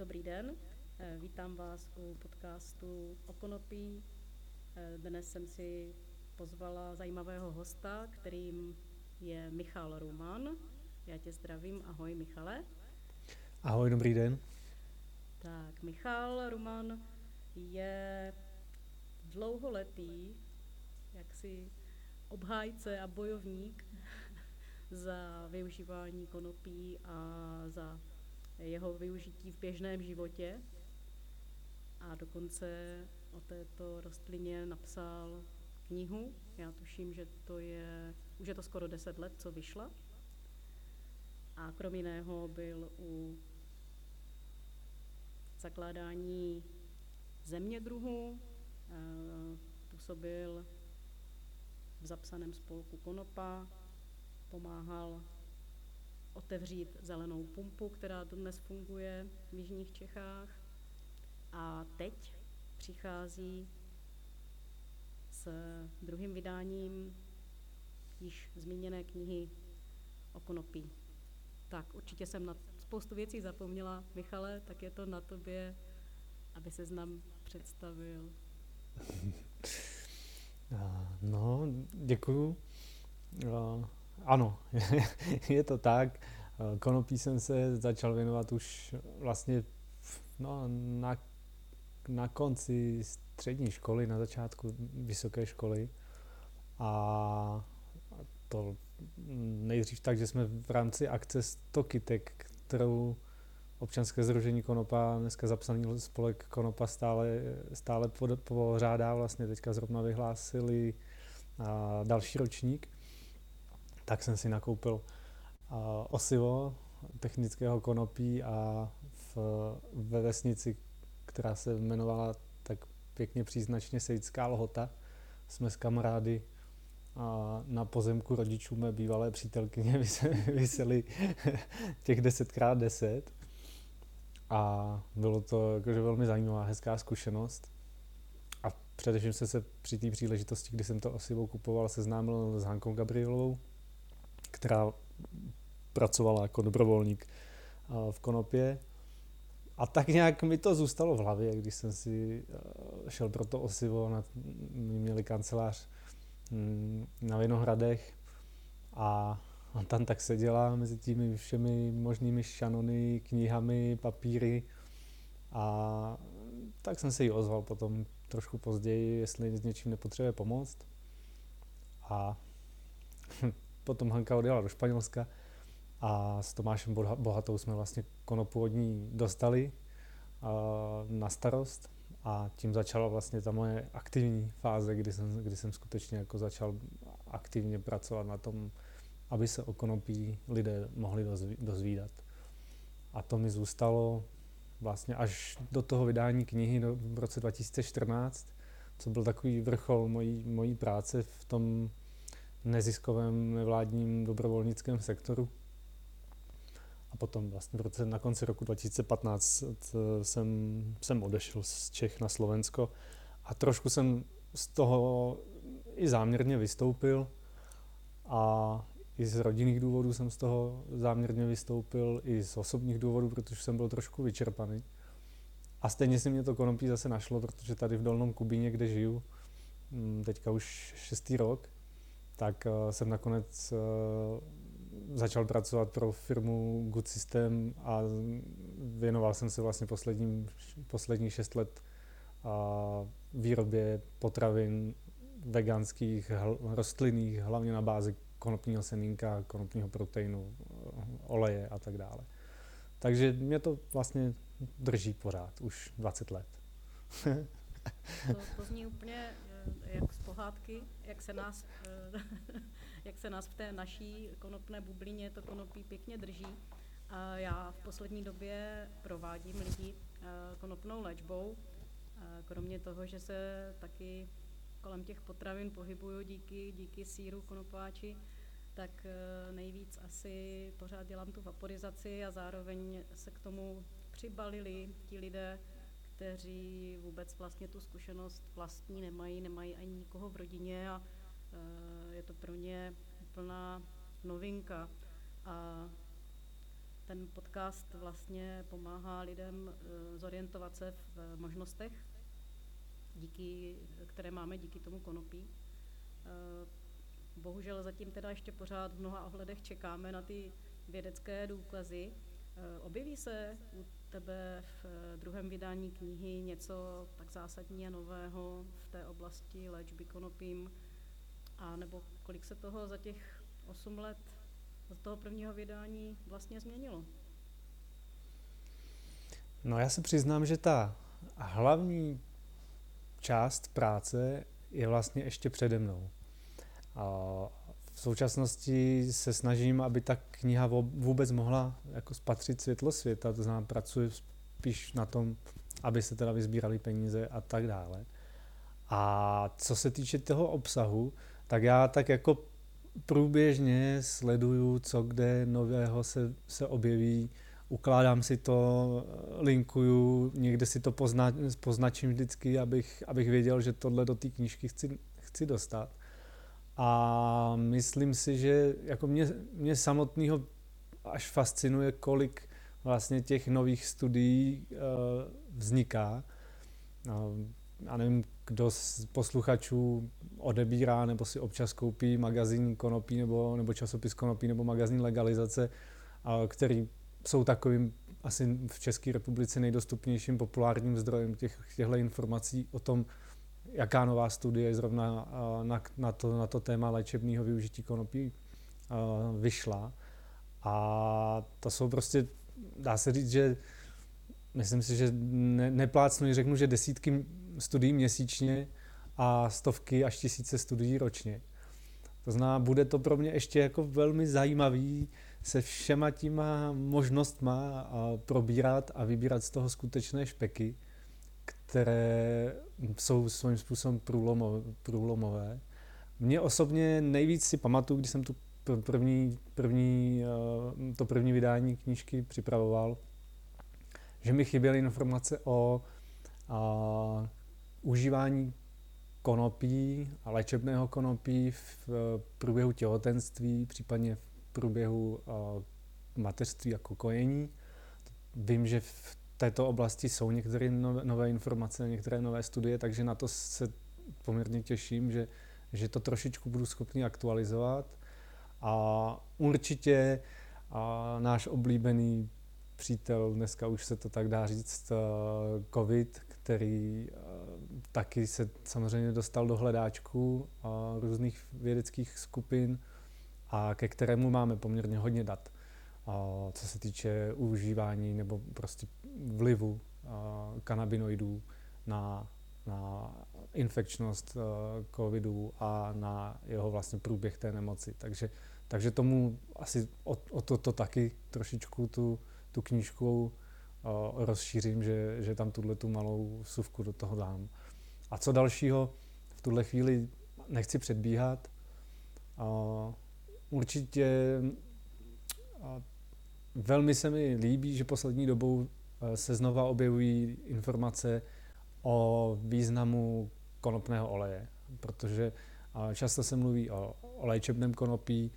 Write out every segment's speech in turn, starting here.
Dobrý den, eh, vítám vás u podcastu o konopí. Eh, dnes jsem si pozvala zajímavého hosta, kterým je Michal Ruman. Já tě zdravím, ahoj Michale. Ahoj, dobrý den. Tak, Michal Ruman je dlouholetý jaksi obhájce a bojovník za využívání konopí a za jeho využití v běžném životě. A dokonce o této rostlině napsal knihu. Já tuším, že to je, už je to skoro 10 let, co vyšla. A krom jiného byl u zakládání země druhu, působil v zapsaném spolku Konopa, pomáhal otevřít zelenou pumpu, která dnes funguje v Jižních Čechách. A teď přichází s druhým vydáním již zmíněné knihy o konopí. Tak, určitě jsem na spoustu věcí zapomněla, Michale, tak je to na tobě, aby se nám představil. No, děkuju. Ano, je to tak. Konopí jsem se začal věnovat už vlastně no, na, na konci střední školy, na začátku vysoké školy. A to nejdřív tak, že jsme v rámci akce Stokitek, kterou občanské združení Konopa, dneska zapsaný spolek Konopa stále, stále pořádá, vlastně teďka zrovna vyhlásili další ročník, tak jsem si nakoupil osivo technického konopí a v, ve vesnici, která se jmenovala tak pěkně příznačně Sejdská lhota, jsme s kamarády a na pozemku rodičů mé bývalé přítelkyně vyseli těch 10x10 a bylo to jakože velmi zajímavá, hezká zkušenost. A především jsem se při té příležitosti, kdy jsem to osivou kupoval, seznámil s Hankou Gabrielovou, která pracovala jako dobrovolník v Konopě. A tak nějak mi to zůstalo v hlavě, když jsem si šel pro to osivo, na, měli kancelář hm, na Vinohradech a a tam tak seděla mezi těmi všemi možnými šanony, knihami, papíry a tak jsem se jí ozval potom trošku později, jestli s něčím nepotřebuje pomoct. A potom Hanka odjela do Španělska a s Tomášem Bohatou jsme vlastně konopu od ní dostali na starost a tím začala vlastně ta moje aktivní fáze, kdy jsem, kdy jsem skutečně jako začal aktivně pracovat na tom, aby se o konopí lidé mohli dozvídat. A to mi zůstalo vlastně až do toho vydání knihy v roce 2014, co byl takový vrchol mojí, mojí práce v tom neziskovém nevládním dobrovolnickém sektoru. A potom vlastně v roce, na konci roku 2015 jsem, jsem odešel z Čech na Slovensko a trošku jsem z toho i záměrně vystoupil a i z rodinných důvodů jsem z toho záměrně vystoupil, i z osobních důvodů, protože jsem byl trošku vyčerpaný. A stejně si mě to konopí zase našlo, protože tady v Dolnom Kubíně, kde žiju, mm, teďka už šestý rok, tak eh, jsem nakonec eh, začal pracovat pro firmu Good System a věnoval jsem se vlastně posledním, posledních šest let výrobě potravin veganských, rostlinných, hlavně na bázi konopního semínka, konopního proteinu, oleje a tak dále. Takže mě to vlastně drží pořád, už 20 let. to, to zní úplně eh, jak z pohádky, jak se nás, eh, jak se nás v té naší konopné bublině to konopí pěkně drží. A já v poslední době provádím lidi eh, konopnou léčbou, kromě toho, že se taky kolem těch potravin pohybuju díky, díky síru konopáči, tak eh, nejvíc asi pořád dělám tu vaporizaci a zároveň se k tomu přibalili ti lidé, kteří vůbec vlastně tu zkušenost vlastní nemají, nemají ani nikoho v rodině a eh, je to pro ně plná novinka. A ten podcast vlastně pomáhá lidem zorientovat se v možnostech, díky, které máme díky tomu konopí. Bohužel zatím teda ještě pořád v mnoha ohledech čekáme na ty vědecké důkazy. Objeví se tebe v druhém vydání knihy něco tak zásadní a nového v té oblasti léčby konopím? A nebo kolik se toho za těch 8 let od toho prvního vydání vlastně změnilo? No já se přiznám, že ta hlavní část práce je vlastně ještě přede mnou. V současnosti se snažím, aby ta kniha vůbec mohla jako spatřit světlo světa, to znamená, pracuji spíš na tom, aby se teda vyzbírali peníze a tak dále. A co se týče toho obsahu, tak já tak jako průběžně sleduju, co kde nového se, se objeví, ukládám si to, linkuju, někde si to pozna, poznačím vždycky, abych, abych věděl, že tohle do té knížky chci, chci dostat. A myslím si, že jako mě, mě samotného až fascinuje, kolik vlastně těch nových studií uh, vzniká. Uh, já nevím, kdo z posluchačů odebírá nebo si občas koupí magazín Konopí nebo, nebo časopis Konopí nebo magazín Legalizace, uh, který jsou takovým asi v České republice nejdostupnějším populárním zdrojem těch, těchto informací o tom, jaká nová studie zrovna na, na, to, na to téma léčebného využití konopí vyšla. A to jsou prostě, dá se říct, že myslím si, že ne, neplácnu, řeknu, že desítky studií měsíčně a stovky až tisíce studií ročně. To znamená, bude to pro mě ještě jako velmi zajímavý se všema těma možnostma probírat a vybírat z toho skutečné špeky které jsou svým způsobem průlomové. Mně osobně nejvíc si pamatuju, když jsem tu první, první, eh, to první vydání knížky připravoval, že mi chyběly informace o a, užívání konopí a léčebného konopí v průběhu těhotenství, případně v průběhu a, mateřství jako kojení. Vím, že v této oblasti jsou některé nové, nové informace, některé nové studie, takže na to se poměrně těším, že, že to trošičku budu schopný aktualizovat. A určitě a náš oblíbený přítel, dneska už se to tak dá říct, eh, COVID, který eh, taky se samozřejmě dostal do hledáčku různých vědeckých skupin a ke kterému máme poměrně hodně dat co se týče užívání nebo prostě vlivu kanabinoidů na, na infekčnost covidu a na jeho vlastně průběh té nemoci. Takže, takže tomu asi o, o to, to taky trošičku tu, tu knížku rozšířím, že, že tam tuhle tu malou suvku do toho dám. A co dalšího v tuhle chvíli nechci předbíhat. Určitě Velmi se mi líbí, že poslední dobou eh, se znova objevují informace o významu konopného oleje, protože eh, často se mluví o, o léčebném konopí,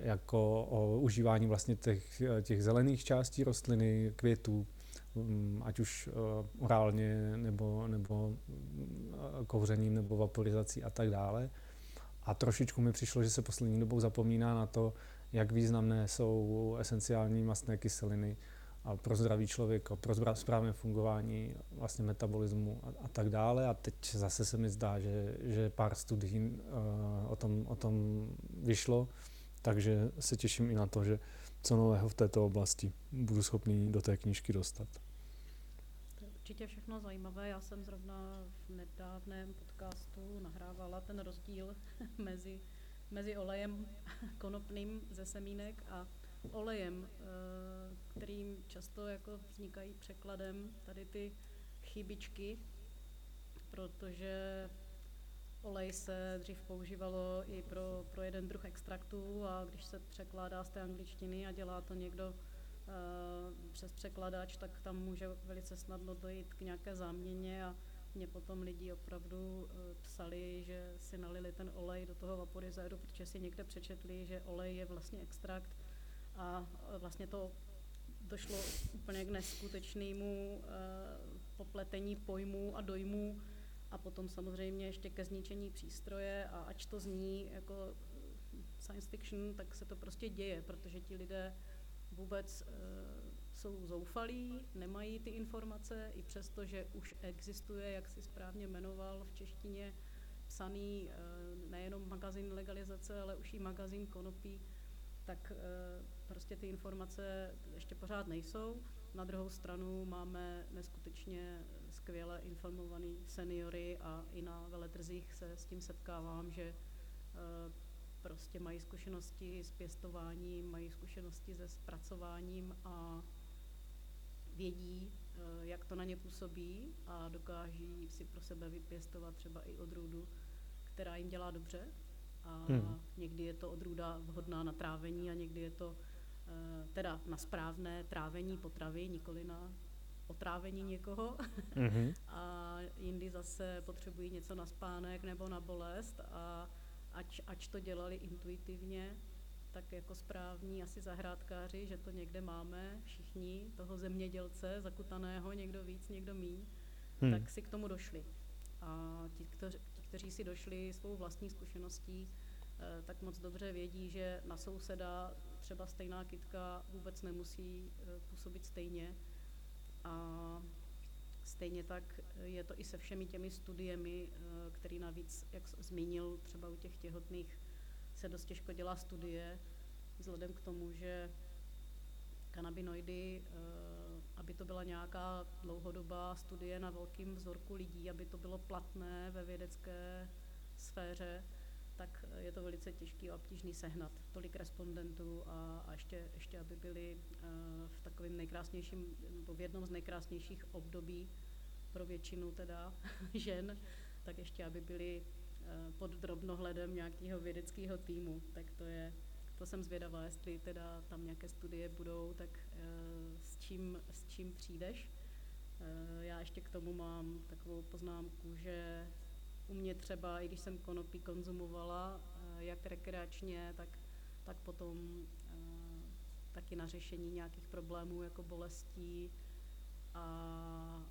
jako o užívání vlastně těch, eh, těch zelených částí rostliny, květů, mm, ať už orálně nebo, nebo kouřením nebo vaporizací a tak dále. A trošičku mi přišlo, že se poslední dobou zapomíná na to, jak významné jsou esenciální mastné kyseliny a pro zdraví člověka, pro správné fungování vlastně metabolismu a, a tak dále. A teď zase se mi zdá, že, že pár studií uh, o, tom, o tom vyšlo, takže se těším i na to, že co nového v této oblasti budu schopný do té knížky dostat. To je určitě všechno zajímavé. Já jsem zrovna v nedávném podcastu nahrávala ten rozdíl mezi mezi olejem konopným ze semínek a olejem, eh, kterým často jako vznikají překladem tady ty chybičky, protože olej se dřív používalo i pro, pro jeden druh extraktu a když se překládá z té angličtiny a dělá to někdo uh, přes překladač, tak tam může velice snadno dojít k nějaké záměně a mě potom lidi opravdu eh, psali, že si nalili ten olej do toho vaporizéru, protože si někde přečetli, že olej je vlastně extrakt a vlastně to došlo úplně k neskutečnému popletení pojmů a dojmů a potom samozřejmě ještě ke zničení přístroje a ač to zní jako science fiction, tak se to prostě děje, protože ti lidé vůbec jsou zoufalí, nemají ty informace, i přesto, že už existuje, jak si správně jmenoval v češtině, psaný uh, nejenom magazín legalizace, ale už i magazín konopí, tak uh, prostě ty informace ještě pořád nejsou. Na druhou stranu máme neskutečně skvěle informovaný seniory a i na veletrzích se s tím setkávám, že prostě mají zkušenosti s pěstováním, mají zkušenosti se zpracováním a vědí, eh, jak to na ně působí a dokáží si pro sebe vypěstovat třeba i odrůdu, která jim dělá dobře. A hmm. někdy je to odrůda vhodná na trávení a někdy je to eh, teda na správné trávení potravy, nikoli na otrávení někoho. Mm-hmm. a jindy zase potřebují něco na spánek nebo na bolest a ač, ač to dělali intuitivně, tak jako správní asi zahrádkáři, že to někde máme všichni, toho zemědělce zakutaného, někdo víc, někdo míň, hmm. tak si k tomu došli. A ti, kteři, ti, kteří si došli svou vlastní zkušeností, eh, tak moc dobře vědí, že na souseda třeba stejná kytka vůbec nemusí eh, působit stejně. A Stejně tak je to i se všemi těmi studiemi, eh, který navíc, jak zmínil, třeba u těch těhotných se dost těžko dělá studie, vzhledem k tomu, že kanabinoidy, eh, aby to byla nějaká dlouhodobá studie na velkým vzorku lidí, aby to bylo platné ve vědecké sféře, tak je to velice těžký a obtížný sehnat tolik respondentů a, a ještě, ještě, aby byli uh, v takovém nejkrásnějším, nebo v jednom z nejkrásnějších období pro většinu teda žen, tak ještě, aby byli pod drobnohledem nějakého vědeckého týmu. Tak to je, to jsem zvědavá, jestli teda tam nějaké studie budou, tak uh, s, čím, s čím přijdeš. Já ještě k tomu mám takovou poznámku, že u mě třeba, i když jsem konopí konzumovala, eh, jak rekreačně, tak, tak potom eh, taky na řešení nějakých problémů jako bolestí a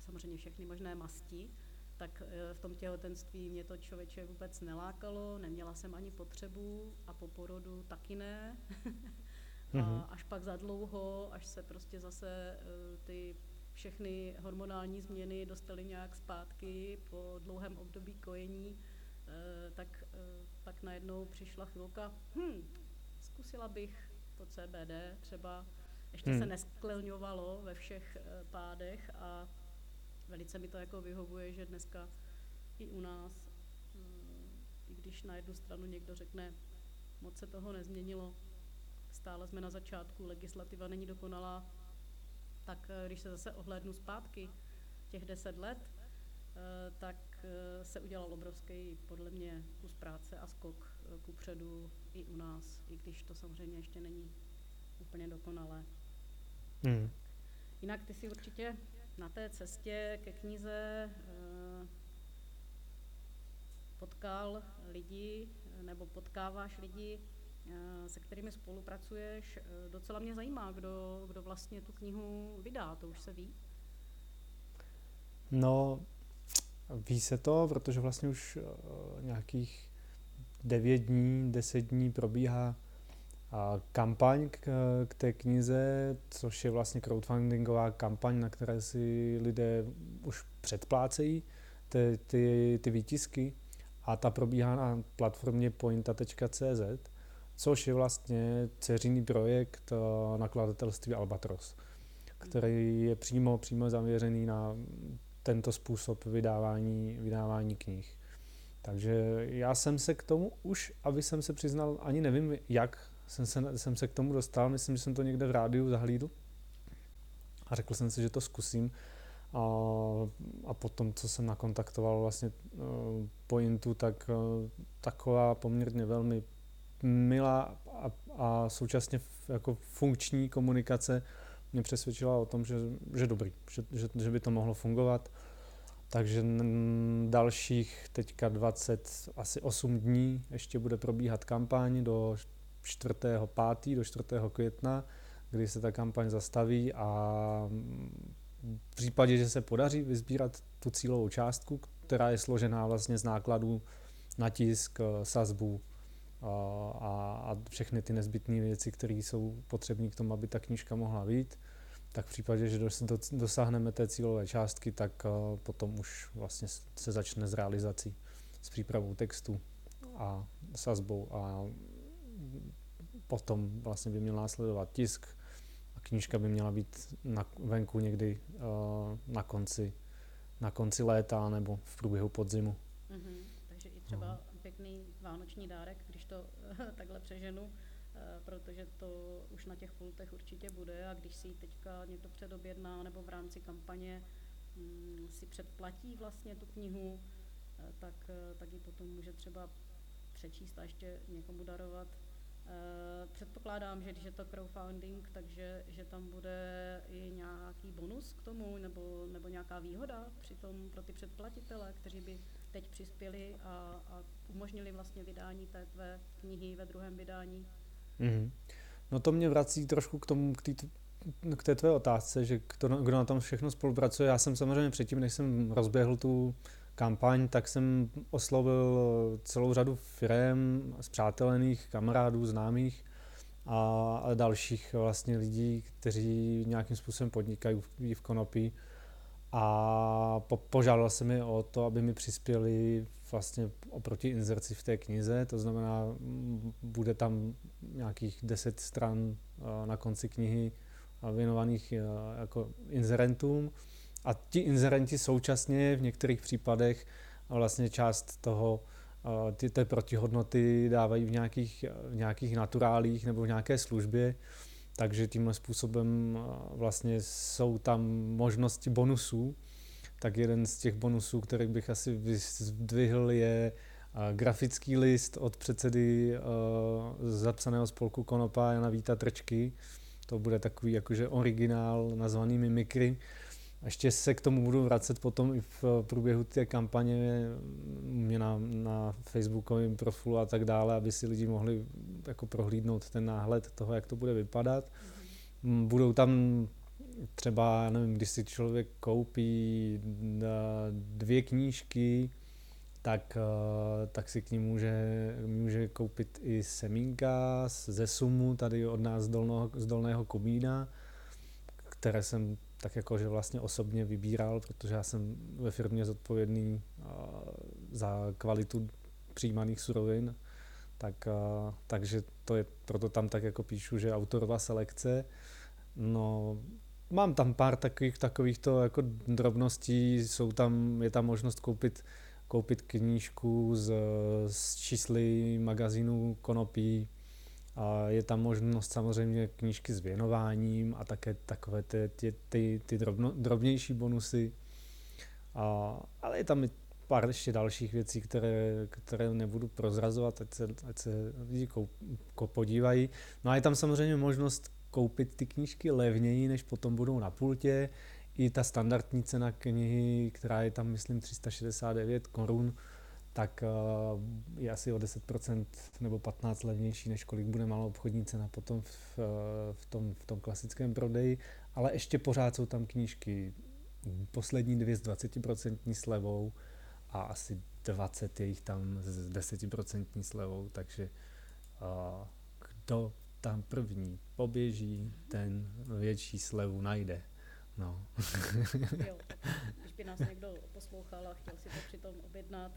samozřejmě všechny možné masti, tak eh, v tom těhotenství mě to člověče vůbec nelákalo, neměla jsem ani potřebu a po porodu taky ne. a mhm. až pak za dlouho, až se prostě zase ty všechny hormonální změny dostaly nějak zpátky po dlouhém období kojení, eh, tak eh, pak najednou přišla chvilka, hm, zkusila bych to CBD třeba, ještě hmm. se nesklelňovalo ve všech eh, pádech a velice mi to jako vyhovuje, že dneska i u nás, i když na jednu stranu někdo řekne, moc se toho nezměnilo, stále jsme na začátku, legislativa není dokonalá, tak eh, když se zase ohlédnu zpátky těch deset let, eh, tak eh, se udělal obrovský, podle mě, kus práce a skok ku předu i u nás, i když to samozřejmě ještě není úplně dokonalé. Hmm. Jinak ty si určitě na té cestě ke knize potkal lidi, nebo potkáváš lidi, Eh, se kterými spolupracuješ. Eh, docela mě zajímá, kdo, kdo vlastně tu knihu vydá, to už se ví? No, ví se to, protože vlastně už nějakých devět dní, deset dní probíhá kampaň k, k té knize, což je vlastně crowdfundingová kampaň, na které si lidé už předplácejí ty, ty, ty výtisky a ta probíhá na platformě pointa.cz což je vlastně dceřiný projekt eh, nakladatelství Albatros, který je přímo, přímo zaměřený na tento způsob vydávání, vydávání knih. Takže já jsem se k tomu už, aby jsem se přiznal, ani nevím, jak jsem se, jsem se k tomu dostal, myslím, že jsem to někde v rádiu zahlídl a řekl jsem si, že to zkusím. A, a potom, co jsem nakontaktoval vlastně uh, Pointu, tak uh, taková poměrně velmi milá a, a současně jako funkční komunikace mě přesvědčila o tom, že, že dobrý, že, že, že by to mohlo fungovat. Takže dalších teďka 20, asi 8 dní ještě bude probíhat kampaň do 4. 5. do 4. května, kdy se ta kampaň zastaví a v případě, že se podaří vyzbírat tu cílovou částku, která je složená vlastně z nákladů na tisk, sazbu a, a všechny ty nezbytné věci, které jsou potřebné k tomu, aby ta knížka mohla být, tak v případě, že dosáhneme té cílové částky, tak potom už vlastně se začne s realizací, s přípravou textu a sazbou a potom vlastně by měl následovat tisk a knížka by měla být na, venku někdy uh, na konci na konci léta nebo v průběhu podzimu. Mm-hmm. Takže i třeba uh-huh. pěkný vánoční dárek, když to takhle přeženu, uh, protože to už na těch pultech určitě bude a když si teďka někdo předobjedná nebo v rámci kampaně um, si předplatí vlastně tu knihu, uh, tak, tak ji potom může třeba přečíst a ještě někomu darovat. Uh, předpokládám, že když je to crowdfunding, takže že tam bude i nějaký bonus k tomu, nebo, nebo nějaká výhoda přitom pro ty předplatitele, kteří by teď přispěli a, a umožnili vlastně vydání té tvé knihy ve druhém vydání. Mm-hmm. No to mě vrací trošku k tomu, k, tý, k té tvé otázce, že kdo, kdo na tom všechno spolupracuje. Já jsem samozřejmě předtím, než jsem rozběhl tu kampaň, tak jsem oslovil celou řadu firm, zpřátelených, kamarádů, známých a, dalších vlastně lidí, kteří nějakým způsobem podnikají v, v konopí. A po, požádal jsem je o to, aby mi přispěli vlastně oproti inzerci v té knize, to znamená, bude tam nějakých deset stran na konci knihy věnovaných jako inzerentům a ti inzerenti současně v některých případech vlastně část toho, ty, té protihodnoty dávají v nějakých, v nějakých naturálích nebo v nějaké službě, takže tímhle způsobem vlastně jsou tam možnosti bonusů. Tak jeden z těch bonusů, který bych asi vyzdvihl, je grafický list od předsedy zapsaného spolku Konopa Jana Víta Trčky. To bude takový jakože originál nazvaný Mimikry, ještě se k tomu budu vracet potom i v průběhu té kampaně mě na, na facebookovém profilu a tak dále, aby si lidi mohli jako prohlídnout ten náhled toho, jak to bude vypadat. Mm-hmm. Budou tam třeba, nevím, když si člověk koupí dvě knížky, tak, eh, tak si k ní může, může koupit i semínka ze sumu tady od nás z dolného, z dolného Kubína, které jsem tak jako, že vlastně osobně vybíral, protože já jsem ve firmě zodpovědný za kvalitu přijímaných surovin, tak, takže to je, proto tam tak jako píšu, že autorová selekce. No, mám tam pár takových, takovýchto jako drobností, jsou tam, je tam možnost koupit, koupit knížku z, z čísly magazínu Konopí, je tam možnost samozřejmě knížky s věnováním a také takové ty, ty, ty, ty drobno, drobnější bonusy. A, ale je tam i pár ještě dalších věcí, které, které nebudu prozrazovat, ať se, ať se lidi kou, kou podívají. No a je tam samozřejmě možnost koupit ty knížky levněji, než potom budou na pultě. I ta standardní cena knihy, která je tam, myslím, 369 korun, tak eh, je asi o 10% nebo 15 levnější, než kolik bude malou obchodní cena potom v, eh, v, tom, v tom klasickém prodeji, ale ještě pořád jsou tam knížky poslední dvě s 20% slevou a asi 20 je jich tam s 10% slevou, takže uh, kdo tam první poběží, ten větší slevu najde. No. jo, když by nás někdo poslouchal a chtěl si to přitom objednat,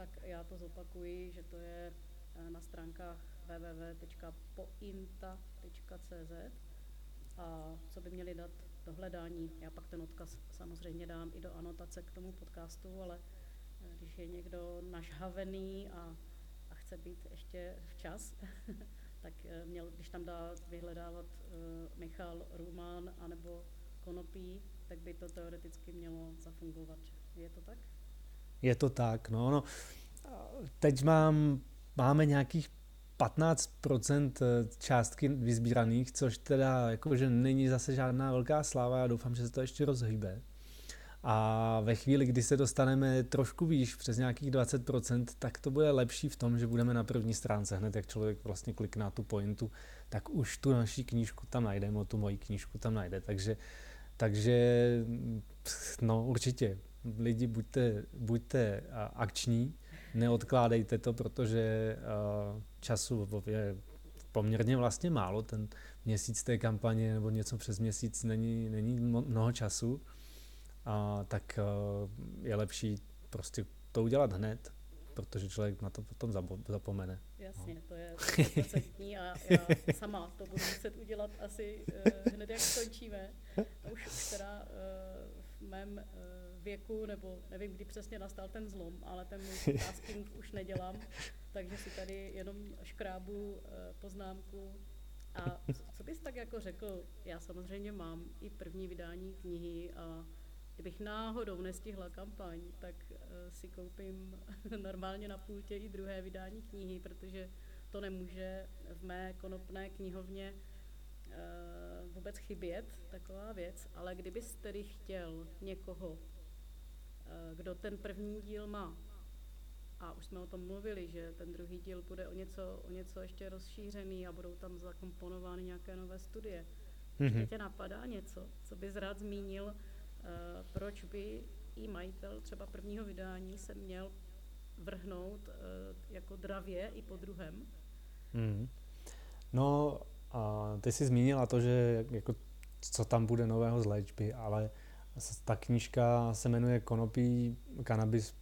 tak já to zopakuji, že to je eh, na stránkách www.pointa.cz a co by měli dát do hledání. Já pak ten odkaz samozřejmě dám i do anotace k tomu podcastu, ale eh, když je někdo nažhavený a, a chce být ještě včas, tak eh, měl, když tam dá vyhledávat Michal Rumán anebo Konopí, tak by to teoreticky mělo zafungovat. Je to tak? Je to tak, no, no. Teď mám, máme nějakých 15% eh, částky vyzbíraných, což teda jakože není zase žádná velká sláva, já doufám, že se to ještě rozhýbe. A ve chvíli, kdy se dostaneme trošku výš, přes nějakých 20%, tak to bude lepší v tom, že budeme na první stránce. Hned jak člověk vlastně klikne na tu pointu, tak už tu naší knížku tam najde, tu moji knížku tam najde. Takže, takže no určitě, lidi buďte, buďte akční, neodkládejte to, protože času je poměrně vlastně málo, ten měsíc té kampaně nebo něco přes měsíc není, není mnoho času, a tak je lepší prostě to udělat hned, protože člověk na to potom zapomene. Jasně, no. to je procentní a já sama to budu muset udělat asi uh, hned, jak skončíme. Už, už teda uh, v mém uh, věku, nebo nevím, kdy přesně nastal ten zlom, ale ten můj tasking už nedělám, takže si tady jenom škrábu uh, poznámku. A co bys tak jako řekl, já samozřejmě mám i první vydání knihy a kdybych náhodou nestihla kampaň, tak uh, si koupím normálně na pultě i druhé vydání knihy, protože to nemůže v mé konopné knihovně uh, vůbec chybět, taková věc. Ale kdybys tedy chtěl někoho, kdo ten první díl má, a už jsme o tom mluvili, že ten druhý díl bude o něco, o něco ještě rozšířený a budou tam zakomponovány nějaké nové studie. Mm-hmm. tě napadá něco, co bys rád zmínil, Eh, proč by i majitel třeba prvního vydání se měl vrhnout eh, jako dravě i po druhém? Hmm. No, a ty jsi zmínila to, že jako, co tam bude nového z léčby, ale ta knížka se jmenuje Konopí, kanabis,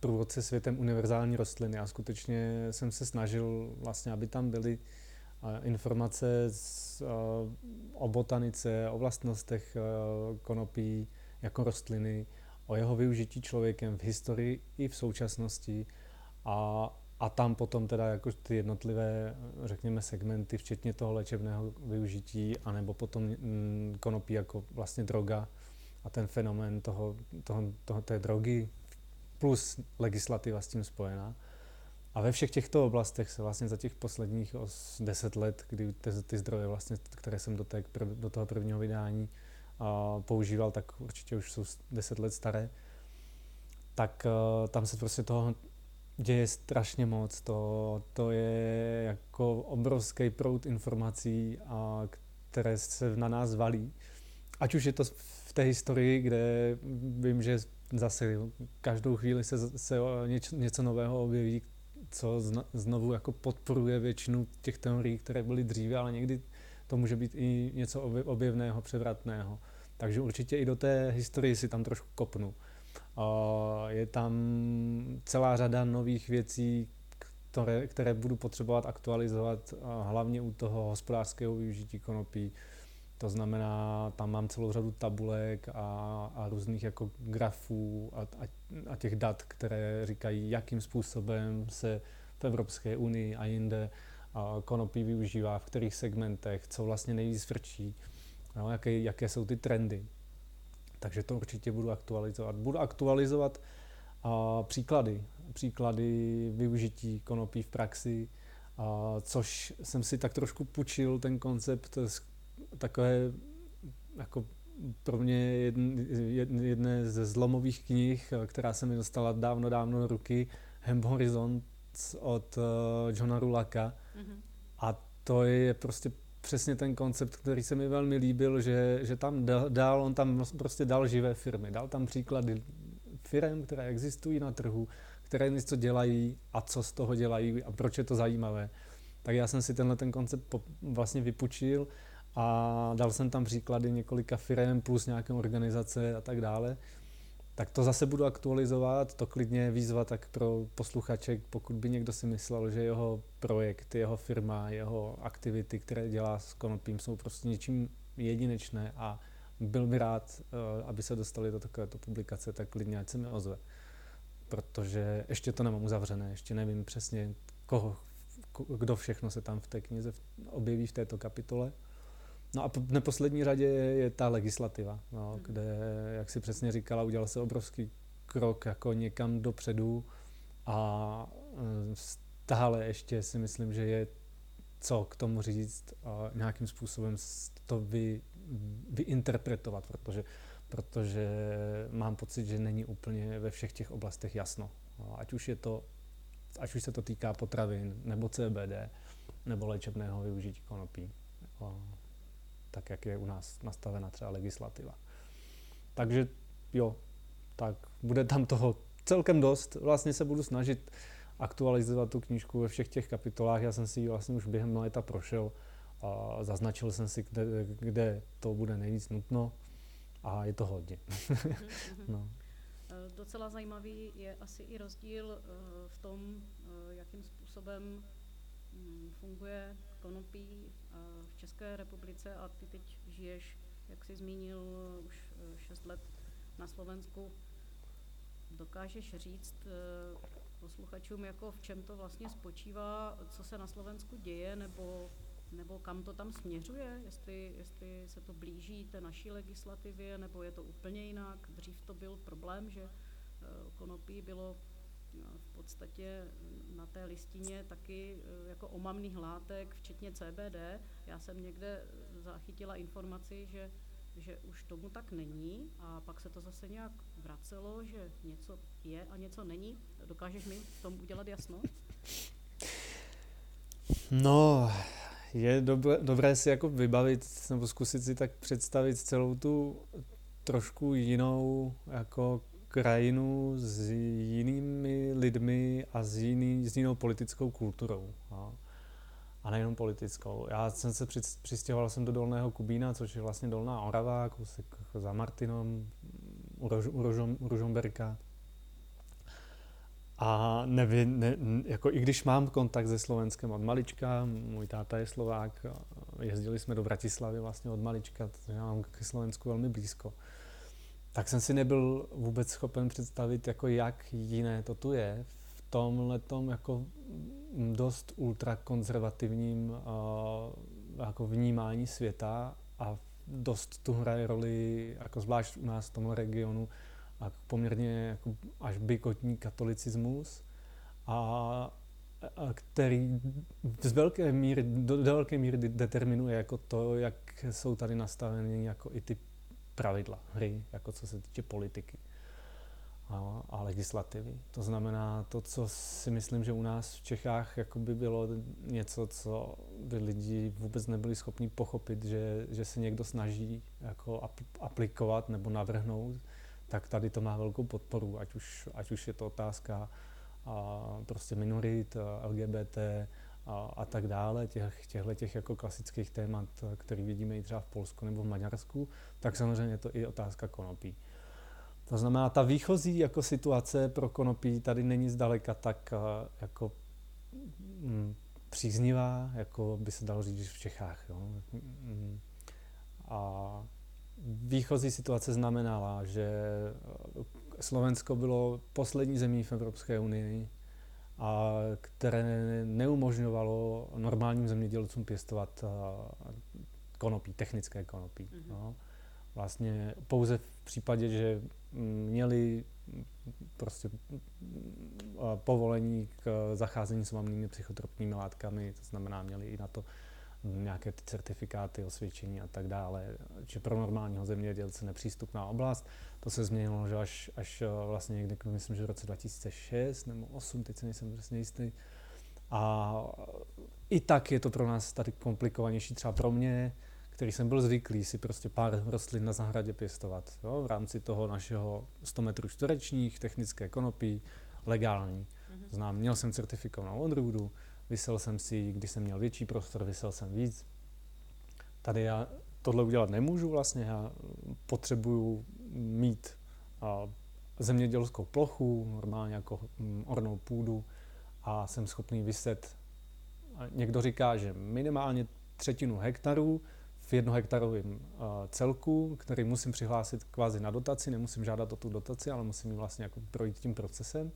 průvodce světem univerzální rostliny. A skutečně jsem se snažil vlastně, aby tam byly informace z, o botanice, o vlastnostech konopí, jako rostliny, o jeho využití člověkem v historii i v současnosti. A, a tam potom teda jako ty jednotlivé, řekněme, segmenty, včetně toho léčebného využití, anebo potom mm, konopí jako vlastně droga a ten fenomén toho, toho, toho, té drogy plus legislativa s tím spojená. A ve všech těchto oblastech se vlastně za těch posledních deset let, kdy ty, ty zdroje, vlastně, které jsem do, té, do toho prvního vydání a používal, tak určitě už jsou 10 let staré, tak uh, tam se prostě toho děje strašně moc. To, to je jako obrovský proud informací, a které se na nás valí. Ať už je to té historii, kde vím, že zase každou chvíli se, se něco, něco nového objeví, co znovu jako podporuje většinu těch teorií, které byly dříve, ale někdy to může být i něco objevného, převratného. Takže určitě i do té historie si tam trošku kopnu. Je tam celá řada nových věcí, které, které budu potřebovat aktualizovat, hlavně u toho hospodářského využití konopí. To znamená, tam mám celou řadu tabulek a, a různých jako grafů a, a, a těch dat, které říkají, jakým způsobem se v Evropské unii a jinde konopí využívá, v kterých segmentech, co vlastně nejvíc vrčí, no, jaké, jaké jsou ty trendy. Takže to určitě budu aktualizovat. Budu aktualizovat a, příklady, příklady využití konopí v praxi, a, což jsem si tak trošku půjčil ten koncept z takové jako pro mě jedn, jedné ze zlomových knih, která se mi dostala dávno, dávno do ruky, Hemp Horizon od uh, Johna Rulaka. Mm-hmm. A to je prostě přesně ten koncept, který se mi velmi líbil, že, že tam dal, on tam prostě dal živé firmy, dal tam příklady firm, které existují na trhu, které něco dělají a co z toho dělají a proč je to zajímavé. Tak já jsem si tenhle ten koncept vlastně vypučil a dal jsem tam příklady několika firm plus nějaké organizace a tak dále. Tak to zase budu aktualizovat, to klidně výzva tak pro posluchače, pokud by někdo si myslel, že jeho projekt, jeho firma, jeho aktivity, které dělá s konopím, jsou prostě něčím jedinečné a byl by rád, eh, aby se dostali do takovéto publikace, tak klidně ať se mi ozve. Protože ještě to nemám uzavřené, ještě nevím přesně, koho, kdo všechno se tam v té knize objeví v této kapitole. No a v neposlední řadě je, ta legislativa, no, hmm. kde, jak si přesně říkala, udělal se obrovský krok jako někam dopředu a e, stále ještě si myslím, že je co k tomu říct a nějakým způsobem to vy, vyinterpretovat, protože protože mám pocit, že není úplně ve všech těch oblastech jasno. No, ať už je to, ať už se to týká potravin, nebo CBD, nebo léčebného využití konopí, tak jak je u nás nastavena třeba legislativa. Takže jo, tak bude tam toho celkem dost. Vlastně se budu snažit aktualizovat tu knížku ve všech těch kapitolách. Já jsem si ji vlastně už během léta prošel a zaznačil jsem si, kde, kde to bude nejvíc nutno a je to hodně. Mhm, mhm. no. Eh, docela zajímavý je asi i rozdíl eh, v tom, eh, jakým způsobem mm, funguje konopí v České republice a ty teď žiješ, jak jsi zmínil, už 6 let na Slovensku. Dokážeš říct posluchačům, jako v čem to vlastně spočívá, co se na Slovensku děje, nebo nebo kam to tam směřuje, jestli, jestli se to blíží té naší legislativě, nebo je to úplně jinak. Dřív to byl problém, že eh, konopí bylo eh, v podstatě na té listině taky eh, jako omamných látek, včetně CBD. Já jsem někde zachytila informaci, že, že už tomu tak není a pak se to zase nějak vracelo, že něco je a něco není. Dokážeš mi v tom udělat jasno? No, je dobré, dobré si jako vybavit nebo zkusit si tak představit celou tu trošku jinou jako krajinu s jinými lidmi a s, jiný, s jinou politickou kulturou. A, a nejenom politickou. Já jsem se přistěhoval jsem do Dolného Kubína, což je vlastně Dolná Orava, kousek za Martinom, u, Rož, u, Rožom, u Rožomberka. A nevím, ne, jako i když mám kontakt se Slovenskem od malička, můj táta je Slovák, jezdili jsme do Bratislavy vlastně od malička, takže já mám ke Slovensku velmi blízko, tak jsem si nebyl vůbec schopen představit, jako jak jiné to tu je. V tomhle jako dost ultrakonzervativním uh, jako vnímání světa a dost tu hraje roli, jako zvlášť u nás v tomhle regionu, a poměrně jako až bykotní katolicismus, a, a který z velké míry, do, do velké míry determinuje jako to, jak jsou tady nastaveny jako i ty pravidla hry, jako co se týče politiky a, a legislativy. To znamená to, co si myslím, že u nás v Čechách jako by bylo něco, co by lidi vůbec nebyli schopni pochopit, že, že se někdo snaží jako aplikovat nebo navrhnout, tak tady to má velkou podporu, ať už, ať už je to otázka a prostě minorit, LGBT a, a tak dále, těch, těchto těch jako klasických témat, které vidíme i třeba v Polsku nebo v Maďarsku, tak samozřejmě je to i otázka konopí. To znamená, ta výchozí jako situace pro konopí tady není zdaleka tak jako mm, příznivá, jako by se dalo říct v Čechách. Jo. Mm, a výchozí situace znamenala, že Slovensko bylo poslední zemí v Evropské unii, a které neumožňovalo normálním zemědělcům pěstovat konopí, technické konopí. Mm-hmm. No. Vlastně pouze v případě, že měli prostě povolení k zacházení s omamnými psychotropními látkami, to znamená, měli i na to nějaké ty certifikáty, osvědčení a tak dále, či pro normálního zemědělce nepřístupná oblast. To se změnilo, že až, až eh, vlastně někdy, myslím, že v roce 2006 nebo 2008, teď se nejsem přesně jistý. A i tak je to pro nás tady komplikovanější, třeba pro mě, který jsem byl zvyklý si prostě pár rostlin na zahradě pěstovat jo, v rámci toho našeho 100 metrů čtverečních, technické konopí, legální. Mm-hmm. Znám, měl jsem certifikovanou odrůdu, Vysel jsem si, když jsem měl větší prostor, vysel jsem víc. Tady já tohle udělat nemůžu vlastně, já potřebuju mít a, zemědělskou plochu, normálně jako mm, ornou půdu a jsem schopný vyset. A někdo říká, že minimálně třetinu hektarů v jednohektarovém celku, který musím přihlásit kvázi na dotaci, nemusím žádat o tu dotaci, ale musím vlastně jako projít tím procesem.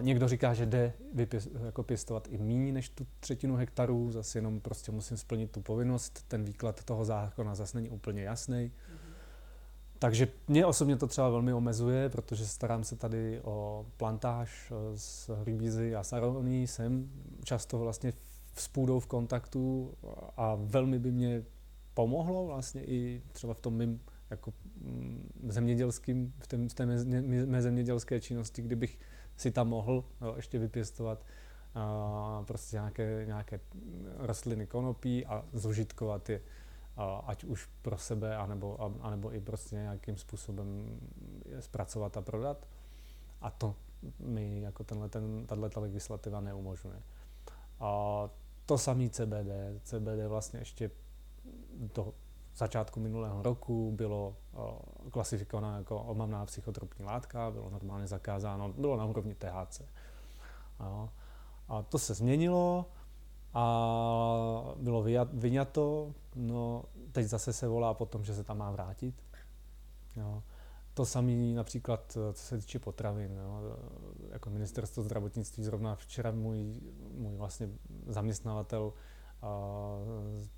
Někdo říká, že jde vypěst, jako pěstovat i méně než tu třetinu hektarů, zase jenom prostě musím splnit tu povinnost. Ten výklad toho zákona zase není úplně jasný. Mm-hmm. Takže mě osobně to třeba velmi omezuje, protože starám se tady o plantáž s rybízy a saroní. Jsem často vlastně s půdou v kontaktu a velmi by mě pomohlo vlastně i třeba v tom mým jako mm, zemědělským, v té, v té mé zemědělské činnosti, kdybych si tam mohl jo, ještě vypěstovat a prostě nějaké, nějaké rostliny konopí a zužitkovat je, a ať už pro sebe, anebo, anebo i prostě nějakým způsobem je zpracovat a prodat. A to mi jako tenhle, ten, tato legislativa neumožňuje. A to samý CBD. CBD vlastně ještě do začátku minulého roku bylo klasifikováno jako omamná psychotropní látka, bylo normálně zakázáno, bylo na úrovni THC. A, a to se změnilo a bylo vyňato, no teď zase se volá po tom, že se tam má vrátit. Jo. To samé například, co se týče potravin. Jo. Jako ministerstvo zdravotnictví zrovna včera můj, můj vlastně zaměstnavatel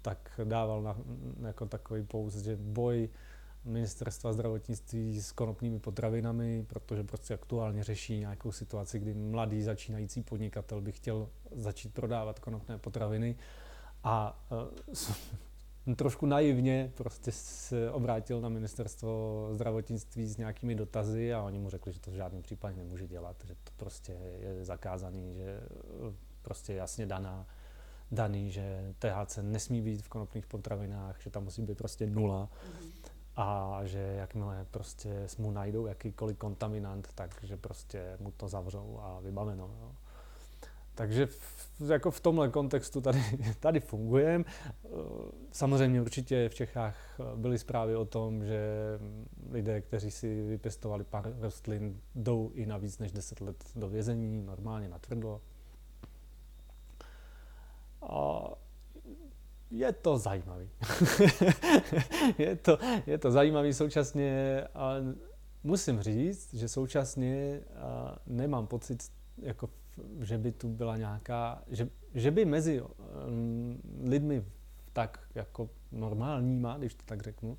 tak dával na, jako takový poust, že boj ministerstva zdravotnictví s konopnými potravinami, protože prostě aktuálně řeší nějakou situaci, kdy mladý začínající podnikatel by chtěl začít prodávat konopné potraviny. A uh, trošku naivně prostě se obrátil na ministerstvo zdravotnictví s nějakými dotazy a oni mu řekli, že to v žádném případě nemůže dělat, že to prostě je zakázaný, že e, prostě jasně daná daný, že THC nesmí být v konopných potravinách, že tam musí být prostě nula a že jakmile prostě mu najdou jakýkoliv kontaminant, takže prostě mu to zavřou a vybaveno. Jo. Takže v, jako v tomhle kontextu tady, tady fungujeme. Samozřejmě určitě v Čechách byly zprávy o tom, že lidé, kteří si vypěstovali pár rostlin, jdou i na víc než 10 let do vězení, normálně na tvrdo. A je to zajímavý. je, to, je to zajímavý současně a musím říct, že současně nemám pocit, jako, že by tu byla nějaká, že, že by mezi lidmi tak jako normálníma, když to tak řeknu,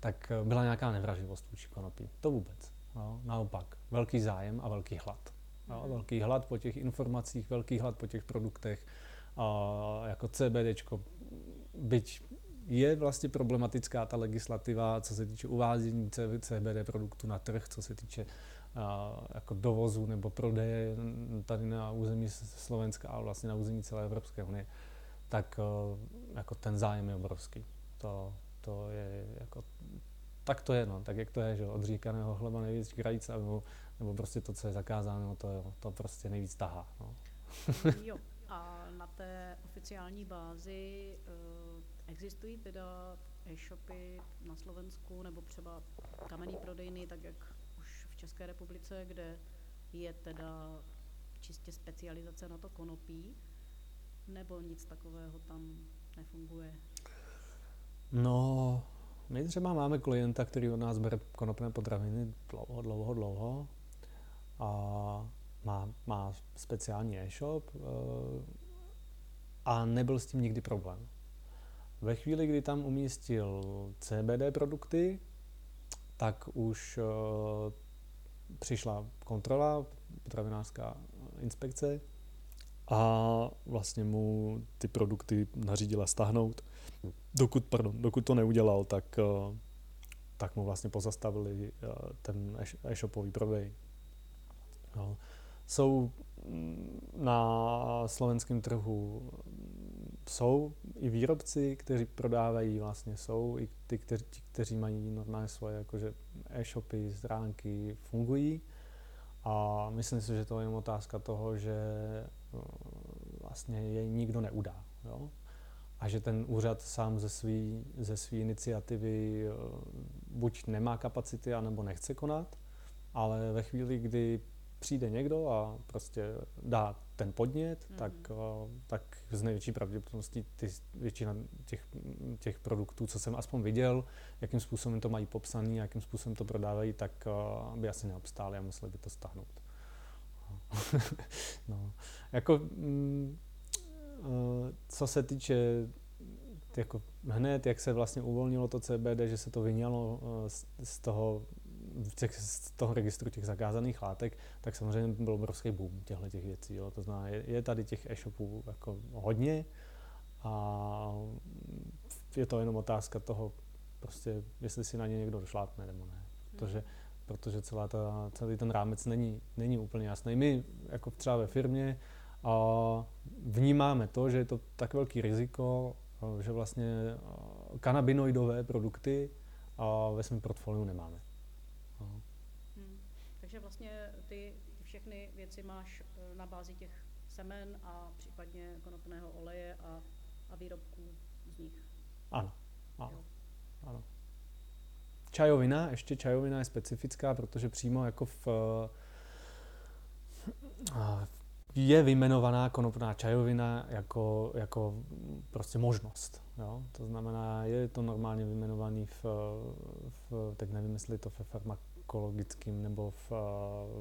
tak byla nějaká nevraživost vůči konopí. To vůbec. No, naopak, velký zájem a velký hlad. No, velký hlad po těch informacích, velký hlad po těch produktech, a jako CBDčko, byť je vlastně problematická ta legislativa, co se týče uvádění CBD produktů na trh, co se týče a, jako dovozu nebo prodeje tady na území Slovenska a vlastně na území celé Evropské unie, tak jako ten zájem je obrovský. To, to je jako, tak to je, no, tak jak to je, že od říkaného chleba nejvíc krajíc, nebo, nebo prostě to, co je zakázáno, to, to prostě nejvíc tahá. No. jo, a té oficiální bázi uh, existují teda e-shopy na Slovensku nebo třeba kamenný prodejny, tak jak už v České republice, kde je teda čistě specializace na to konopí, nebo nic takového tam nefunguje? No, my třeba máme klienta, který od nás bere konopné potraviny dlouho, dlouho, dlouho a má, má speciální e-shop eh, a nebyl s tím nikdy problém. Ve chvíli, kdy tam umístil CBD produkty, tak už uh, přišla kontrola, potravinářská inspekce a vlastně mu ty produkty nařídila stáhnout. Dokud, pardon, dokud to neudělal, tak, uh, tak mu vlastně pozastavili uh, ten e-shopový prodej. No jsou na slovenském trhu jsou i výrobci, kteří prodávají, vlastně jsou i ty, kteří, kteří mají normálně svoje jakože e-shopy, stránky, fungují. A myslím si, že to je jen otázka toho, že mm, vlastně jej nikdo neudá. Jo? A že ten úřad sám ze své ze svý iniciativy eh, buď nemá kapacity, anebo nechce konat, ale ve chvíli, kdy přijde někdo a prostě dá ten podnět, mm. tak, tak z největší pravděpodobností ty, většina těch, těch produktů, co jsem aspoň viděl, jakým způsobem to mají popsaný, jakým způsobem to prodávají, tak by asi neobstáli a museli by to stáhnout. no. Jako, mm, co se týče jako hned, jak se vlastně uvolnilo to CBD, že se to vyňalo z, z toho těch, z toho registru těch zakázaných látek, tak samozřejmě byl obrovský boom těchto těch věcí. Jo. To znamená, je, je tady těch e-shopů jako hodně a je to jenom otázka toho, prostě jestli si na ně někdo došlápne nebo ne. Protože, protože celá ta, celý ten rámec není, není úplně jasný. My jako třeba ve firmě a vnímáme to, že je to tak velký riziko, že vlastně kanabinoidové produkty ve svém portfoliu nemáme. Vlastně ty, ty všechny věci máš e, na bázi těch semen a případně konopného oleje a, a výrobků z nich. Ano. Ano. ano. Čajovina, ještě čajovina je specifická, protože přímo jako v, je vyjmenovaná konopná čajovina jako, jako prostě možnost. Jo? To znamená, je to normálně vyjmenovaný v, v teď nevím, jestli to ve farmakologickým nebo v,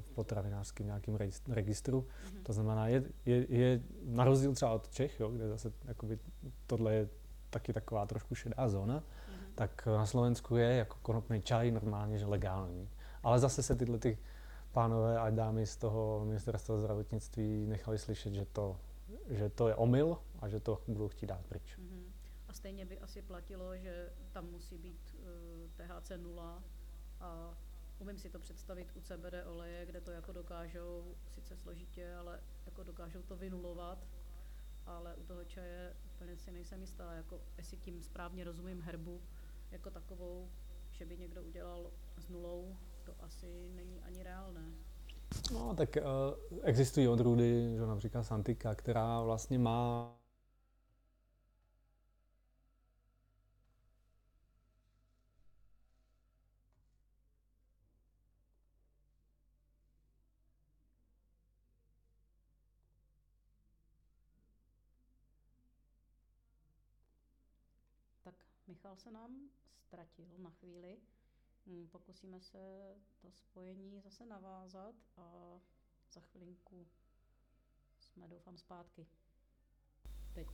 v potravinářském nějakém registru. Mm-hmm. To znamená, je, je, je na rozdíl třeba od Čech, jo, kde zase jakoby, tohle je taky taková trošku šedá zóna, mm-hmm. tak na Slovensku je jako konopný čaj normálně, že legální. Ale zase se tyhle ty pánové a dámy z toho ministerstva zdravotnictví nechali slyšet, že to, že to je omyl a že to budou chtít dát pryč. Mm-hmm. A stejně by asi platilo, že tam musí být uh, eh, THC nula a umím si to představit u CBD oleje, kde to jako dokážou, sice složitě, ale jako dokážou to vynulovat, ale u toho čaje úplně si nejsem jistá, jako jestli tím správně rozumím herbu jako takovou, že by někdo udělal s nulou, to asi není ani reálné. No, tak uh, existují odrůdy, že například Santika, která vlastně má Michal se nám ztratil na chvíli. Hmm, pokusíme se to spojení zase navázat a za chvilinku jsme doufám zpátky. Teď.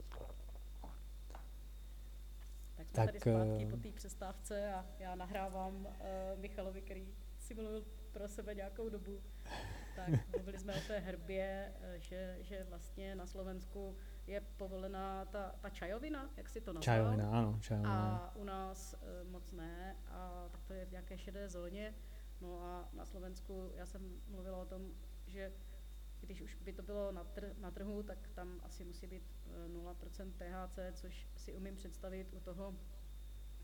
Tak jsme tak, tady zpátky po eh, té přestávce a já nahrávám uh, Michalovi, který si mluvil pro sebe nějakou dobu. Tak mluvili jsme o té herbě, eh, že, že vlastně na Slovensku je povolená ta, ta čajovina, jak si to nazval. Čajovina, ano, čajovina. A u nás e, moc ne, a tak to je v nějaké šedé zóně. No a na Slovensku, já jsem mluvila o tom, že když už by to bylo na, tr- na trhu, tak tam asi musí být 0% e, THC, což si umím představit u toho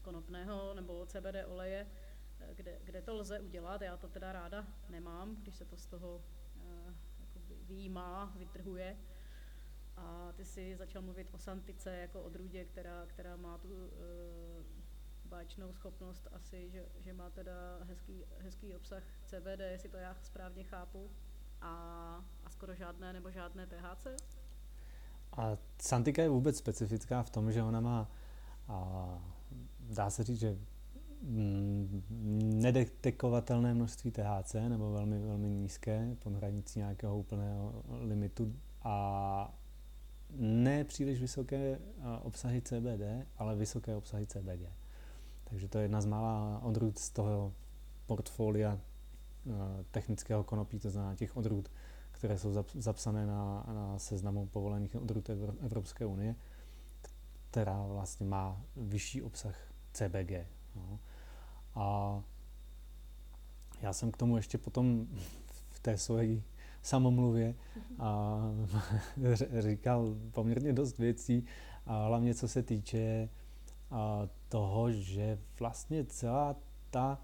konopného nebo CBD oleje, e, kde, kde to lze udělat. Já to teda ráda nemám, když se to z toho uh, výjímá, vytrhuje. A ty si začal mluvit o Santice jako odrůdě, která, která má tu uh, báčnou schopnost asi, že, že má teda hezký, hezký obsah CBD, jestli to já správně chápu, a, a skoro žádné nebo žádné THC? A Santika je vůbec specifická v tom, že ona má, a, dá se říct, že mm, nedetekovatelné množství THC, nebo velmi, velmi nízké, pod hranicí nějakého úplného limitu a ne příliš vysoké obsahy CBD, ale vysoké obsahy CBG. Takže to je jedna z mála odrůd z toho portfolia technického konopí, to znamená těch odrůd, které jsou zapsané na, na seznamu povolených odrůd Evropské unie, která vlastně má vyšší obsah CBG. No. A já jsem k tomu ještě potom v té své samomluvě a říkal poměrně dost věcí, a hlavně co se týče toho, že vlastně celá ta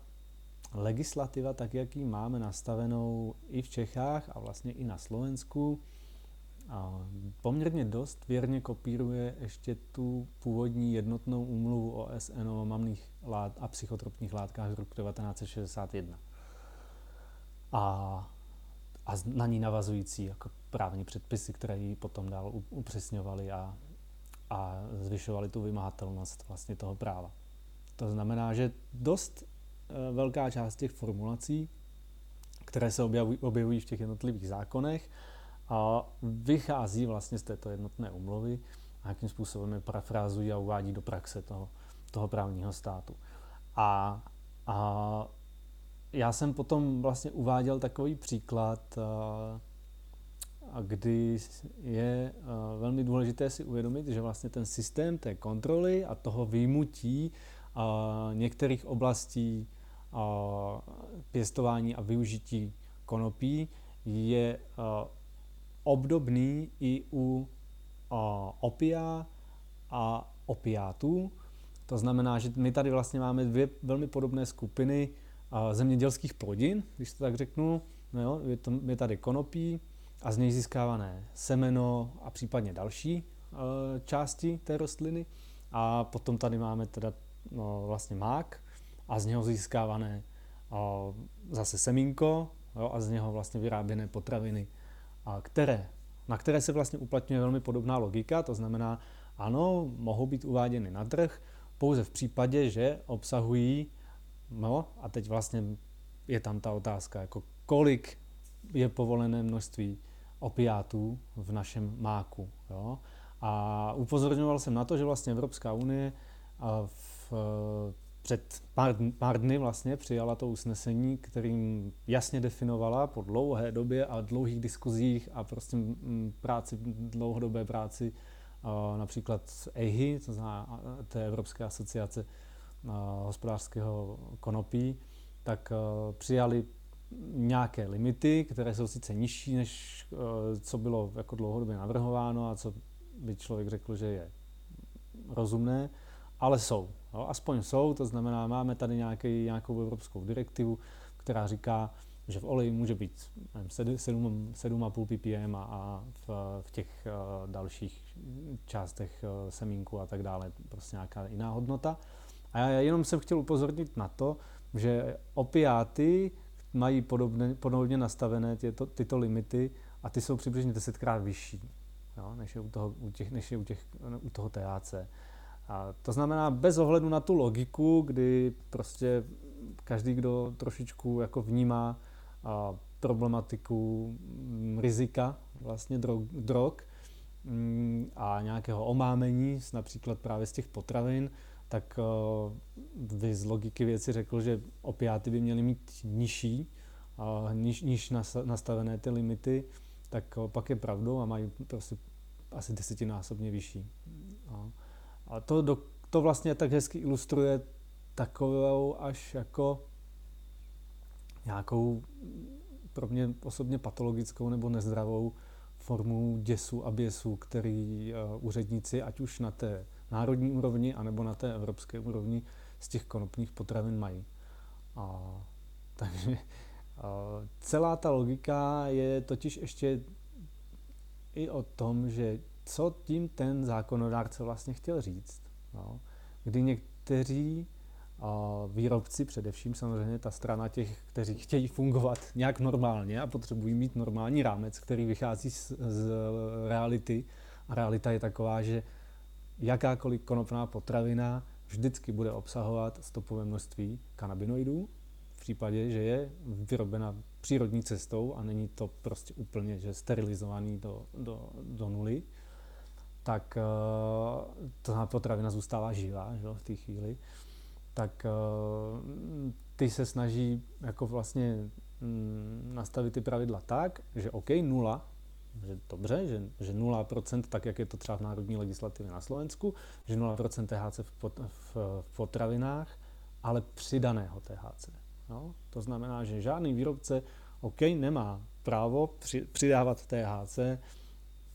legislativa, tak jak ji máme nastavenou i v Čechách a vlastně i na Slovensku, a poměrně dost věrně kopíruje ještě tu původní jednotnou úmluvu OSN o mamných lát a psychotropních látkách z roku 1961. A a na ní navazující jako právní předpisy, které ji potom dál upřesňovaly a, a zvyšovaly tu vymahatelnost vlastně toho práva. To znamená, že dost e, velká část těch formulací, které se objavují, objevují v těch jednotlivých zákonech, a vychází vlastně z této jednotné umluvy a jakým způsobem je parafrázují a uvádí do praxe toho, toho právního státu. A, a já jsem potom vlastně uváděl takový příklad, eh, kdy je eh, velmi důležité si uvědomit, že vlastně ten systém té kontroly a toho výjimutí některých oblastí pěstování a využití konopí je obdobný i u opia a opiátů. To znamená, že my tady vlastně máme dvě velmi podobné skupiny zemědělských plodin, když to tak řeknu. No jo, je, to, je tady konopí a z něj získávané semeno a případně další části té rostliny. A potom tady máme teda no, vlastně mák a z něho získávané o, zase semínko jo, a z něho vlastně vyráběné potraviny, a které, na které se vlastně uplatňuje velmi podobná logika, to znamená, ano, mohou být uváděny na trh, pouze v případě, že obsahují, no a teď vlastně je tam ta otázka, jako kolik je povolené množství opiátů v našem máku. Jo? A upozorňoval jsem na to, že vlastně Evropská unie v, před pár, pár dny vlastně přijala to usnesení, kterým jasně definovala po dlouhé době a dlouhých diskuzích a prostě práci, dlouhodobé práci například EHI, to znamená té Evropské asociace hospodářského konopí, tak přijali nějaké limity, které jsou sice nižší, než co bylo jako dlouhodobě navrhováno a co by člověk řekl, že je rozumné, ale jsou. Jo, aspoň jsou, to znamená, máme tady nějaký, nějakou evropskou direktivu, která říká, že v oleji může být 7,5 ppm a, a v, v těch dalších částech semínku a tak dále prostě nějaká jiná hodnota. A já jenom jsem chtěl upozornit na to, že opiáty mají podobně, podobně nastavené tyto, tyto limity a ty jsou přibližně desetkrát vyšší jo, než, je u toho, u těch, než je u, těch, u toho THC. A to znamená, bez ohledu na tu logiku, kdy prostě každý, kdo trošičku jako vnímá a, problematiku m, mm, rizika vlastně drog, drog m, mm, a nějakého omámení, například právě z těch potravin, tak uh, vy z logiky věci řekl, že opiáty by měly mít nižší, uh, níž, níž nastavené ty limity, tak pak je pravdou a mají prostě asi desetinásobně vyšší. No. A to, do, to vlastně tak hezky ilustruje takovou až jako nějakou pro mě osobně patologickou nebo nezdravou formu děsu a běsu, který úředníci, ať už na té národní úrovni, anebo na té evropské úrovni, z těch konopných potravin mají. A, takže uh, celá ta logika je totiž ještě i o tom, že co tím ten zákonodárce vlastně chtěl říct. No. Kdy někteří a výrobci, především samozřejmě ta strana těch, kteří chtějí fungovat nějak normálně a potřebují mít normální rámec, který vychází z, z reality. A realita je taková, že jakákoliv konopná potravina vždycky bude obsahovat stopové množství kanabinoidů, v případě, že je vyrobena přírodní cestou a není to prostě úplně že sterilizovaný do, do, do nuly, tak uh, ta potravina zůstává živá že, v té chvíli, tak uh, ty se snaží jako vlastně mm, nastavit ty pravidla tak, že OK, nula, že dobře, že, že 0%, tak jak je to třeba v národní legislativě na Slovensku, že 0% THC v, pot, v, v potravinách, ale přidaného THC. No? To znamená, že žádný výrobce OK, nemá právo při, přidávat THC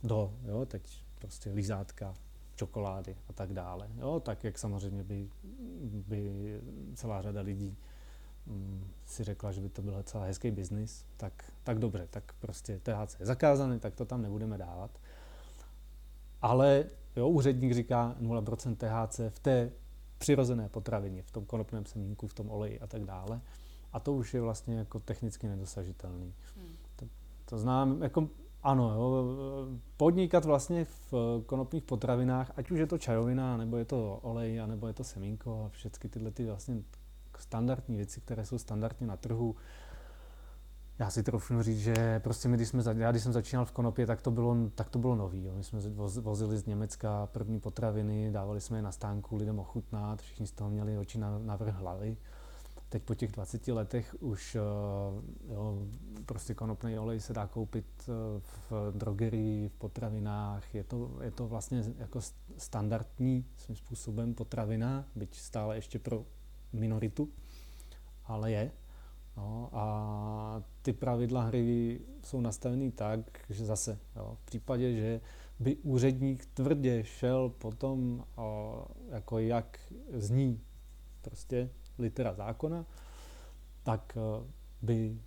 do, jo, teď prostě lizátka, čokolády a tak dále. Jo, tak jak samozřejmě by, by celá řada lidí si řekla, že by to byl docela hezký biznis, tak, tak dobře, tak prostě THC je zakázaný, tak to tam nebudeme dávat. Ale jo, úředník říká 0% THC v té přirozené potravině, v tom konopném semínku, v tom oleji a tak dále. A to už je vlastně jako technicky nedosažitelný. Hmm. To, to znám, jako ano, jo, podnikat vlastně v konopných potravinách, ať už je to čajovina, nebo je to olej, nebo je to semínko a všechny tyhle ty vlastně standardní věci, které jsou standardně na trhu. Já si troufnu říct, že prostě my, když jsme, já když jsem začínal v konopě, tak to bylo, tak to bylo nový. Jo. My jsme vozili z Německa první potraviny, dávali jsme je na stánku lidem ochutnat, všichni z toho měli oči na, na vrch hlavy. teď po těch 20 letech už jo, prostě konopný olej se dá koupit v drogerii, v potravinách. Je to, je to vlastně jako standardní svým způsobem potravina, byť stále ještě pro minoritu, ale je. No, a ty pravidla hry jsou nastavený tak, že zase jo, v případě, že by úředník tvrdě šel potom, o, jako jak zní prostě litera zákona, tak by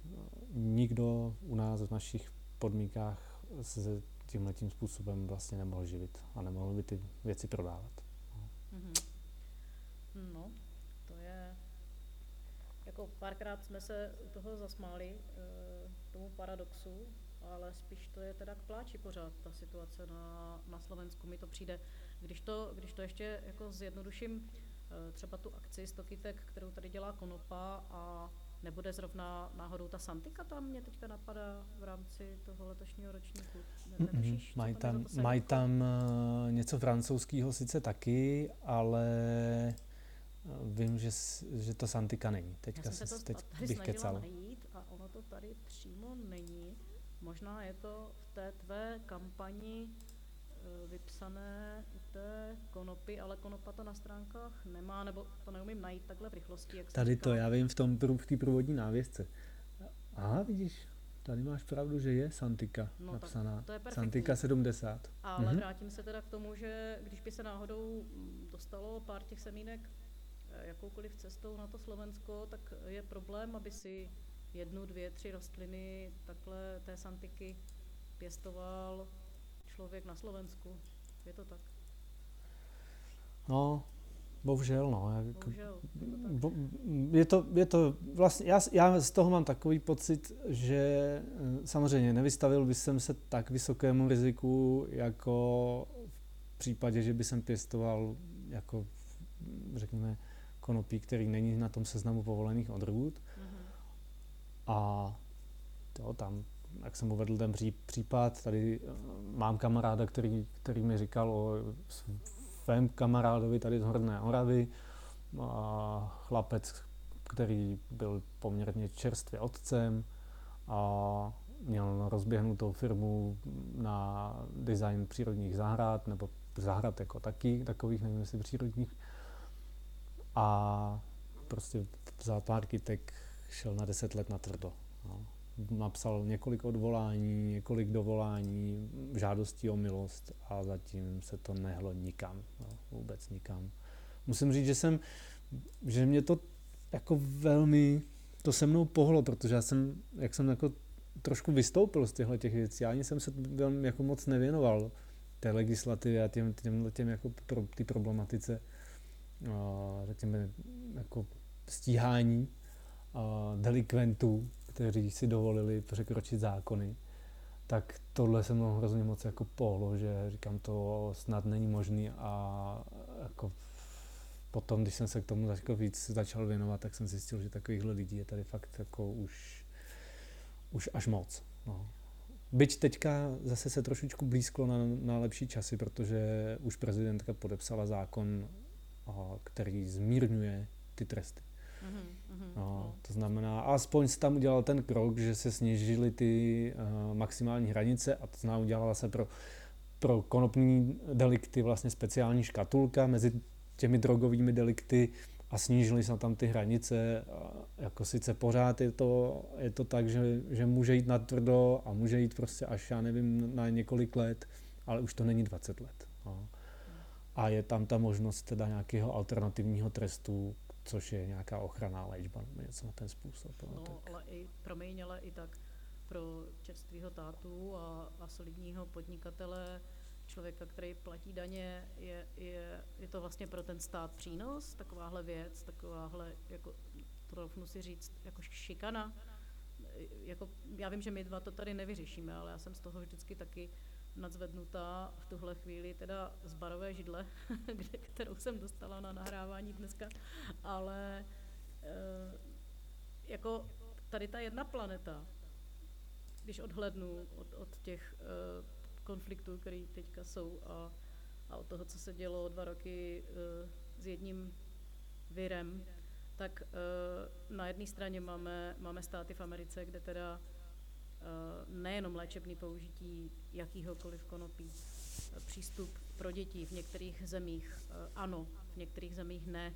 nikdo u nás v našich podmínkách se tímhle tím způsobem vlastně nemohl živit a nemohl by ty věci prodávat. Mm-hmm. No, jako párkrát jsme se u toho zasmáli, eh, tomu paradoxu, ale spíš to je teda k pláči pořád, ta situace na, na Slovensku. Mi to přijde, když to, když to ještě jako zjednoduším, eh, třeba tu akci Stokitek, kterou tady dělá Konopa a nebude zrovna náhodou ta Santika tam mě teďka napadá v rámci toho letošního ročníku. Netušíš, mají tam, mají tam uh, něco francouzského sice taky, ale Vím, že, že to Santika není. Teďka Já jsem se to teď tady bych kecal. najít a ono to tady přímo není. Možná je to v té tvé kampani e, vypsané u té konopy, ale konopa to na stránkách nemá, nebo to neumím najít takhle v rychlosti. Jak tady to, já vím, v tom v té průvodní návězce. Aha, vidíš, tady máš pravdu, že je Santika no, napsaná. To je Santika 70. Ale mhm. vrátím se teda k tomu, že když by se náhodou dostalo pár těch semínek jakoukoliv cestou na to Slovensko, tak je problém, aby si jednu, dvě, tři rostliny takhle té santiky pěstoval člověk na Slovensku. Je to tak? No, bohužel, no. Bohužel, je to, je to vlastně, já, já z toho mám takový pocit, že eh, samozřejmě nevystavil bych se tak vysokému riziku, jako v případě, že by jsem pěstoval jako, řekněme, konopí, který není na tom seznamu povolených odrůd. Mm-hmm. A to, tam, jak jsem uvedl ten pří, případ, tady eh, mám kamaráda, který, který mi říkal o svém kamarádovi tady z Horné Oravy, a chlapec, který byl poměrně čerstvě otcem a měl rozběhnutou firmu na design přírodních zahrad, nebo zahrad jako taky, takových, nevím jestli přírodních, a prostě vzal architekt, šel na 10 let na tvrdo. No. Napsal několik odvolání, několik dovolání, žádostí o milost a zatím se to nehlo nikam, no, vůbec nikam. Musím říct, že jsem, že mě to jako velmi, to se mnou pohlo, protože já jsem, jak jsem jako trošku vystoupil z těchto těch věcí, ani jsem se velmi jako moc nevěnoval té legislativě a těm, těm, těm jako pro, ty problematice řekněme, jako stíhání delikventů, kteří si dovolili překročit zákony, tak tohle se mnou hrozně moc jako pohlo, že říkám, to snad není možný a jako potom, když jsem se k tomu jako víc začal věnovat, tak jsem zjistil, že takovýchhle lidí je tady fakt jako už, už až moc. No. Byť teďka zase se trošičku blízko na, na lepší časy, protože už prezidentka podepsala zákon který zmírňuje ty tresty. Mm-hmm, no. To znamená, aspoň se tam udělal ten krok, že se snížily ty uh, maximální hranice a to znamená, udělala se pro, pro konopní delikty vlastně speciální škatulka mezi těmi drogovými delikty a snížily se tam ty hranice. Jako sice pořád je to, je to tak, že, že může jít na tvrdo a může jít prostě až, já nevím, na několik let, ale už to není 20 let. No a je tam ta možnost teda nějakého alternativního trestu, což je nějaká ochranná léčba nebo něco na ten způsob. No, tak. ale i, promiň, ale i tak pro čerstvého tátu a, a solidního podnikatele, člověka, který platí daně, je, je, je to vlastně pro ten stát přínos, takováhle věc, takováhle, jako, troufnu si říct, jako šikana. Jako, já vím, že my dva to tady nevyřešíme, ale já jsem z toho vždycky taky nadzvednutá v tuhle chvíli teda z barové židle, kde, kterou jsem dostala na nahrávání dneska, ale e, jako tady ta jedna planeta, když odhlednu od, od těch e, konfliktů, které teďka jsou a, a od toho, co se dělo dva roky e, s jedním virem, tak na jedné straně máme, máme státy v Americe, kde teda nejenom léčebný použití jakýhokoliv konopí, přístup pro děti v některých zemích ano, v některých zemích ne,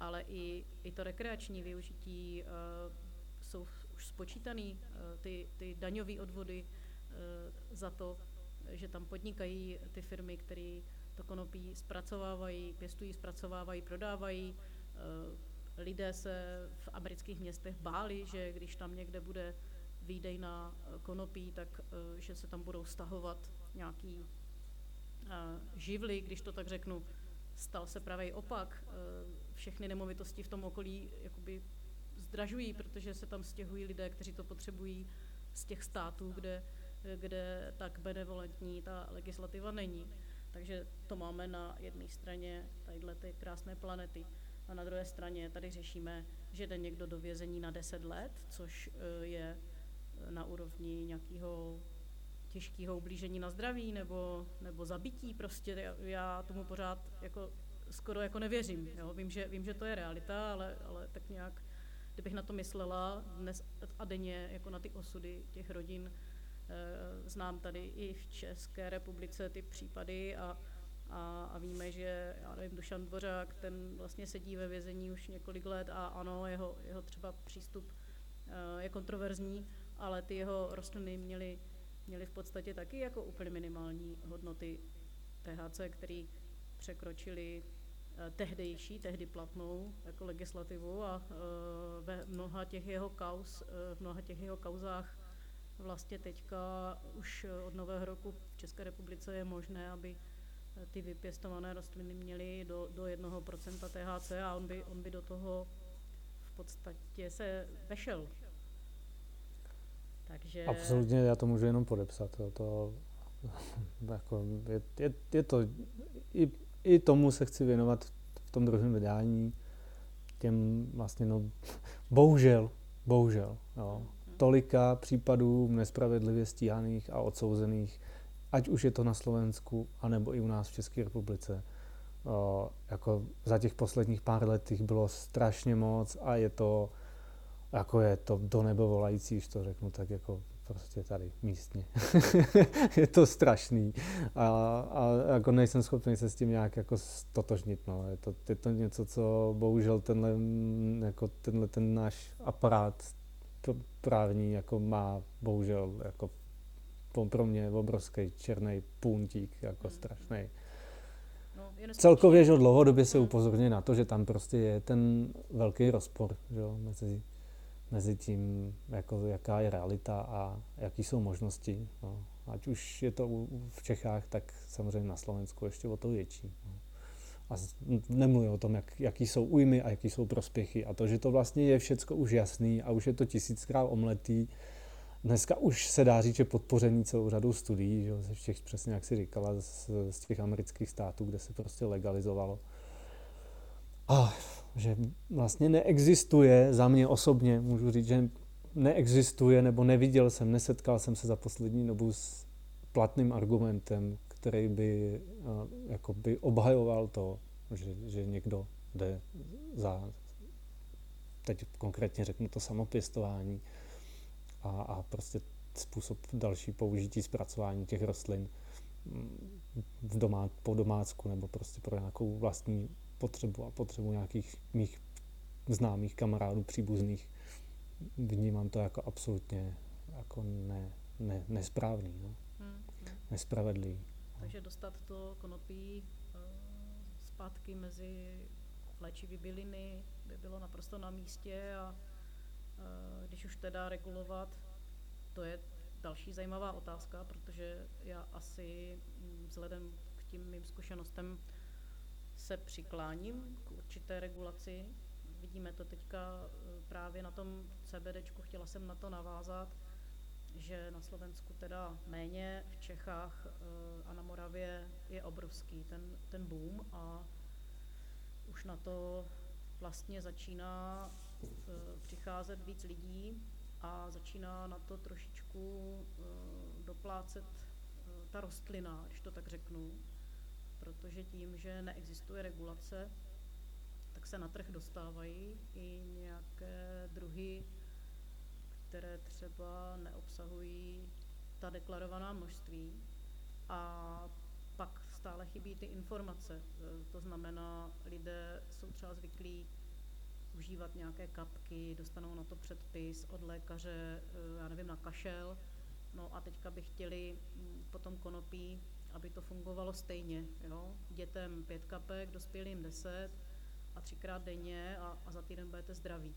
ale i, i to rekreační využití jsou už spočítaný ty, ty daňové odvody za to, že tam podnikají ty firmy, které to konopí zpracovávají, pěstují, zpracovávají, prodávají. Eh, lidé se v amerických městech báli, že když tam někde bude výdej na eh, konopí, tak eh, že se tam budou stahovat nějaký živly, když to tak řeknu. Stal se pravý opak. Všechny nemovitosti v tom okolí jakoby zdražují, protože se tam stěhují lidé, kteří to potřebují z těch států, kde kde tak benevolentní ta legislativa není. Takže to máme na jedné straně tadyhle ty krásné planety. A na druhé straně tady řešíme, že jde někdo do vězení na 10 let, což eh, je eh, na úrovni nějakého těžkého ublížení na zdraví nebo, nebo zabití. Prostě já tomu pořád jako, skoro jako nevěřím. Jo? Vím, že, vím, že to je realita, ale, ale tak nějak, kdybych na to myslela dnes a denně, jako na ty osudy těch rodin, Eh, znám tady i v České republice ty případy a, a, a víme, že já nevím, Dušan Dvořák, ten vlastně sedí ve vězení už několik let a ano, jeho, jeho třeba přístup eh, je kontroverzní, ale ty jeho rostliny měly, měly v podstatě taky jako úplně minimální hodnoty THC, které překročily eh, tehdejší, tehdy platnou jako legislativu a ve mnoha těch jeho kauz, v mnoha těch jeho kauzách vlastně teďka už od nového roku v České republice je možné, aby ty vypěstované rostliny měly do, do 1% THC a on by, on by do toho v podstatě se vešel. Takže... Absolutně, já to můžu jenom podepsat. To, to jako je, je, je to, i, i tomu se chci věnovat v tom druhém vydání, těm vlastně, no, bohužel, bohužel, jo, tolika případů nespravedlivě stíhaných a odsouzených, ať už je to na Slovensku, anebo i u nás v České republice. O, jako za těch posledních pár let jich bylo strašně moc a je to, jako je to do nebe volající, když to řeknu tak jako prostě tady místně. je to strašný a, a jako nejsem schopný se s tím nějak jako stotožnit. No. Je, to, je to něco, co bohužel tenhle, jako tenhle ten náš aparát právní jako má bohužel jako pro mě obrovský černý puntík, jako hmm. strašný. No, Celkově, že dlouhodobě se hmm. upozorňuje na to, že tam prostě je ten velký rozpor že jo, mezi, mezi tím, jako, jaká je realita a jaký jsou možnosti. No. Ať už je to v Čechách, tak samozřejmě na Slovensku ještě o to větší. No a nemluví o tom, jak, jaký jsou újmy a jaký jsou prospěchy. A to, že to vlastně je všecko už jasný a už je to tisíckrát omletý, Dneska už se dá říct, že podpoření celou řadou studií, že ze všech, přesně jak si říkala, z, z těch amerických států, kde se prostě legalizovalo. A že vlastně neexistuje, za mě osobně můžu říct, že neexistuje, nebo neviděl jsem, nesetkal jsem se za poslední dobu s platným argumentem, který by, jako by obhajoval to, že, že někdo jde za, teď konkrétně řeknu to samopěstování a, a prostě způsob další použití, zpracování těch rostlin mm, v domá, po domácku nebo prostě pro nějakou vlastní potřebu a potřebu nějakých mých známých kamarádů, příbuzných. Vnímám to jako absolutně jako ne, ne, nesprávný, no. hmm. hmm. nespravedlivý. Takže dostat to konopí uh, zpátky mezi léčivý byliny by bylo naprosto na místě a uh, když už teda regulovat, to je další zajímavá otázka, protože já asi mm, vzhledem k tím mým zkušenostem se přikláním k určité regulaci. Vidíme to teďka eh, právě na tom CBDčku, chtěla jsem na to navázat že na Slovensku teda méně, v Čechách eh, a na Moravě je obrovský ten, ten boom a už na to vlastně začíná eh, přicházet víc lidí a začíná na to trošičku doplácet ta rostlina, když to tak řeknu, protože tím, že neexistuje regulace, tak se na trh dostávají i nějaké druhy, které třeba neobsahují ta deklarovaná množství a pak stále chybí ty informace. E, to znamená, lidé jsou třeba zvyklí užívat nějaké kapky, dostanou na to předpis od lékaře, e, já nevím, na kašel, no a teďka by chtěli mm, potom konopí, aby to fungovalo stejně. Jo? Dětem pět kapek, dospělým deset a třikrát denně a, a za týden budete zdraví.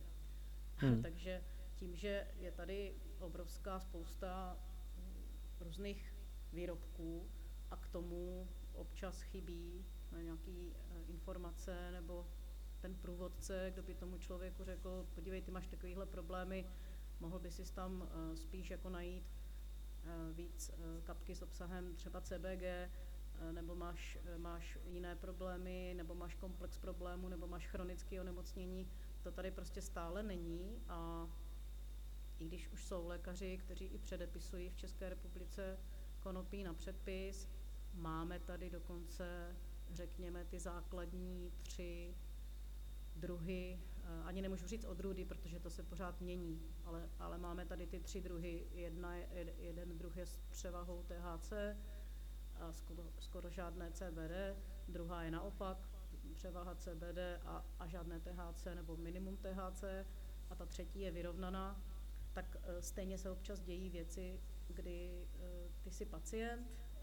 Hmm. Takže tím, že je tady obrovská spousta různých výrobků a k tomu občas chybí nějaké eh, informace nebo ten průvodce, kdo by tomu člověku řekl, podívej, ty máš takovéhle problémy, mohl by si tam eh, spíš jako najít víc kapky s obsahem třeba CBG, nebo máš, máš jiné problémy, nebo máš komplex problémů, nebo máš chronické onemocnění, to tady prostě stále není a i když už jsou lékaři, kteří i předepisují v České republice konopí na předpis, máme tady dokonce, řekněme, ty základní tři druhy, eh, ani nemůžu říct odrůdy, protože to se pořád mění, ale, ale máme tady ty tři druhy. Jedna, jeden druh je s převahou THC, a skoro, skoro žádné CBD, druhá je naopak, převaha CBD a, a žádné THC nebo minimum THC a ta třetí je vyrovnaná. Tak eh, stejně se občas dějí věci, kdy eh, ty jsi pacient, eh,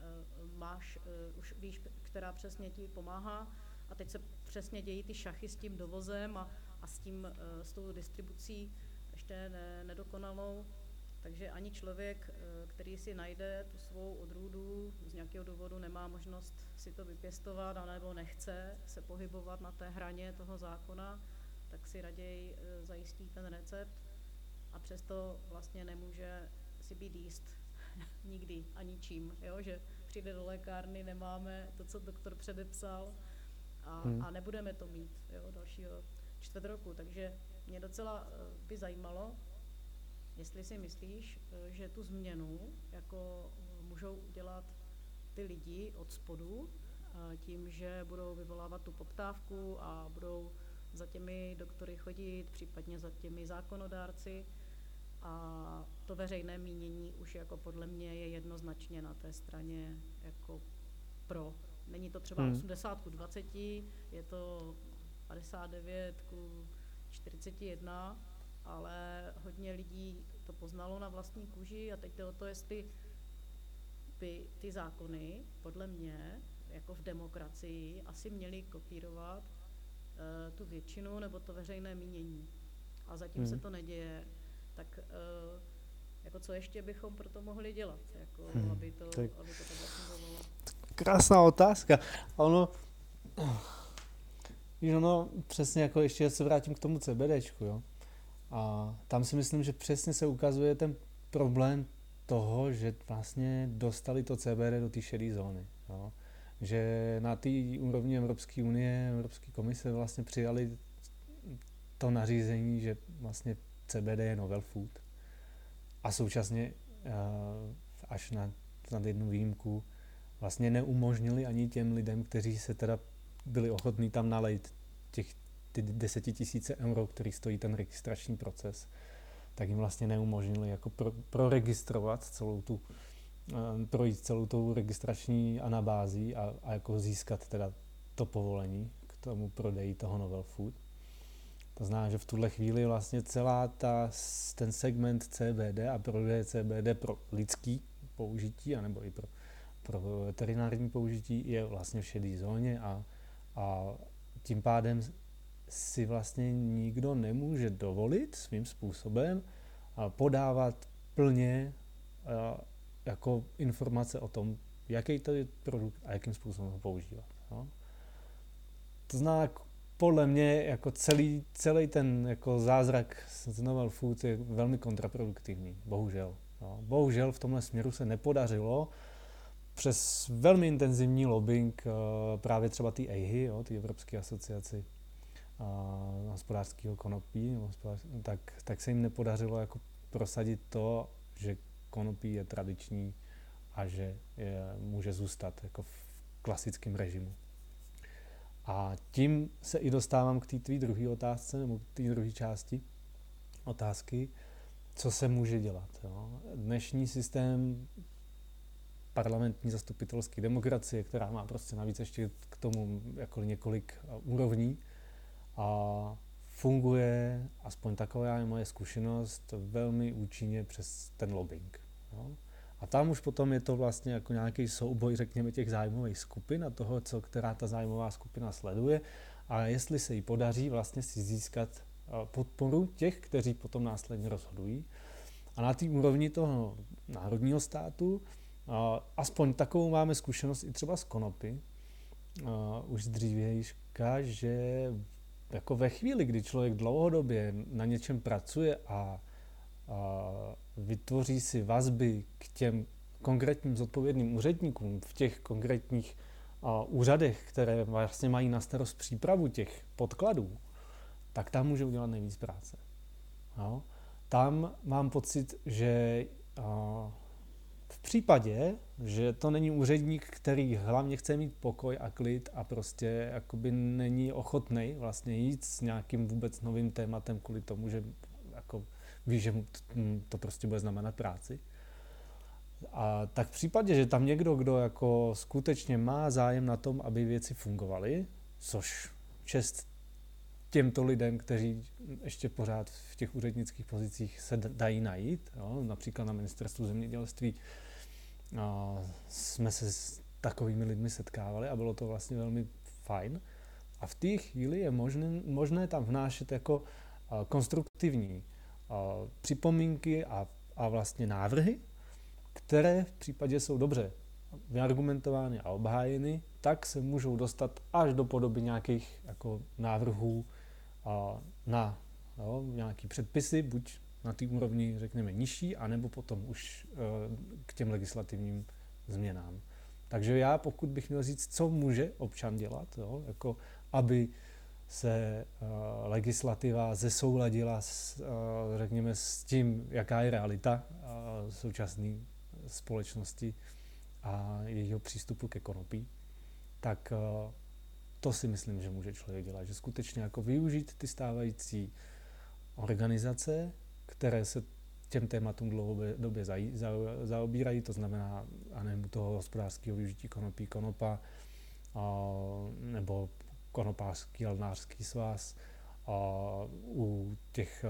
máš, už víš, která přesně ti pomáhá. A teď se přesně dějí ty šachy s tím dovozem a, a s, tím, s tou distribucí ještě ne, nedokonalou. Takže ani člověk, který si najde tu svou odrůdu, z nějakého důvodu nemá možnost si to vypěstovat, anebo nechce se pohybovat na té hraně toho zákona, tak si raději zajistí ten recept a přesto vlastně nemůže si být jíst nikdy a ničím, jo? že přijde do lékárny, nemáme to, co doktor předepsal a, hmm. a nebudeme to mít jo, dalšího čtvrt roku. Takže mě docela eh, by zajímalo, jestli si myslíš, eh, že tu změnu jako eh, můžou udělat ty lidi od spodu, tím, že budou vyvolávat tu poptávku a budou za těmi doktory chodit, případně za těmi zákonodárci, a to veřejné mínění už jako podle mě je jednoznačně na té straně jako pro. Není to třeba hmm. 80 ku 20, je to 59 ku 41, ale hodně lidí to poznalo na vlastní kůži a teď jde o to, jestli by ty zákony, podle mě, jako v demokracii, asi měly kopírovat uh, tu většinu nebo to veřejné mínění. A zatím hmm. se to neděje tak uh, jako co ještě bychom pro to mohli dělat, jako, hmm, aby, to, tak. aby to fungovalo? Krásná otázka. Ono, víš, ono přesně jako ještě se vrátím k tomu CBDčku, jo. A tam si myslím, že přesně se ukazuje ten problém toho, že vlastně dostali to CBD do té šedé zóny. Jo. Že na té úrovni Evropské unie, Evropské komise vlastně přijali to nařízení, že vlastně CBD je novel food a současně eh, až na, na jednu výjimku vlastně neumožnili ani těm lidem, kteří se teda byli ochotní tam nalejt těch ty desetitisíce euro, který stojí ten registrační proces, tak jim vlastně neumožnili jako pro, proregistrovat celou tu, eh, projít celou tou registrační anabází a, a jako získat teda to povolení k tomu prodeji toho novel food. To znamená, že v tuhle chvíli vlastně celá ta, ten segment CBD a prodeje CBD pro lidský použití, anebo i pro, pro veterinární použití je vlastně v šedé zóně a, a tím pádem si vlastně nikdo nemůže dovolit svým způsobem podávat plně jako informace o tom, jaký to je produkt a jakým způsobem ho používat. No. To znamená, podle mě jako celý, celý ten jako zázrak z Novel Food je velmi kontraproduktivní, bohužel. No, bohužel v tomhle směru se nepodařilo přes velmi intenzivní lobbying uh, právě třeba ty EIHY, ty Evropské asociaci uh, hospodářského konopí, tak, tak se jim nepodařilo jako prosadit to, že konopí je tradiční a že je, může zůstat jako v klasickém režimu. A tím se i dostávám k té tvý druhé otázce, nebo té druhé části otázky, co se může dělat. Jo. Dnešní systém parlamentní zastupitelské demokracie, která má prostě navíc ještě k tomu jako několik úrovní a funguje, aspoň taková je moje zkušenost, velmi účinně přes ten lobbying. Jo. A tam už potom je to vlastně jako nějaký souboj, řekněme, těch zájmových skupin a toho, co která ta zájmová skupina sleduje. A jestli se jí podaří vlastně si získat eh, podporu těch, kteří potom následně rozhodují. A na té úrovni toho národního státu, eh, aspoň takovou máme zkušenost i třeba z konopy, už z dřívějška, že jako ve chvíli, kdy člověk dlouhodobě na něčem pracuje a vytvoří si vazby k těm konkrétním zodpovědným úředníkům v těch konkrétních úřadech, které vlastně mají na starost přípravu těch podkladů, tak tam může udělat nejvíc práce. No. Tam mám pocit, že v případě, že to není úředník, který hlavně chce mít pokoj a klid a prostě jakoby není ochotný vlastně jít s nějakým vůbec novým tématem kvůli tomu, že jako ví, že to prostě bude znamenat práci. A tak v případě, že tam někdo, kdo jako skutečně má zájem na tom, aby věci fungovaly, což čest těmto lidem, kteří ještě pořád v těch úřednických pozicích se dají najít, jo, například na ministerstvu zemědělství a jsme se s takovými lidmi setkávali a bylo to vlastně velmi fajn. A v té chvíli je možné, možné tam vnášet jako konstruktivní připomínky a, a vlastně návrhy, které v případě jsou dobře vyargumentovány a obhájeny, tak se můžou dostat až do podoby nějakých jako návrhů na jo, nějaký předpisy, buď na té úrovni, řekněme, nižší, anebo potom už e, k těm legislativním změnám. Takže já, pokud bych měl říct, co může občan dělat, jo, jako aby se uh, legislativa zesouladila s, uh, řekněme, s tím, jaká je realita současné společnosti a jejího přístupu ke konopí, tak to si myslím, že může člověk dělat. Že skutečně jako využít ty stávající organizace, které se těm tématům dlouhodobě za, za, zaobírají, to znamená, a nebo toho hospodářského využití konopí, konopa, a, nebo konopářský lnářský svaz, a u těch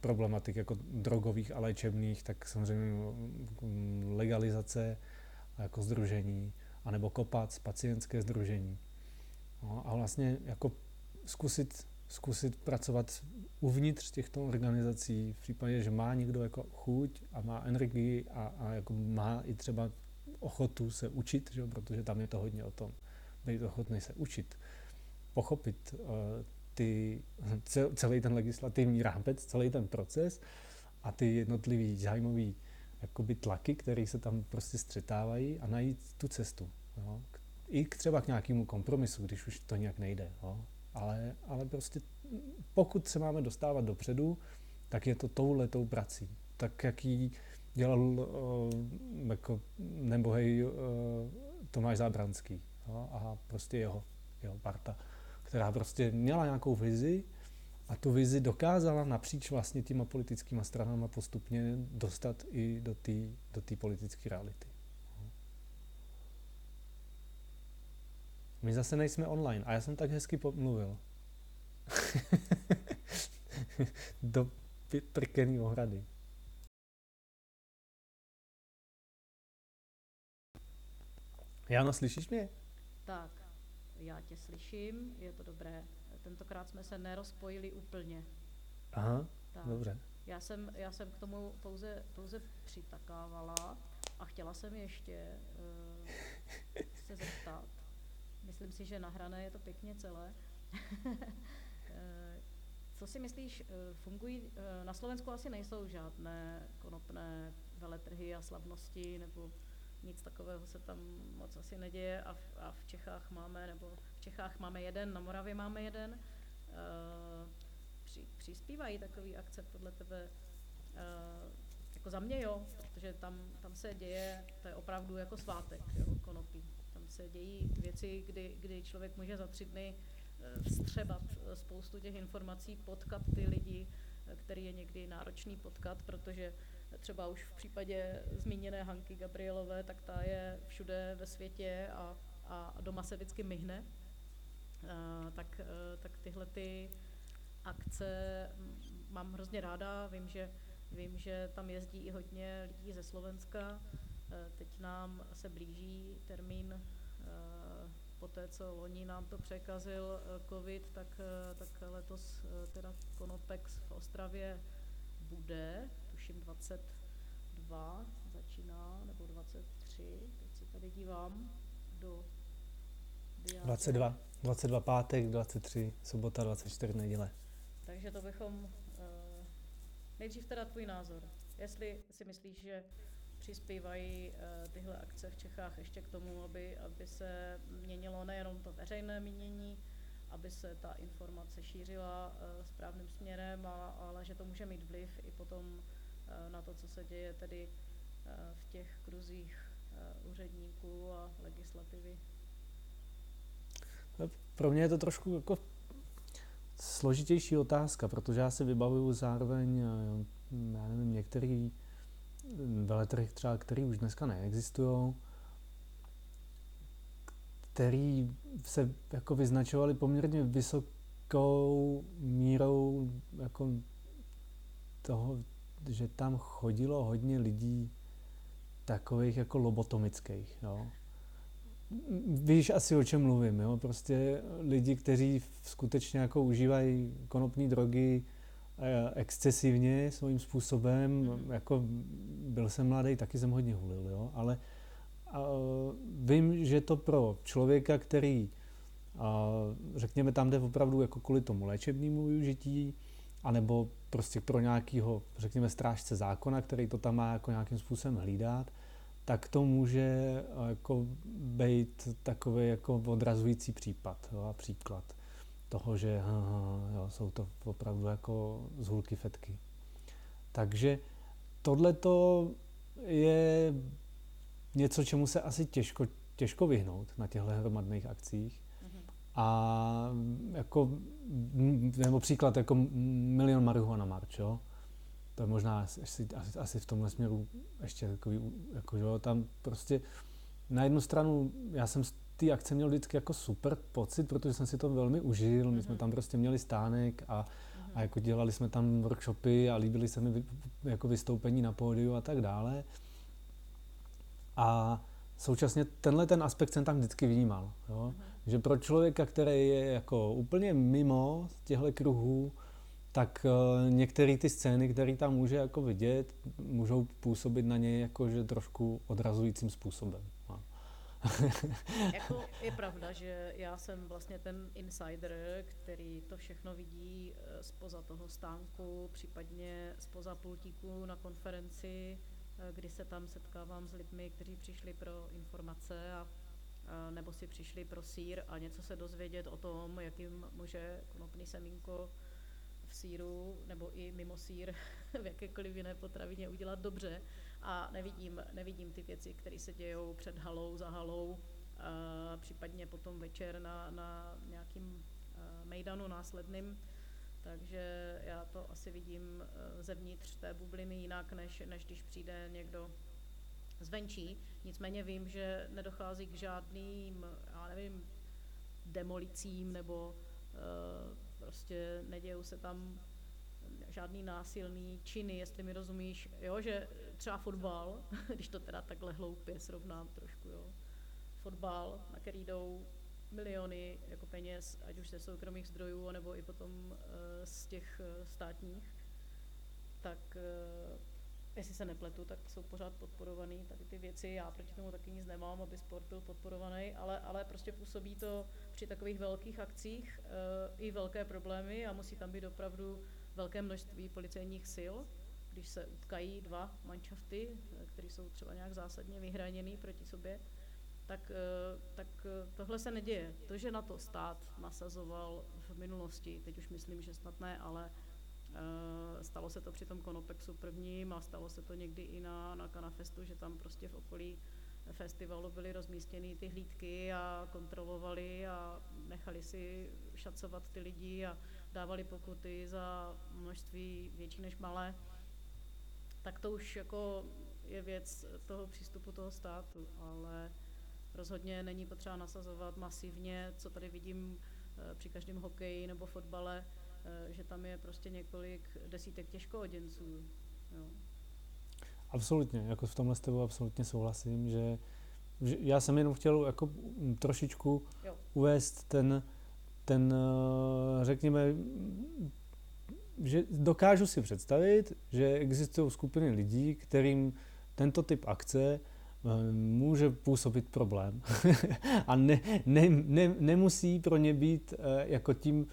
problematik jako drogových a léčebných, tak samozřejmě mm, legalizace jako združení, anebo kopac, pacientské združení. No, a vlastně jako zkusit, zkusit pracovat uvnitř těchto organizací v případě, že má někdo jako chuť a má energii a, a jako má i třeba ochotu se učit, že? protože tam je to hodně o tom být ochotný se učit, pochopit uh, ty, celý ten legislativní rámec, celý ten proces a ty jednotlivý zájmový jakoby tlaky, které se tam prostě střetávají a najít tu cestu. Jo. I k třeba k nějakému kompromisu, když už to nějak nejde. Jo. Ale, ale prostě pokud se máme dostávat dopředu, tak je to touhletou prací. Tak, jak ji dělal uh, jako nebohej uh, Tomáš Zábranský jo, a prostě jeho, jeho parta, která prostě měla nějakou vizi a tu vizi dokázala napříč vlastně těma politickými stranama postupně dostat i do té do politické reality. My zase nejsme online a já jsem tak hezky mluvil. do prkený ohrady. Jano, slyšíš mě? Tak, já tě slyším, je to dobré. Tentokrát jsme se nerozpojili úplně. Aha, tak. dobře. Já jsem, já jsem k tomu pouze, pouze přitakávala a chtěla jsem ještě uh, se zeptat. Myslím si, že nahrané je to pěkně celé. Eh, co si myslíš, eh, fungují, na Slovensku asi nejsou žádné konopné veletrhy a slavnosti nebo nic takového se tam moc asi neděje a v, a v Čechách máme, nebo v Čechách máme jeden, na Moravě máme jeden. Při, přispívají takový akce podle tebe? Jako za mě jo, protože tam, tam se děje, to je opravdu jako svátek, jo, konopí. Se dějí věci, kdy, kdy člověk může za tři dny vstřebat spoustu těch informací, potkat ty lidi, který je někdy náročný potkat, protože třeba už v případě zmíněné Hanky Gabrielové, tak ta je všude ve světě a, a doma se vždycky myhne. Tak, tak tyhle ty akce mám hrozně ráda. Vím, že, vím, že tam jezdí i hodně lidí ze Slovenska. Teď nám se blíží termín po té, co loni nám to překazil covid, tak, tak letos teda Konopex v Ostravě bude, tuším 22 začíná, nebo 23, teď se tady dívám do diáře. 22, 22 pátek, 23 sobota, 24 neděle. Takže to bychom, nejdřív teda tvůj názor. Jestli si myslíš, že přispívají uh, tyhle akce v Čechách ještě k tomu, aby, aby se měnilo nejenom to veřejné mínění, aby se ta informace šířila uh, správným směrem, a, ale že to může mít vliv i potom uh, na to, co se děje tedy v těch kruzích úředníků a legislativy. No, pro mě je to trošku jako složitější otázka, protože já si vybavuju zároveň, já nevím, některý veletrhy třeba, který už dneska neexistují, který se jako vyznačovali poměrně vysokou mírou jako toho, že tam chodilo hodně lidí takových jako lobotomických, jo. Víš asi, o čem mluvím, jo? Prostě lidi, kteří skutečně jako užívají konopní drogy excesivně svým způsobem, mm. jako byl jsem mladý, taky jsem hodně hulil, jo? ale a vím, že to pro člověka, který, a řekněme, tam jde opravdu jako kvůli tomu léčebnému využití, anebo prostě pro nějakého, řekněme, strážce zákona, který to tam má jako nějakým způsobem hlídat, tak to může jako být takový jako odrazující případ jo, a příklad toho, že jo, jsou to opravdu jako zhulky fetky. Takže tohle je něco, čemu se asi těžko, těžko vyhnout na těchto hromadných akcích. Mm-hmm. A jako, nebo příklad jako milion marihuana marč, jo? To je možná asi, asi, asi v tomhle směru ještě takový, jako, jo, tam prostě na jednu stranu já jsem té akce měl vždycky jako super pocit, protože jsem si to velmi užil, my jsme mhm. tam prostě měli stánek a, a mhm. jako dělali jsme tam workshopy a líbily se mi jako vystoupení na pódiu a tak dále. A současně tenhle ten aspekt jsem tam vždycky vnímal. Jo? Mhm. Že pro člověka, který je jako úplně mimo těchto kruhů, tak uh, některé ty scény, které tam může jako vidět, můžou působit na něj jako, že trošku odrazujícím způsobem. Jako je pravda, že já jsem vlastně ten insider, který to všechno vidí uh, spoza toho stánku, případně spoza pultíku na konferenci, uh, kdy se tam setkávám s lidmi, kteří přišli pro informace a nebo si přišli pro sír a něco se dozvědět o tom, jakým může konopný semínko v síru nebo i mimo sír v jakékoliv jiné potravině udělat dobře a nevidím, nevidím ty věci, které se dějou před halou, za halou, a případně potom večer na, na nějakým mejdanu následným. Takže já to asi vidím e, zevnitř té bubliny jinak, než, než když přijde někdo zvenčí. Nicméně vím, že nedochází k žádným, já nevím, demolicím nebo Prostě nedějou se tam žádný násilný činy, jestli mi rozumíš, jo, že třeba fotbal, když to teda takhle hloupě srovnám trošku, jo, fotbal, na který jdou miliony jako peněz, ať už ze soukromých zdrojů, nebo i potom uh, z těch uh, státních, tak uh, jestli se nepletu, tak jsou pořád podporovaný tady ty věci. Já proti tomu taky nic nemám, aby sport byl podporovaný, ale, ale prostě působí to při takových velkých akcích uh, i velké problémy a musí tam být opravdu velké množství policejních sil, když se utkají dva manšafty, eh, které jsou třeba nějak zásadně vyhraněný proti sobě, tak, uh, tak tohle se neděje. To, že na to stát nasazoval v minulosti, teď už myslím, že snad ne, ale Eh, stalo se to při tom Konopexu prvním a stalo se to někdy i na, na Kanafestu, že tam prostě v okolí festivalu byly rozmístěny ty hlídky a kontrolovali a nechali si šacovat ty lidi a dávali pokuty za množství větší než malé, tak to už jako je věc toho přístupu toho státu, ale rozhodně není potřeba nasazovat masivně, co tady vidím eh, při každém hokeji nebo fotbale, eh, že tam je prostě několik desítek těžkooděnců. Jo. Absolutně, jako v tomhle s tebou absolutně souhlasím, že, že já jsem jenom chtěl jako trošičku jo. uvést ten, ten, eh, řekněme, že dokážu si představit, že existují skupiny lidí, kterým tento typ akce eh, může působit problém. a ne, ne, ne, nemusí pro ně být eh, jako tím,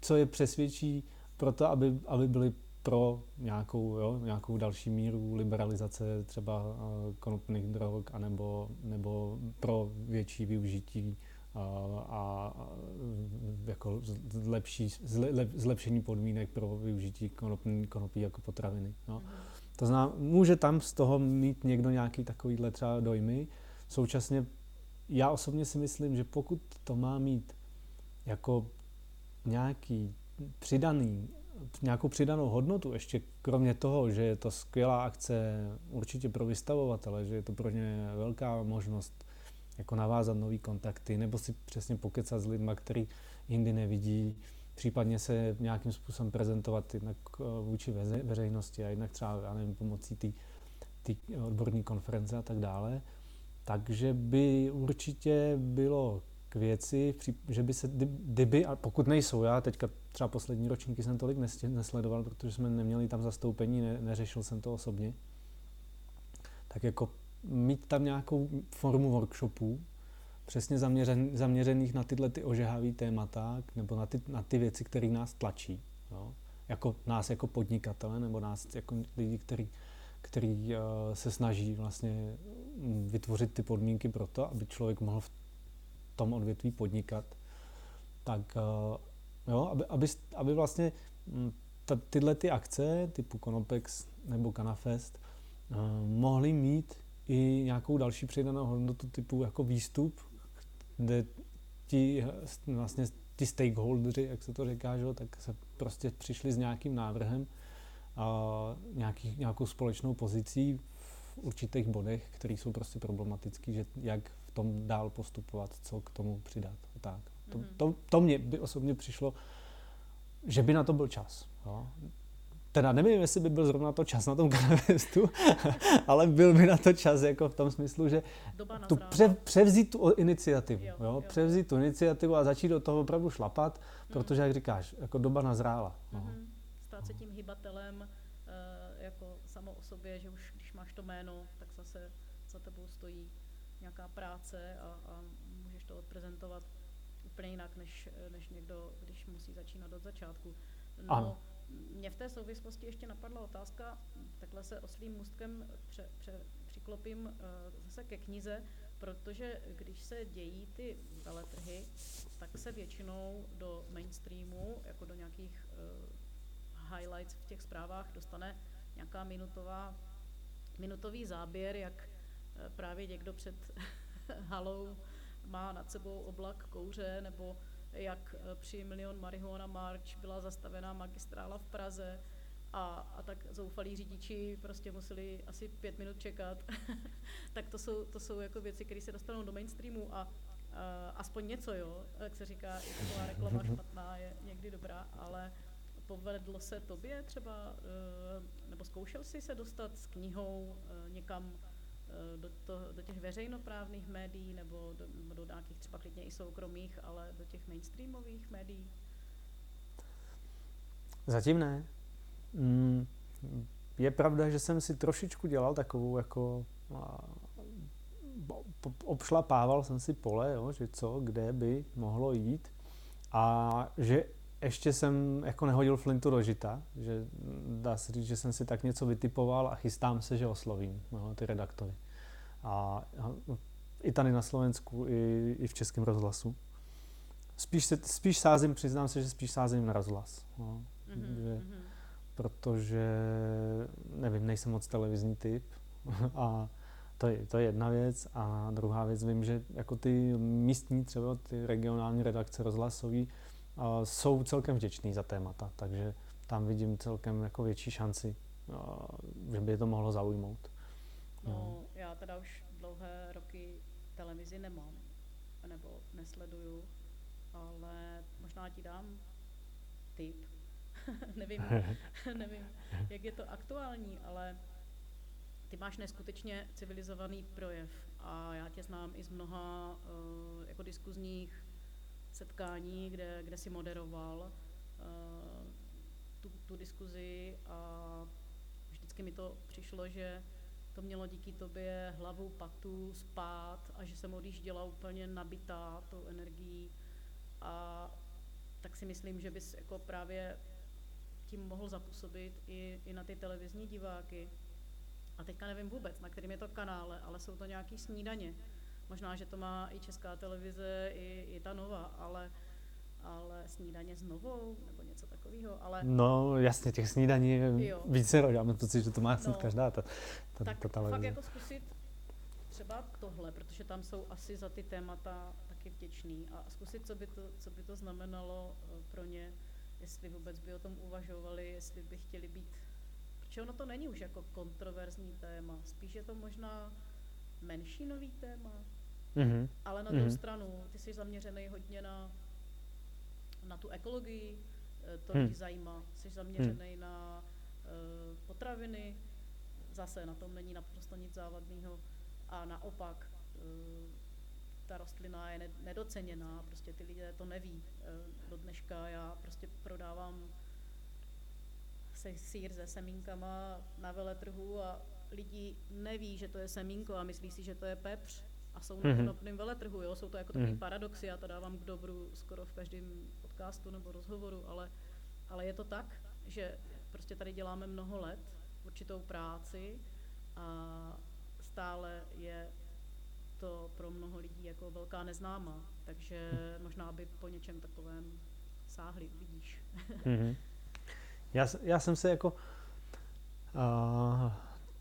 co je přesvědčí pro to, aby, aby byli pro nějakou, jo, nějakou další míru liberalizace třeba konopných drog, anebo, nebo pro větší využití a, a jako lepší, zle, zlepšení podmínek pro využití konopí, konopí jako potraviny. No. Mhm. To znamená, může tam z toho mít někdo nějaký takovýhle třeba dojmy. Současně já osobně si myslím, že pokud to má mít jako nějaký přidaný, nějakou přidanou hodnotu, ještě kromě toho, že je to skvělá akce určitě pro vystavovatele, že je to pro ně velká možnost jako navázat nové kontakty, nebo si přesně pokecat s lidmi, který jindy nevidí, případně se nějakým způsobem prezentovat jednak eh, vůči veřejnosti a jednak třeba, já nevím, pomocí té odborní konference a tak dále. Takže by určitě bylo k věci, že by se, kdyby, a pokud nejsou, já teďka třeba poslední ročníky jsem tolik nesledoval, protože jsme neměli tam zastoupení, ne, neřešil jsem to osobně, tak jako mít tam nějakou formu workshopů, přesně zaměřen, zaměřených na tyhle ty ožehavé témata, nebo na ty, na ty věci, které nás tlačí. Jo? Jako nás jako podnikatele, nebo nás jako lidi, který, který uh, se snaží vlastně vytvořit ty podmínky pro to, aby člověk mohl v tom odvětví podnikat. Tak uh, jo, aby, aby, aby vlastně hm, ta, tyhle ty akce typu Konopex nebo Canafest uh, mohly mít i nějakou další přidanou hodnotu typu jako výstup, kde ti vlastně ti stakeholderi, jak se to říká, že, tak se prostě přišli s nějakým návrhem a nějaký, nějakou společnou pozicí v určitých bodech, které jsou prostě problematické, že jak v tom dál postupovat, co k tomu přidat. Tak. To, mm-hmm. to, to mě by osobně přišlo, že by na to byl čas. Jo. Teda nevím, jestli by byl zrovna to čas na tom Canvestu, ale byl by na to čas jako v tom smyslu, že tu pře, převzít tu iniciativu, jo, jo, jo. převzít tu iniciativu a začít do toho opravdu šlapat, mm. protože, jak říkáš, jako doba nazrála. No. Mm-hmm. Stát se tím hybatelem uh, jako samo o sobě, že už když máš to jméno, tak zase za tebou stojí nějaká práce a, a můžeš to odprezentovat úplně jinak, než, než někdo, když musí začínat od začátku. No, ano mě v té souvislosti ještě napadla otázka, takhle se oslým můstkem pře, pře, přiklopím uh, zase ke knize, protože když se dějí ty veletrhy, tak se většinou do mainstreamu, jako do nějakých uh, highlights v těch zprávách dostane nějaká minutová, minutový záběr, jak uh, právě někdo před halou má nad sebou oblak kouře, nebo jak eh, při Milion Marihuana March byla zastavená magistrála v Praze a, a tak zoufalí řidiči prostě museli asi pět minut čekat. tak to jsou, to jsou jako věci, které se dostanou do mainstreamu a uh, aspoň něco, jo, jak se říká, i taková reklama špatná je někdy dobrá, ale povedlo se tobě třeba, uh, nebo zkoušel jsi se dostat s knihou někam Eh, do, to, do těch veřejnoprávných médií nebo do, do nějakých třeba klidně i soukromých, ale do těch mainstreamových médií? Zatím ne. Mm, je pravda, že jsem si trošičku dělal takovou jako obšlapával jsem si pole, jo, že co, kde by mohlo jít a že ještě jsem jako nehodil flintu do žita, že dá se říct, že jsem si tak něco vytipoval a chystám se, že oslovím no, ty redaktory. A, i tady na Slovensku, i, i v Českém rozhlasu. Spíš, se, spíš sázím, přiznám se, že spíš sázím na rozhlas. No. Mm-hmm. Že, protože, nevím, nejsem moc televizní typ a, To je, to je jedna věc a druhá věc, vím, že jako ty místní, třeba ty regionální redakce rozhlasový, uh, jsou celkem vděční za témata, takže tam vidím celkem jako větší šanci, že by je to mohlo zaujmout. No, no, já teda už dlouhé roky televizi nemám, nebo nesleduju, ale možná ti dám tip. nevím, nevím, jak je to aktuální, ale ty máš neskutečně civilizovaný projev a já tě znám i z mnoha uh, jako diskuzních setkání, kde, kde jsi moderoval uh, tu, tu diskuzi a vždycky mi to přišlo, že to mělo díky tobě hlavu, patu, spát a že jsem odjížděla úplně nabitá tou energií a tak si myslím, že bys jako právě tím mohl zapůsobit i, i na ty televizní diváky. A teďka nevím vůbec, na kterým je to kanále, ale jsou to nějaký snídaně. Možná, že to má i česká televize, i, i ta nová, ale, ale snídaně s novou, nebo něco takového. Ale... No jasně, těch snídaní je více, já mám pocit, že to má no, každá ta, ta, tak ta televize. fakt jako zkusit třeba tohle, protože tam jsou asi za ty témata taky vděční a zkusit, co by to, co by to znamenalo eh, pro ně jestli vůbec by o tom uvažovali, jestli by chtěli být, protože ono to není už jako kontroverzní téma, spíš je to možná menšinový téma, mm-hmm. ale na druhou mm-hmm. stranu, ty jsi zaměřený hodně na, na tu ekologii, eh, to lidi hmm. zajímá, jsi zaměřený hmm. na uh, potraviny, zase na tom není naprosto nic závadného a naopak uh, ta rostlina je nedoceněná, prostě ty lidé to neví. Eh, do dneška já prostě prodávám se sír se semínkama na veletrhu a lidi neví, že to je semínko a myslí si, že to je pepř a jsou na konopném veletrhu, jo? jsou to jako takový mm-hmm. paradoxy, já to dávám k dobru skoro v každém podcastu nebo rozhovoru, ale, ale je to tak, že prostě tady děláme mnoho let určitou práci a stále je to pro mnoho lidí jako velká neznámá, takže možná by po něčem takovém sáhli, vidíš. mm-hmm. já, já jsem se jako uh,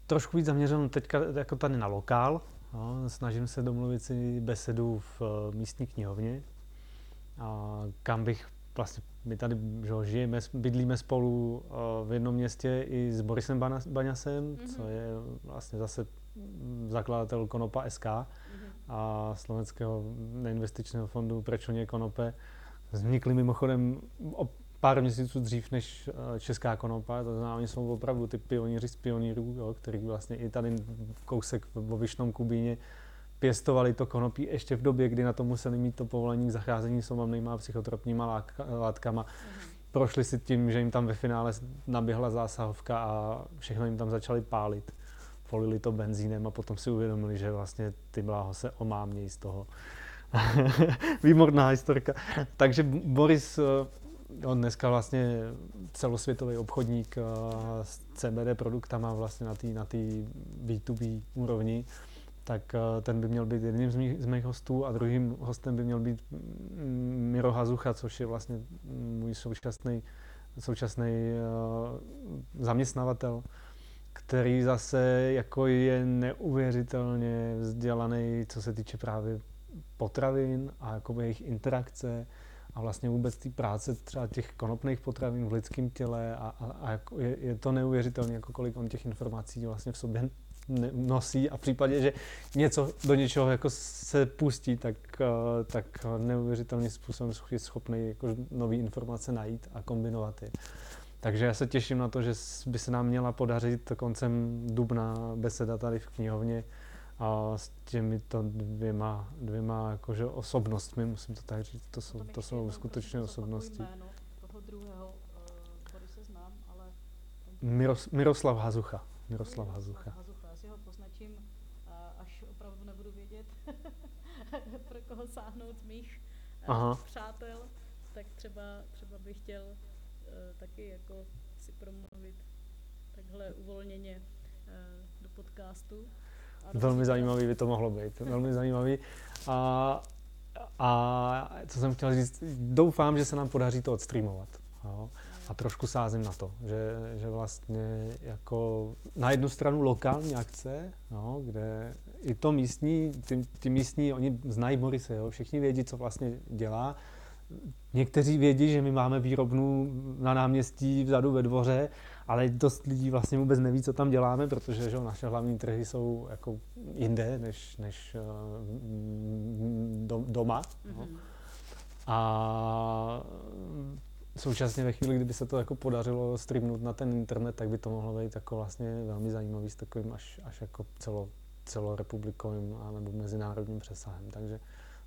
trošku víc zaměřil teďka jako tady na lokál. No, snažím se domluvit si besedu v uh, místní knihovně, kam bych vlastně, my tady že, žijeme, bydlíme spolu uh, v jednom městě i s Borisem Baňasem, mm-hmm. co je vlastně zase zakladatel Konopa SK mm-hmm. a Slovenského neinvestičního fondu Prečoně Konope. Vznikly mimochodem o pár měsíců dřív než eh, Česká konopa, to znamená, oni jsou opravdu ty pionýři z pionýrů, jo, který vlastně i tady kousek vo Vyšnom Kubíně pěstovali to konopí ještě v době, kdy na to museli mít to povolení k zacházení s omamnýma psychotropníma látkama. Mm-hmm. Prošli si tím, že jim tam ve finále naběhla zásahovka a všechno jim tam začali pálit polili to benzínem a potom si uvědomili, že vlastně ty bláho se omámějí z toho. Výborná historka. Takže Boris, eh, on dneska vlastně celosvětový obchodník eh, s CBD produktama vlastně na té na B2B úrovni, tak eh, ten by měl být jedním z mých, z mých hostů a druhým hostem by měl být mm, Miro Hazucha, což je vlastně můj současný, současný zaměstnavatel který zase jako je neuvěřitelně vzdělaný, co se týče právě potravin a jako jejich interakce a vlastně vůbec té práce třeba těch konopných potravin v lidském těle a, a, a jako je, je to neuvěřitelné, jako kolik on těch informací vlastně v sobě nosí a v případě, že něco do něčeho jako se pustí, tak, eh, tak neuvěřitelným způsobem je schopný jako nové informace najít a kombinovat je. Takže já se těším na to, že by se nám měla podařit koncem dubna beseda tady v knihovně a s těmito dvěma, dvěma jakože osobnostmi, musím to tak říct, to jsou, to jsou skutečně osobnosti. Uh, se znám, ale... Miros, Miroslav Hazucha. Miroslav Hazucha. Hazucha. Já si ho poznačím, uh, až opravdu nebudu vědět, koho sáhnout mých uh, Aha. přátel, tak třeba, třeba bych chtěl Eh, taky jako si promluvit takhle uvolněně eh, do podcastu. Velmi zajímavý by to mohlo být, velmi zajímavý. A, a co jsem chtěl říct, doufám, že se nám podaří to odstreamovat. Jo. A trošku sázím na to, že, že vlastně jako na jednu stranu lokální akce, no, kde i to místní, ty, ty místní, oni znají Morise, jo, všichni vědí, co vlastně dělá. Někteří vědí, že my máme výrobnu na náměstí vzadu ve dvoře, ale dost lidí vlastně vůbec neví, co tam děláme, protože že, naše hlavní trhy jsou jako jinde než, než uh, doma. Mm-hmm. No. A současně ve chvíli, kdyby se to jako podařilo streamnout na ten internet, tak by to mohlo být jako vlastně velmi zajímavý s takovým až, až jako celo, celorepublikovým a nebo mezinárodním přesahem. Takže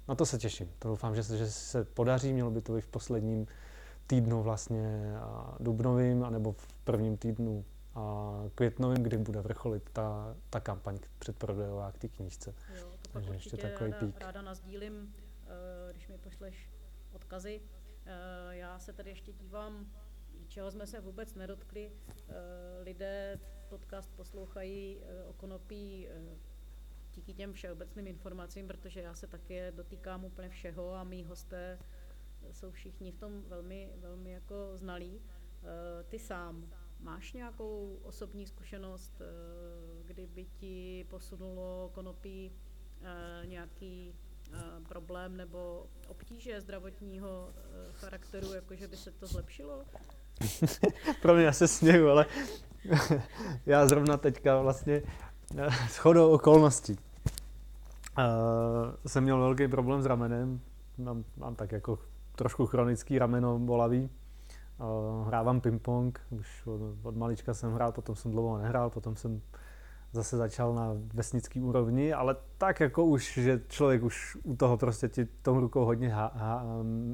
na to se těším. To doufám, že se, že se podaří. Mělo by to být v posledním týdnu vlastně dubnovým, anebo v prvním týdnu a květnovým, kdy bude vrcholit ta, ta kampaň předprodejová k té knížce. Jo, to Takže ještě takový ráda, pík. ráda nazdílím, eh, když mi pošleš odkazy. Eh, já se tady ještě dívám, čeho jsme se vůbec nedotkli. Eh, lidé podcast poslouchají o konopí díky těm všeobecným informacím, protože já se také dotýkám úplně všeho a mý hosté jsou všichni v tom velmi, velmi jako znalí. Eh, ty sám máš nějakou osobní zkušenost, eh, kdyby ti posunulo konopí eh, nějaký problém nebo obtíže zdravotního charakteru, jakože by se to zlepšilo? Pro mě se směju, ale já zrovna teďka vlastně shodou okolností uh, jsem měl velký problém s ramenem. Mám, mám tak jako trošku chronický rameno bolavý. Uh, hrávám ping-pong, už od, od malička jsem hrál, potom jsem dlouho nehrál, potom jsem zase začal na vesnický úrovni, ale tak jako už, že člověk už u toho prostě ti tou rukou hodně ha, ha,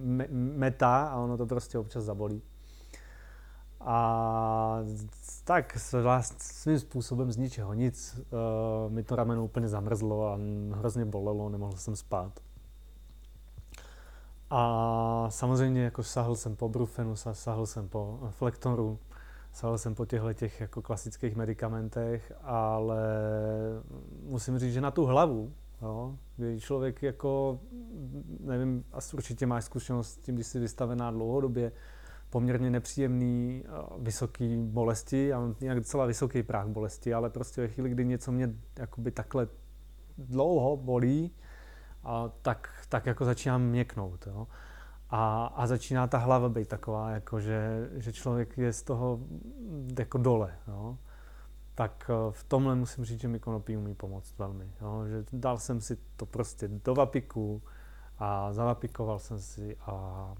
me, metá a ono to prostě občas zabolí. A tak svým způsobem z ničeho nic uh, mi to rameno úplně zamrzlo a hrozně bolelo, nemohl jsem spát. A samozřejmě jako sahl jsem po brufenu, sahl jsem po flektoru, sahl jsem po těchto těch jako klasických medicamentech, ale musím říct, že na tu hlavu, jo, kdy člověk jako, nevím, asi určitě máš zkušenost s tím, když jsi vystavená dlouhodobě, poměrně nepříjemný, vysoký bolesti, já mám nějak docela vysoký práh bolesti, ale prostě ve chvíli, kdy něco mě jakoby takhle dlouho bolí, a tak, tak jako začínám měknout. Jo. A, a začíná ta hlava být taková, jako že, že člověk je z toho jako dole. Jo. Tak eh, v tomhle musím říct, že mi konopí umí pomoct velmi. Jo. Že dal jsem si to prostě do vapiku a zavapikoval jsem si a,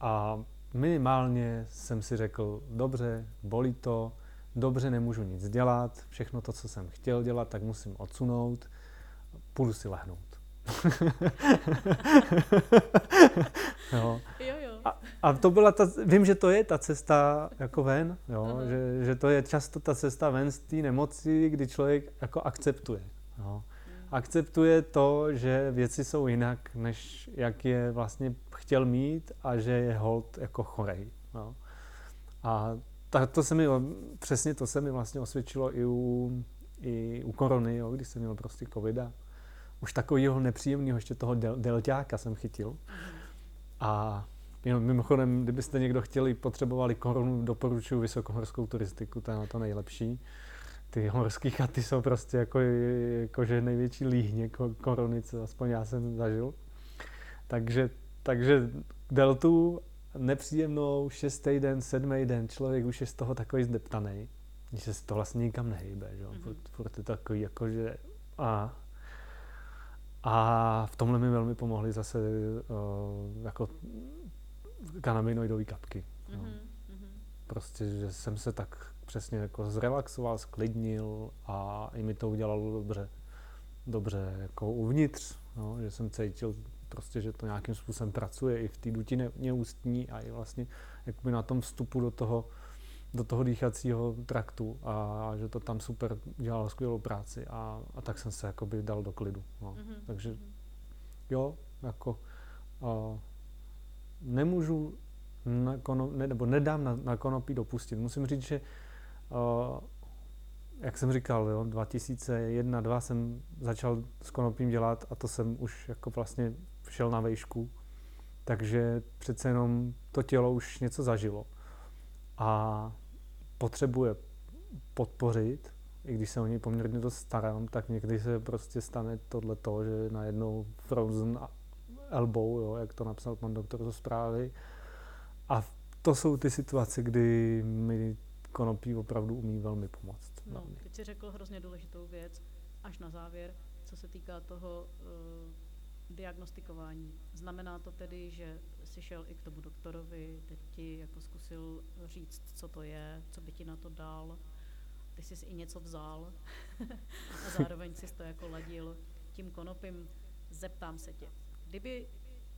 a minimálně jsem si řekl, dobře, bolí to, dobře, nemůžu nic dělat, všechno to, co jsem chtěl dělat, tak musím odsunout, půjdu si lehnout. jo. Jo, jo. A, a to byla ta, vím, že to je ta cesta jako ven, jo, že, že to je často ta cesta ven z té nemoci, kdy člověk jako akceptuje. Jo. Hmm. Akceptuje to, že věci jsou jinak, než jak je vlastně chtěl mít a že je hold jako chorej. Jo. A ta, to se mi, přesně to se mi vlastně osvědčilo i u, i u korony, jo, když jsem měl prostě covida už takového nepříjemného, ještě toho del, delťáka jsem chytil. A jenom mimochodem, kdybyste někdo chtěli, potřebovali korunu, doporučuji vysokohorskou turistiku, to je na to nejlepší. Ty horské chaty jsou prostě jako, jako že největší líhně koruny, co aspoň já jsem zažil. Takže, takže deltu nepříjemnou, šestý den, sedmý den, člověk už je z toho takový zdeptaný, že se to vlastně nikam nehýbe, že? Mm-hmm. Furt, furt je takový jako, že a a v tomhle mi velmi pomohly zase uh, jako kanabinoidové kapky. Mm-hmm. No. Mm-hmm. Prostě, že jsem se tak přesně jako zrelaxoval, sklidnil a i mi to udělalo dobře, dobře jako uvnitř, no, že jsem cítil prostě, že to nějakým způsobem pracuje i v té dutině ústní a i vlastně jakoby na tom vstupu do toho do toho dýchacího traktu a že to tam super dělalo skvělou práci a, a tak jsem se jakoby dal do klidu. No. Mm-hmm. Takže jo, jako a, nemůžu na kono, ne, nebo nedám na, na konopí dopustit. Musím říct, že a, jak jsem říkal, jo, 2001-2002 jsem začal s konopím dělat a to jsem už jako vlastně šel na vejšku, takže přece jenom to tělo už něco zažilo. a potřebuje podpořit, i když se o něj poměrně dost starám, tak někdy se prostě stane tohle to, že najednou frozen elbow, jo, jak to napsal pan doktor zo zprávy. A to jsou ty situace, kdy mi konopí opravdu umí velmi pomoct. No, teď si řekl hrozně důležitou věc, až na závěr, co se týká toho uh, diagnostikování. Znamená to tedy, že jsi šel i k tomu doktorovi, teď ti jako zkusil říct, co to je, co by ti na to dal, ty jsi i něco vzal a zároveň si to jako ladil tím konopím. Zeptám se tě, kdyby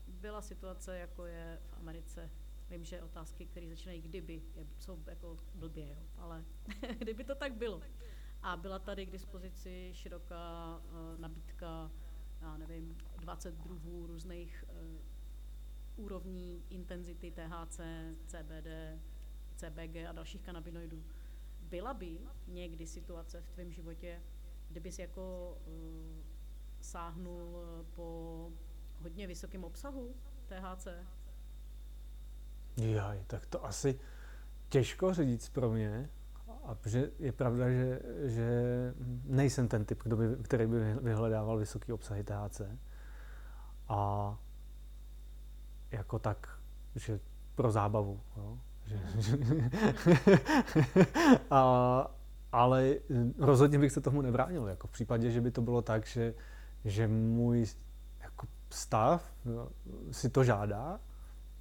byla situace, jako je v Americe, vím, že otázky, které začínají kdyby, jsou jako blbě, jo, ale kdyby to tak bylo a byla tady k dispozici široká uh, nabídka, já nevím, 20 druhů různých uh, úrovní intenzity THC, CBD, CBG a dalších kanabinoidů, byla by někdy situace v tvém životě, kdybys jako uh, sáhnul uh, po hodně vysokém obsahu THC? Jaj, tak to asi těžko říct pro mě. A protože je pravda, že, že nejsem ten typ, kdo by, který by vyhledával vysoký obsahy THC. A jako tak, že pro zábavu. Jo? Že, že, a, ale rozhodně bych se tomu nebránil. Jako v případě, že by to bylo tak, že, že můj jako stav si to žádá,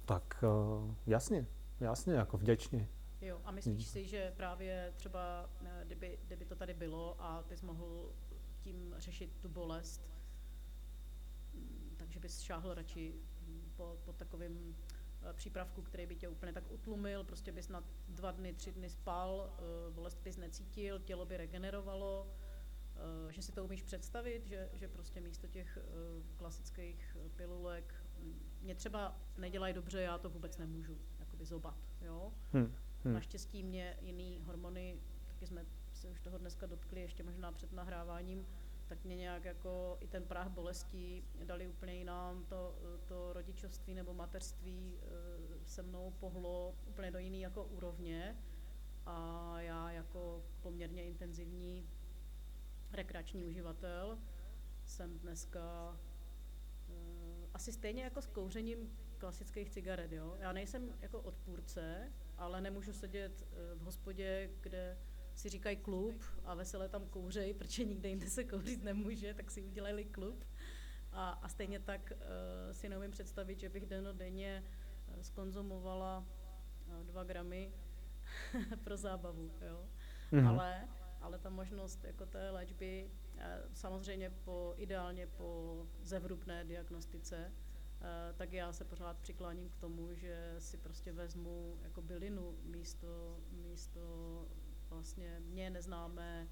tak uh, jasně, jasně, jako vděčně. Jo, a myslíš si, že právě třeba, eh, kdyby, kdyby to tady bylo a ty jsi mohl tím řešit tu bolest, mm, takže bys šáhl radši po, po takovém Eh, přípravku, který by tě úplně tak utlumil, prostě bys na dva dny, tři dny spal, eh, bolest bys necítil, tělo by regenerovalo, eh, že si to umíš představit, že, že prostě místo těch klasických pilulek mě třeba nedělají dobře, já to vůbec nemůžu jakoby zobat, jo. Hmm. Hmm. Naštěstí mě jiný hormony, taky jsme se už toho dneska dotkli, ještě možná před nahráváním, tak mě nějak jako i ten práh bolesti dali úplně jinam, to, to rodičovství nebo mateřství eh, se mnou pohlo úplně do jiný jako úrovně a já jako poměrně intenzivní rekreační uživatel jsem dneska uh, asi stejně jako s kouřením klasických cigaret, jo. Já nejsem jako odpůrce, ale nemůžu sedět uh, v hospodě, kde si říkají klub a veselé tam kouřej, protože nikde jinde se kouřit nemůže, tak si udělali klub. A, a stejně tak uh, si neumím představit, že bych denně uh, skonzumovala uh, dva gramy pro zábavu, jo. Mm-hmm. Ale, ale ta možnost jako té léčby, uh, samozřejmě po, ideálně po zevrubné diagnostice, uh, tak já se pořád přikláním k tomu, že si prostě vezmu jako bylinu místo, místo vlastně mě neznámé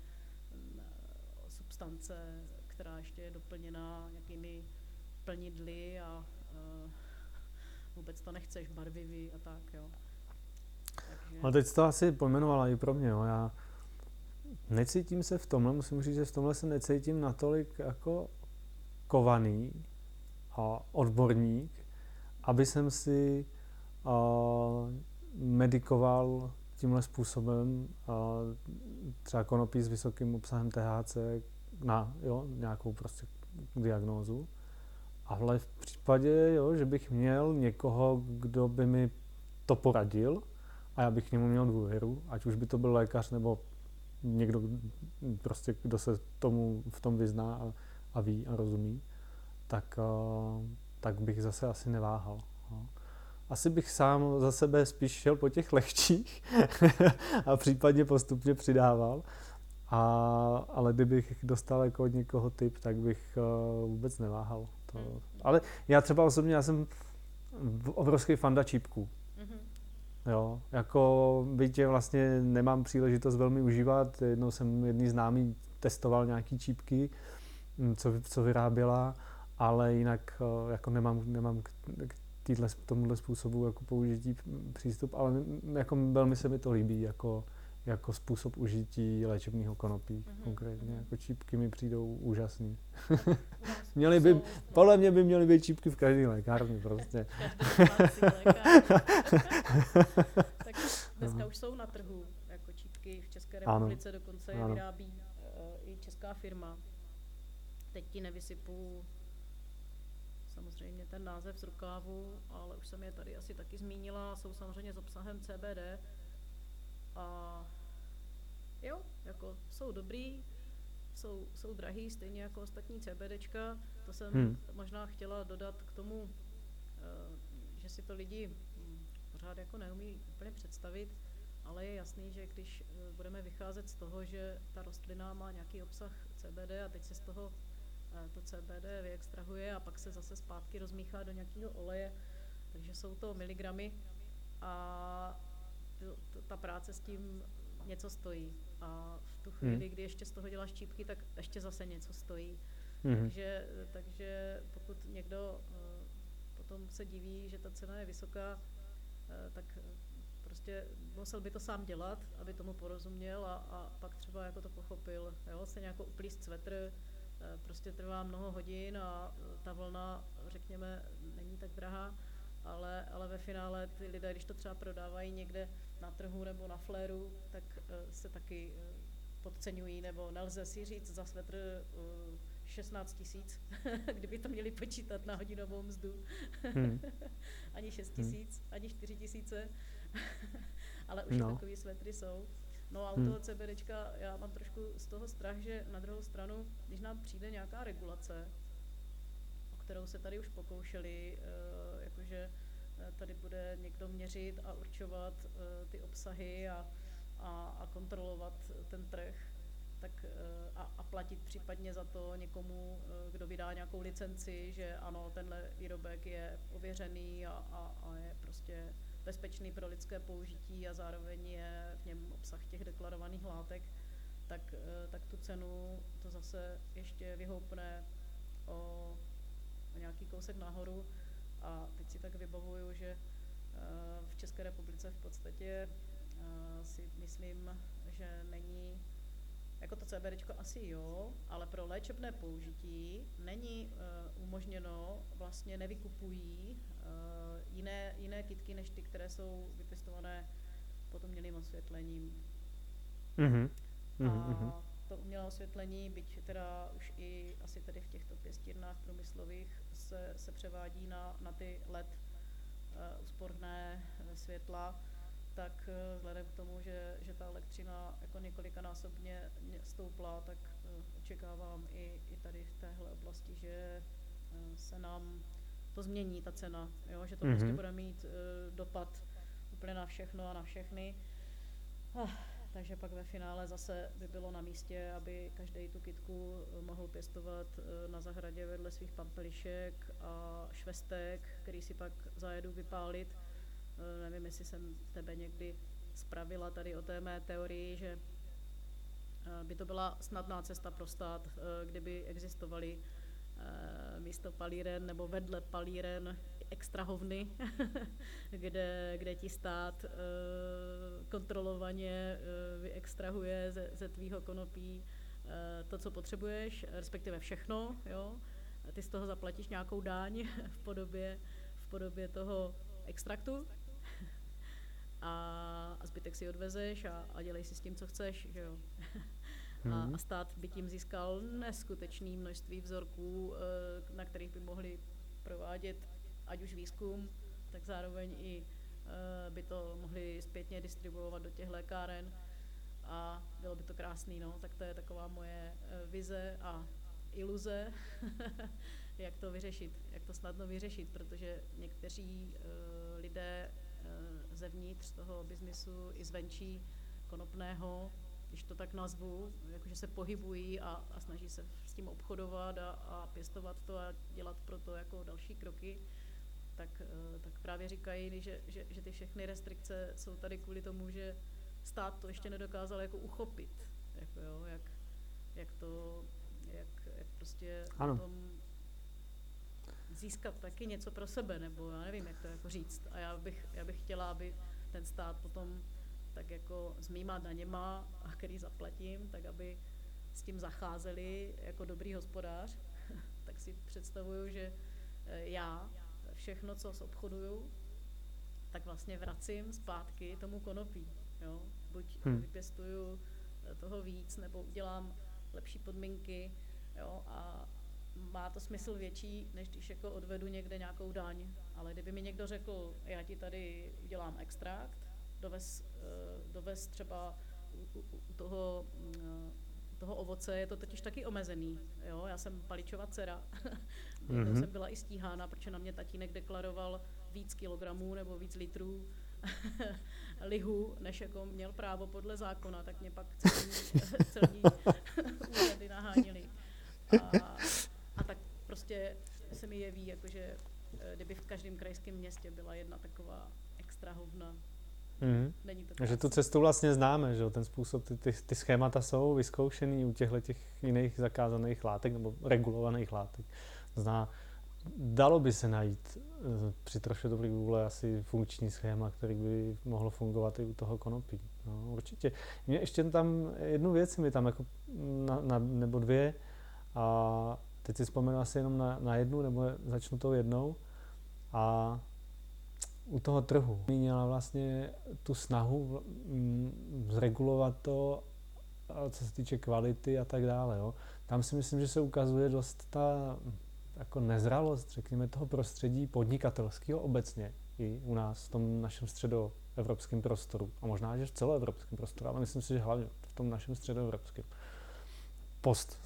mm, substance, která ještě je doplněná nějakými plnidly a uh, vůbec to nechceš, barvivý a tak, jo. Takže... Ale teď to asi pojmenovala i pro mě, jo. Já necítím se v tomhle, musím říct, že v tomhle se necítím natolik jako kovaný a odborník, aby jsem si uh, medikoval tímhle způsobem třeba konopí s vysokým obsahem THC na jo, nějakou prostě diagnózu. Ale v případě, jo, že bych měl někoho, kdo by mi to poradil a já bych k němu měl důvěru, ať už by to byl lékař nebo někdo, prostě, kdo se tomu v tom vyzná a, a ví a rozumí, tak, tak bych zase asi neváhal. Asi bych sám za sebe spíš šel po těch lehčích a případně postupně přidával. A, ale kdybych dostal jako od někoho typ, tak bych uh, vůbec neváhal. To, mm. Ale já třeba osobně, já jsem obrovský fanda čípků. Mm-hmm. Jo, jako byť vlastně nemám příležitost velmi užívat, jednou jsem jedný známý testoval nějaký čípky, hm, co, co vyráběla, ale jinak uh, jako nemám, nemám k, k týhle, tomuhle způsobu jako použití přístup, ale jako velmi se mi to líbí jako, jako způsob užití léčebného konopí mm-hmm. konkrétně. Jako čípky mi přijdou úžasný. měly by, podle mě by měly být čípky v každé lékárně prostě. dneska už jsou na trhu, jako čípky v České republice, ano. dokonce je ano. vyrábí uh, i česká firma. Teď ti nevysypu samozřejmě ten název z rukávu, ale už jsem je tady asi taky zmínila, jsou samozřejmě s obsahem CBD. A jo, jako jsou dobrý, jsou, jsou drahý, stejně jako ostatní CBDčka. To jsem hmm. možná chtěla dodat k tomu, eh, že si to lidi hm, pořád jako neumí úplně představit, ale je jasný, že když eh, budeme vycházet z toho, že ta rostlina má nějaký obsah CBD a teď se z toho to CBD vyextrahuje a pak se zase zpátky rozmíchá do nějakého oleje, takže jsou to miligramy a ta práce s tím něco stojí. A v tu chvíli, hmm. kdy ještě z toho děláš čípky, tak ještě zase něco stojí. Hmm. Takže, takže pokud někdo uh, potom se diví, že ta cena je vysoká, tak prostě musel by to sám dělat, aby tomu porozuměl a, a pak třeba jako to pochopil. Jo? Se nějakou uplíst svetr prostě trvá mnoho hodin a ta vlna, řekněme, není tak drahá, ale, ale ve finále ty lidé, když to třeba prodávají někde na trhu nebo na fléru, tak uh, se taky podceňují, nebo nelze si říct za svetr uh, 16 tisíc, kdyby to měli počítat na hodinovou mzdu. Hmm. ani 6 hmm. tisíc, hmm. ani 4 tisíce, ale už no. takový svetry jsou. No a u hmm. toho CBDčka já mám trošku z toho strach, že na druhou stranu, když nám přijde nějaká regulace, o kterou se tady už pokoušeli, uh, jakože Eh, tady bude někdo měřit a určovat eh, ty obsahy a, a, a kontrolovat ten trh tak eh, a, a platit případně za to někomu, kdo vydá nějakou licenci, že ano, tenhle výrobek je ověřený a, a, a je prostě bezpečný pro lidské použití a zároveň je v něm obsah těch deklarovaných látek, tak, tak tu cenu to zase ještě vyhoupne o, o nějaký kousek nahoru. A teď si tak vybavuju, že eh, v České republice v podstatě eh, si myslím, že není jako to CBD asi jo, ale pro léčebné použití není umožněno, vlastně nevykupují jiné, jiné kitky než ty, které jsou vypěstované pod umělým osvětlením. Mm-hmm. A mm-hmm. to umělé osvětlení, byť teda už i asi tady v těchto pěstírnách průmyslových se, se převádí na, na ty LED uh, úsporné uh, světla, tak vzhledem k tomu, že, že ta elektřina jako několikanásobně stoupla, tak očekávám i, i tady v téhle oblasti, že se nám to změní, ta cena, jo? že to mm-hmm. prostě bude mít uh, dopad úplně na všechno a na všechny. Uh, takže pak ve finále zase by bylo na místě, aby každý tu kitku eh, mohl pěstovat eh, na zahradě vedle svých pampelišek a švestek, který si pak zajedu vypálit. Nevím, jestli jsem tebe někdy spravila tady o té mé teorii, že by to byla snadná cesta pro stát, kdyby existovaly místo palíren nebo vedle palíren extrahovny, kde, kde ti stát uh, kontrolovaně uh, vyextrahuje ze, ze tvýho konopí to, co potřebuješ, respektive všechno, jo. Ty z toho zaplatíš nějakou dáň v podobě, v podobě toho extraktu a, a zbytek si odvezeš a, a dělej si s tím, co chceš, že jo. A, mhm. a stát by tím získal neskutečné množství vzorků, na kterých by mohli provádět ať už výzkum, tak zároveň i uh, by to mohli zpětně distribuovat do těch lékáren a bylo by to krásný, no, tak to je taková moje uh, vize a iluze, jak to vyřešit, jak to snadno vyřešit, protože někteří lidé zevnitř toho biznisu i zvenčí konopného, když to tak nazvu, jakože se pohybují a, a snaží se s tím obchodovat a, a pěstovat to a dělat pro to jako další kroky, tak, eh, tak právě říkají, že, že, že ty všechny restrikce jsou tady kvůli tomu, že stát to ještě nedokázal jako uchopit. Jako jo, jak, jak to, jak, jak prostě ano. tom získat taky něco pro sebe, nebo já nevím, jak to jako říct. A já bych, já bych chtěla, aby ten stát potom tak jako s mýma daněma, a který zaplatím, tak aby s tím zacházeli jako dobrý hospodář, tak si představuju, že eh, já všechno, co obchoduju, tak vlastně vracím zpátky tomu konopí. Jo? Buď hmm. vypěstuju toho víc, nebo udělám lepší podmínky, jo, a má to smysl větší, než když jako odvedu někde nějakou daň. Ale kdyby mi někdo řekl, já ti tady udělám extrakt, dovez, eh, dovez třeba u, toho, mm, toho ovoce, je to totiž taky omezený. Jo? Já jsem paličova dcera, mm-hmm. jsem byla i stíhána, protože na mě tatínek deklaroval víc kilogramů nebo víc litrů lihu, než jako měl právo podle zákona, tak mě pak celní, celní úřady nahánili. A, a tak prostě se mi jeví, jakože eh, kdyby v každém krajském městě byla jedna taková extra hovna, Mm. Není to že tu cestu vlastně známe, že ten způsob, ty, ty, ty schémata jsou vyzkoušený u těchto těch jiných zakázaných látek nebo regulovaných látek. Zná, dalo by se najít eh, při trošku dobrý vůle asi funkční schéma, který by mohlo fungovat i u toho konopí. No, určitě. Mě ještě tam jednu věc mi tam jako na, na, nebo dvě a teď si vzpomenu asi jenom na, na jednu, nebo začnu tou jednou. A u toho trhu měla vlastně tu snahu mm, zregulovat to, co se týče kvality a tak dále. Jo. Tam si myslím, že se ukazuje dost ta jako nezralost, řekněme, toho prostředí podnikatelského obecně i u nás v tom našem středoevropském prostoru. A možná, že v celoevropském prostoru, ale myslím si, že hlavně v tom našem středoevropském. Post,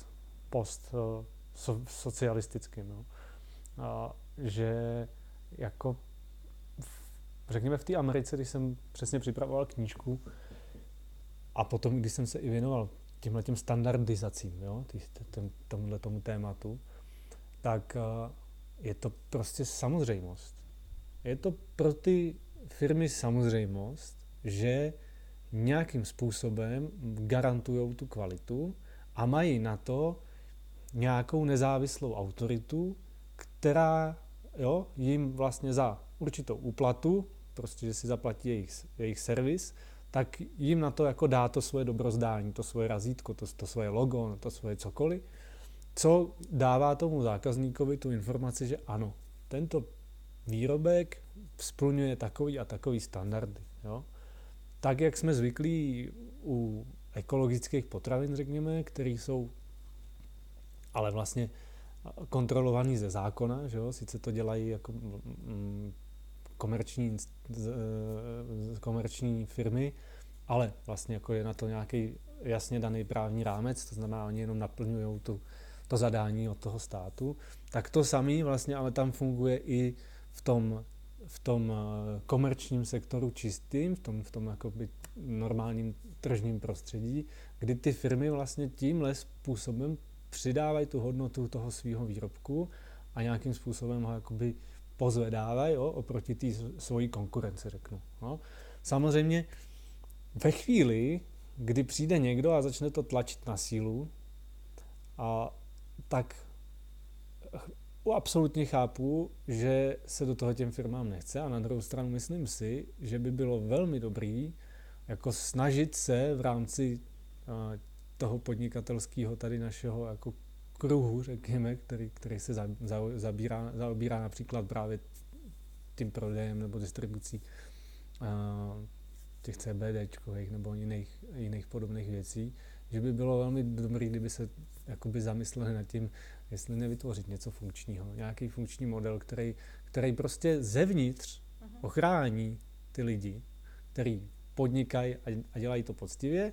post uh, so, socialistickým. No. A, že jako řekněme v té Americe, když jsem přesně připravoval knížku a potom, když jsem se i věnoval těmhle těm standardizacím, jo, tý, tomuhle tomu tématu, tak eh, je to prostě samozřejmost. Je to pro ty firmy samozřejmost, že nějakým způsobem garantují tu kvalitu a mají na to nějakou nezávislou autoritu, která jo, jim vlastně za určitou úplatu, prostě, že si zaplatí jejich, jejich servis, tak jim na to jako dá to svoje dobrozdání, to svoje razítko, to, to svoje logo, to svoje cokoliv co dává tomu zákazníkovi tu informaci, že ano, tento výrobek splňuje takový a takový standardy. Jo? Tak, jak jsme zvyklí u ekologických potravin, řekněme, které jsou ale vlastně kontrolovaný ze zákona, že jo? sice to dělají jako mm, komerční, komerční firmy, ale vlastně jako je na to nějaký jasně daný právní rámec, to znamená, oni jenom naplňují tu, to zadání od toho státu, tak to samé vlastně ale tam funguje i v tom, v tom eh, komerčním sektoru čistým, v tom, v tom jakoby normálním tržním prostředí, kdy ty firmy vlastně tímhle způsobem přidávají tu hodnotu toho svého výrobku a nějakým způsobem ho jakoby pozvedávají jo, oproti té svojí konkurenci, řeknu. Jo. Samozřejmě ve chvíli, kdy přijde někdo a začne to tlačit na sílu a tak absolutně chápu, že se do toho těm firmám nechce a na druhou stranu myslím si, že by bylo velmi dobrý jako snažit se v rámci toho podnikatelského tady našeho jako kruhu, řekněme, který, který se za, za, zabírá, zaobírá například právě tím prodejem nebo distribucí uh, těch CBDčkových nebo jiných, jiných podobných věcí, že by bylo velmi dobré, kdyby se jakoby zamysleli nad tím, jestli nevytvořit něco funkčního, nějaký funkční model, který, který prostě zevnitř uh-huh. ochrání ty lidi, který podnikají a dělají to poctivě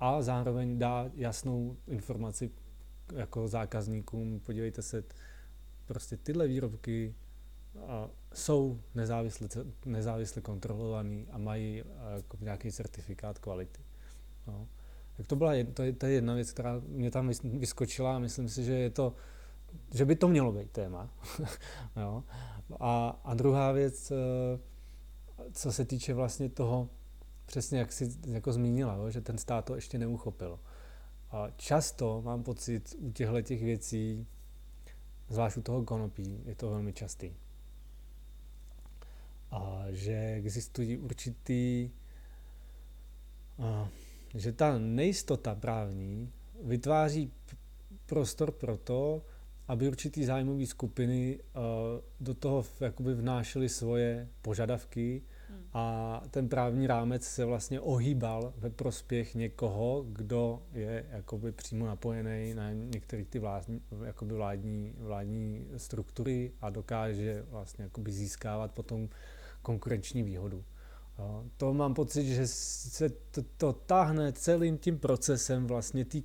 a zároveň dá jasnou informaci jako zákazníkům, podívejte se, prostě tyhle výrobky a jsou nezávisle, nezávisle kontrolovaný a mají jako nějaký certifikát kvality. No. Tak to byla to je, to je jedna věc, která mě tam vyskočila a myslím si, že je to, že by to mělo být téma. jo. A, a druhá věc, eh, co se týče vlastně toho, přesně jak jsi jako zmínila, jo, že ten stát to ještě neuchopil. A často mám pocit u těchto těch věcí, zvlášť u toho konopí, je to velmi častý. A že existují určitý a, že ta nejistota právní vytváří prostor pro to, aby určitý zájmové skupiny uh, do toho jakoby vnášely svoje požadavky a ten právní rámec se vlastně ohýbal ve prospěch někoho, kdo je jakoby přímo napojený na některé ty vládní, jakoby vládní, vládní struktury a dokáže vlastně jakoby získávat potom konkurenční výhodu. To mám pocit, že se to, to táhne celým tím procesem vlastně té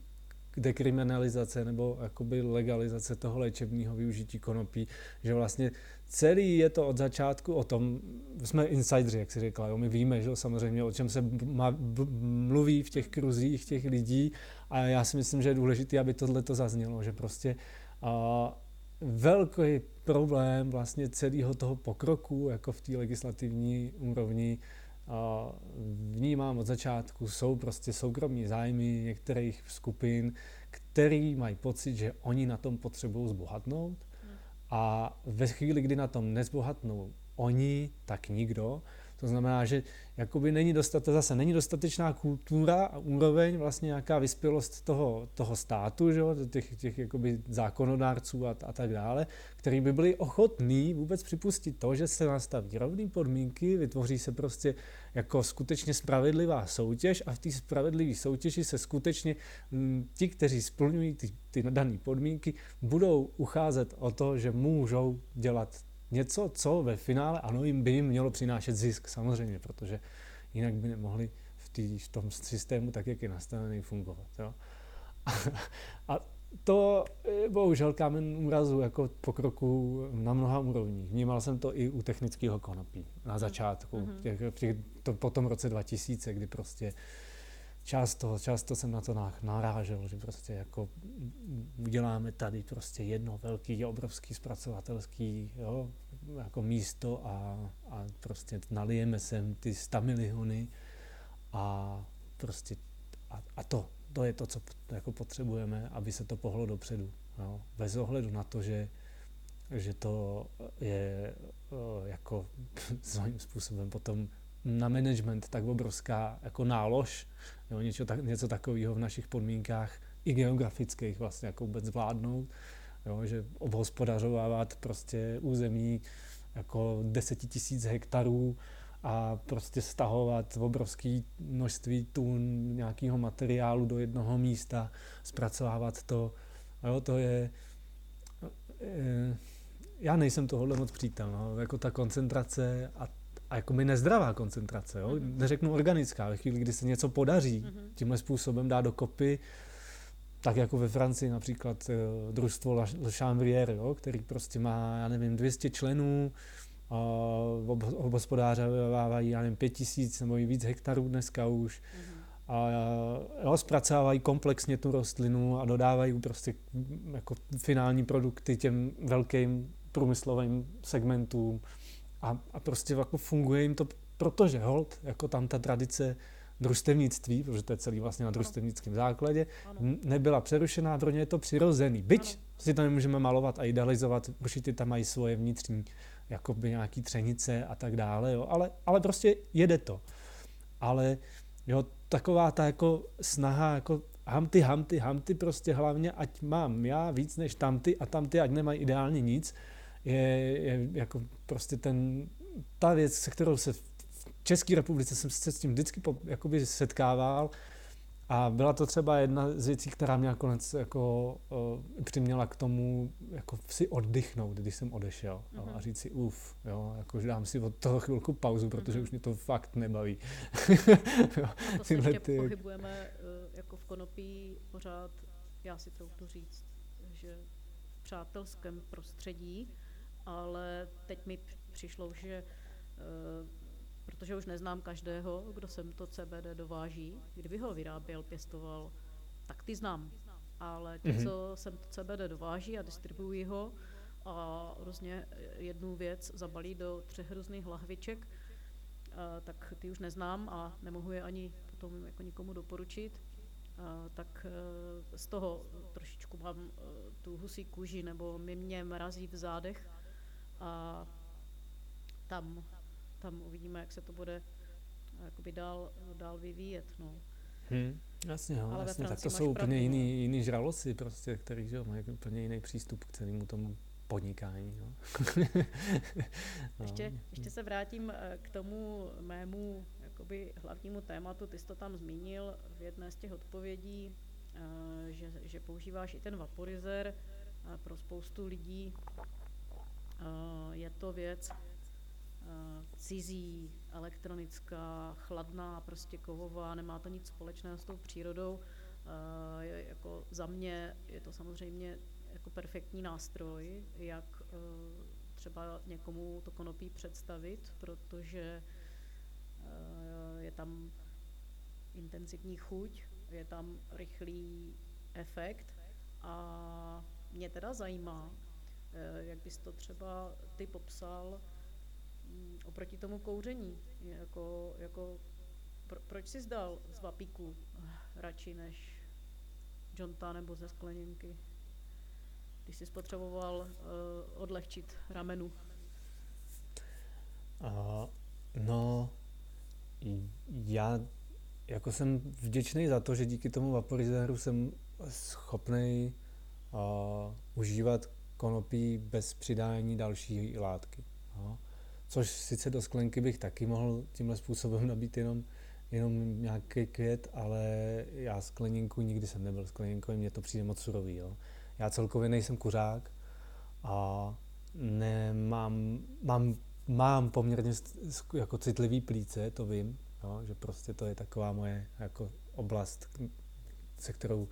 dekriminalizace nebo jakoby legalizace toho léčebního využití konopí, že vlastně celý je to od začátku o tom, jsme insideri, jak si řekla, jo, my víme, že samozřejmě, o čem se mluví v těch kruzích těch lidí a já si myslím, že je důležité, aby tohle to zaznělo, že prostě a, velký problém vlastně celého toho pokroku, jako v té legislativní úrovni, vnímám od začátku, jsou prostě soukromí zájmy některých skupin, který mají pocit, že oni na tom potřebují zbohatnout a ve chvíli, kdy na tom nezbohatnou oni, tak nikdo. To znamená, že jakoby není dostate, zase není dostatečná kultura a úroveň, vlastně nějaká vyspělost toho, toho státu, že těch, těch jakoby zákonodárců a, a tak dále, který by byli ochotní vůbec připustit to, že se nastaví rovné podmínky, vytvoří se prostě jako skutečně spravedlivá soutěž a v té spravedlivé soutěži se skutečně m, mm, ti, kteří splňují ty, ty dané podmínky, budou ucházet o to, že můžou dělat něco, co ve finále, ano, jim by jim mělo přinášet zisk, samozřejmě, protože jinak by nemohli v, tý, v tom systému, tak jak je nastavený, fungovat. Jo. A, a to je bohužel kámen úrazu jako pokroku na mnoha úrovních. Vnímal jsem to i u technického konopí na začátku, mm-hmm. těch, těch, to, po tom roce 2000, kdy prostě často, často jsem na to narážel, že prostě jako uděláme tady prostě jedno velký, obrovský zpracovatelský jo, jako místo a, a prostě nalijeme sem ty 100 miliony a prostě a, a to, to je to, co jako potřebujeme, aby se to pohlo dopředu. Jo. Bez ohledu na to, že, že to je jako svým způsobem potom na management tak obrovská jako nálož, jo, něco, tak, něco takového v našich podmínkách i geografických vlastně jako vůbec zvládnout, jo, že obhospodařovávat prostě území jako deseti tisíc hektarů a prostě stahovat obrovské množství tun nějakého materiálu do jednoho místa, zpracovávat to. Jo, to je, je já nejsem tohohle moc přítel, no. jako ta koncentrace a a jako mi nezdravá koncentrace, jo? Mm-hmm. neřeknu organická, ve chvíli, kdy se něco podaří mm-hmm. tímhle způsobem dá dokopy, tak jako ve Francii například uh, družstvo La Chambrière, jo? který prostě má, já nevím, 200 členů, obhospodářovávají, já nevím, 5000 nebo i víc hektarů dneska už. Mm-hmm. A jo, zpracovávají komplexně tu rostlinu a dodávají prostě jako finální produkty těm velkým průmyslovým segmentům a, a prostě jako funguje jim to, protože hold, jako tam ta tradice družstevnictví, protože to je celý vlastně na družstevnickém základě, nebyla přerušená, pro ně je to přirozený. Byť ano. si to nemůžeme malovat a idealizovat, určitě tam mají svoje vnitřní jakoby nějaký třenice a tak dále, jo, ale, ale prostě jede to. Ale jo, taková ta jako snaha jako hamty, hamty, hamty prostě hlavně, ať mám já víc než tamty a tamty, ať nemají ideálně nic, je, je jako prostě ten, ta věc, se kterou se České republice jsem se s tím vždycky po, jakoby setkával a byla to třeba jedna z věcí, která mě nakonec jako uh, přiměla k tomu jako si oddychnout, když jsem odešel mm-hmm. a říct si uf, jo, jako, že dám si od toho chvilku pauzu, protože mm-hmm. už mě to fakt nebaví. jo, a to se ještě ty... pohybujeme uh, jako v konopí pořád, já si trochu říct, že v přátelském prostředí, ale teď mi přišlo, že eh, protože už neznám každého, kdo sem to CBD dováží, kdyby ho vyráběl, pěstoval, tak ty znám. Ale ti, mm-hmm. co sem to CBD dováží a distribuují ho a různě jednu věc zabalí do třech různých lahviček, eh, tak ty už neznám a nemohu je ani potom jako nikomu doporučit. Eh, tak z toho trošičku mám tu husí kůži nebo mi mě mrazí v zádech a tam, tam uvidíme, jak se to bude jakoby dál, dál vyvíjet. No. Hmm, jasně, jo, jasně. tak to jsou úplně jiný, jiný žraloci, prostě, který že, mají úplně jiný přístup k celému tomu podnikání. No. no. Ještě, ještě se vrátím eh, k tomu mému jakoby hlavnímu tématu. Ty jsi to tam zmínil v jedné z těch odpovědí, eh, že, že používáš i ten vaporizer. Pro spoustu lidí je to věc cizí, elektronická, chladná, prostě kovová, nemá to nic společného s tou přírodou. Je, jako za mě je to samozřejmě jako perfektní nástroj, jak třeba někomu to konopí představit, protože je tam intenzivní chuť, je tam rychlý efekt a mě teda zajímá, jak bys to třeba ty popsal oproti tomu kouření. Jako, jako, pro, proč jsi zdal z vapíku radši než Jonta nebo ze skleněnky? Když jsi spotřeboval uh, odlehčit ramenu. Uh, no, já jako jsem vděčný za to, že díky tomu vaporizéru jsem schopný uh, užívat konopí bez přidání další látky. Což sice do sklenky bych taky mohl tímhle způsobem nabít jenom, jenom nějaký květ, ale já skleněnku nikdy jsem nebyl skleněnkový, mně to přijde moc surový. Jo. Já celkově nejsem kuřák a nemám, mám mám poměrně jako citlivý plíce, to vím, jo, že prostě to je taková moje jako oblast, se kterou,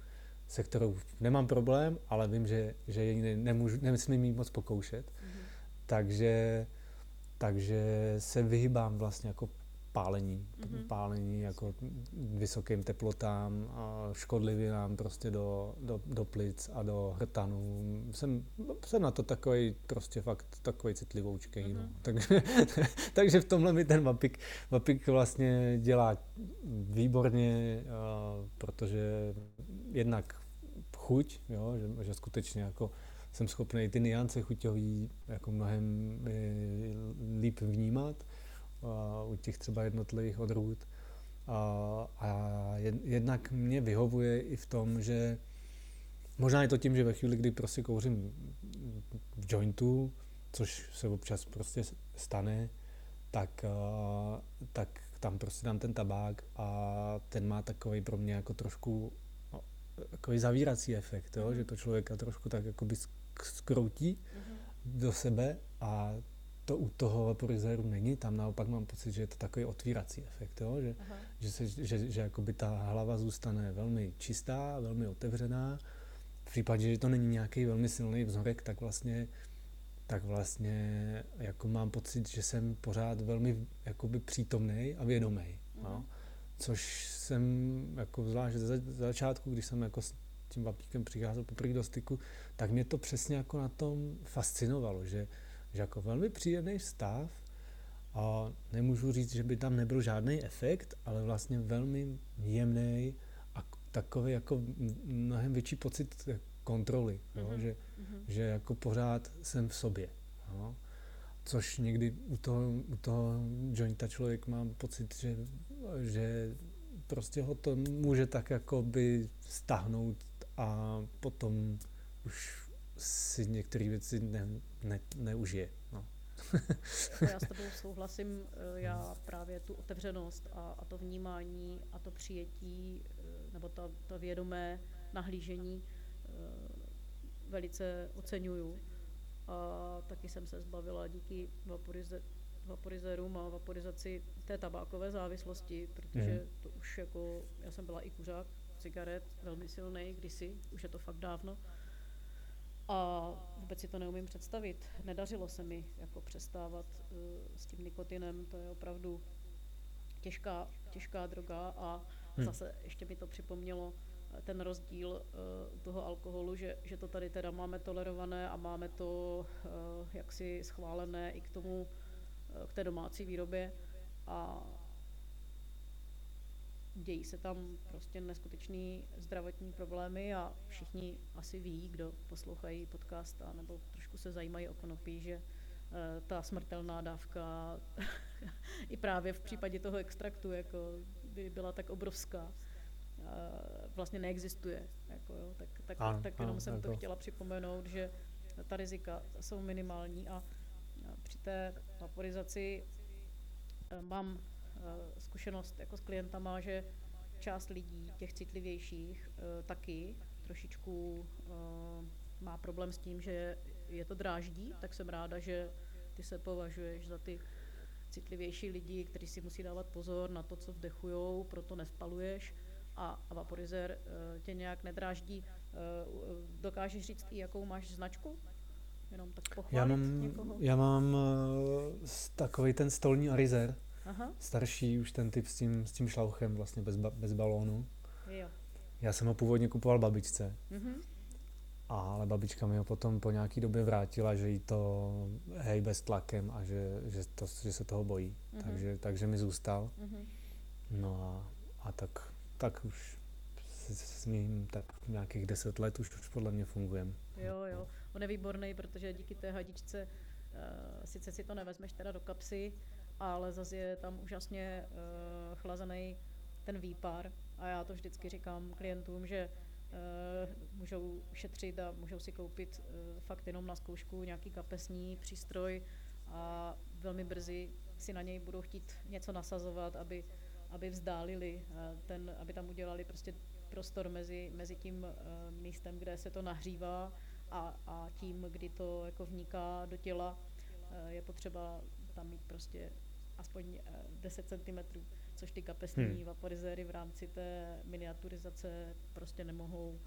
se kterou nemám problém, ale vím, že, že ji nemůžu, nemyslím mít moc pokoušet. Mm-hmm. Takže, takže se vyhybám vlastně jako pálení, mm-hmm. pálení jako vysokým teplotám a škodlivinám prostě do, do, do plic a do hrtanů. Jsem, jsem na to takový prostě fakt takový citlivoučkej, mm-hmm. no. Mhm. takže, takže v tomhle mi ten vapik, vapik vlastně dělá výborně, protože jednak chuť, jo, že, že skutečně jako jsem schopný ty niance chuťový jako mnohem eh, líp vnímat u těch třeba jednotlivých odrůd. A, a jednak mě vyhovuje i v tom, že možná je to tím, že ve chvíli, kdy prostě kouřím v jointu, což se občas prostě stane, tak, tak tam prostě dám ten tabák a ten má takový pro mě jako trošku no, takový zavírací efekt, jo? že to člověka trošku tak jakoby skroutí mm-hmm. do sebe a to u toho vaporizéru není, tam naopak mám pocit, že je to takový otvírací efekt, jo? Že, že, se, že, že jakoby ta hlava zůstane velmi čistá, velmi otevřená. V případě, že to není nějaký velmi silný vzorek, tak vlastně tak vlastně jako mám pocit, že jsem pořád velmi jakoby přítomný a vědomý. No? Mhm. Což jsem jako zvlášť za, za začátku, když jsem jako tím vapíkem přicházel poprvé do styku, tak mě to přesně jako na tom fascinovalo, že, že jako velmi příjemný stav a nemůžu říct, že by tam nebyl žádný efekt, ale vlastně velmi jemný a takový jako mnohem větší pocit kontroly, mm-hmm. jo? Že, mm-hmm. že jako pořád jsem v sobě. Jo? Což někdy u toho, u toho jointa člověk má pocit, že, že prostě ho to může tak jako by stahnout a potom už si některé věci ne, ne, neužije. No. jako já s tebou souhlasím, eh, já právě tu otevřenost a, a to vnímání a to přijetí, eh, nebo to, to vědomé nahlížení eh, velice oceňuju. A taky jsem se zbavila díky vaporize, vaporizérům a vaporizaci té tabákové závislosti, protože mm. to už jako, já jsem byla i kuřák cigaret, velmi silný kdysi, už je to fakt dávno, a vůbec si to neumím představit. Nedařilo se mi jako přestávat uh, s tím nikotinem, to je opravdu těžká, těžká droga a hmm. zase ještě mi to připomnělo eh, ten rozdíl uh, toho alkoholu, že, že to tady teda máme tolerované a máme to uh, jaksi schválené i k tomu, uh, k té domácí výrobě a dějí se tam prostě neskutečný zdravotní problémy a všichni asi ví, kdo poslouchají podcast a nebo trošku se zajímají o konopí, že uh, ta smrtelná dávka i právě v případě toho extraktu jako by byla tak obrovská, uh, vlastně neexistuje. Jako, jo, tak tak, ano, tak jenom ano, jsem jako. to chtěla připomenout, že ta rizika jsou minimální a při té vaporizaci eh, mám eh, zkušenost jako s klientama, že část lidí, těch citlivějších, eh, taky trošičku má problém s tím, že je to dráždí, tak jsem ráda, že ty se považuješ za ty citlivější lidi, kteří si musí dávat pozor na to, co vdechujou, proto nespaluješ a, a vaporizér tě nějak nedráždí. Dokážeš říct i, jakou máš značku? Jenom tak pochválit já mám, někoho? Já mám takový ten stolní Arizer, Aha. starší už ten typ s tím, s tím šlauchem, vlastně bez, ba, bez balónu. Jo. Já jsem ho původně kupoval babičce. Mm-hmm. Ale babička mi ho potom po nějaký době vrátila, že jí to hej bez tlakem a že, že, to, že se toho bojí. Mm-hmm. Takže, takže mi zůstal. Mm-hmm. No a, a tak, tak už s, s ním tak nějakých deset let už, už podle mě fungujeme. Jo, jo. On je výborný, protože díky té hadičce uh, sice si to nevezmeš teda do kapsy, ale zase je tam úžasně uh, chlazený ten výpar a já to vždycky říkám klientům, že uh, můžou šetřit a můžou si koupit uh, fakt jenom na zkoušku nějaký kapesní přístroj a velmi brzy si na něj budou chtít něco nasazovat, aby, aby vzdálili uh, ten, aby tam udělali prostě prostor mezi, mezi tím uh, místem, kde se to nahřívá a, a tím, kdy to jako vniká do těla, uh, je potřeba tam mít prostě aspoň 10 cm, což ty kapesní hmm. vaporizéry v rámci té miniaturizace prostě nemohou,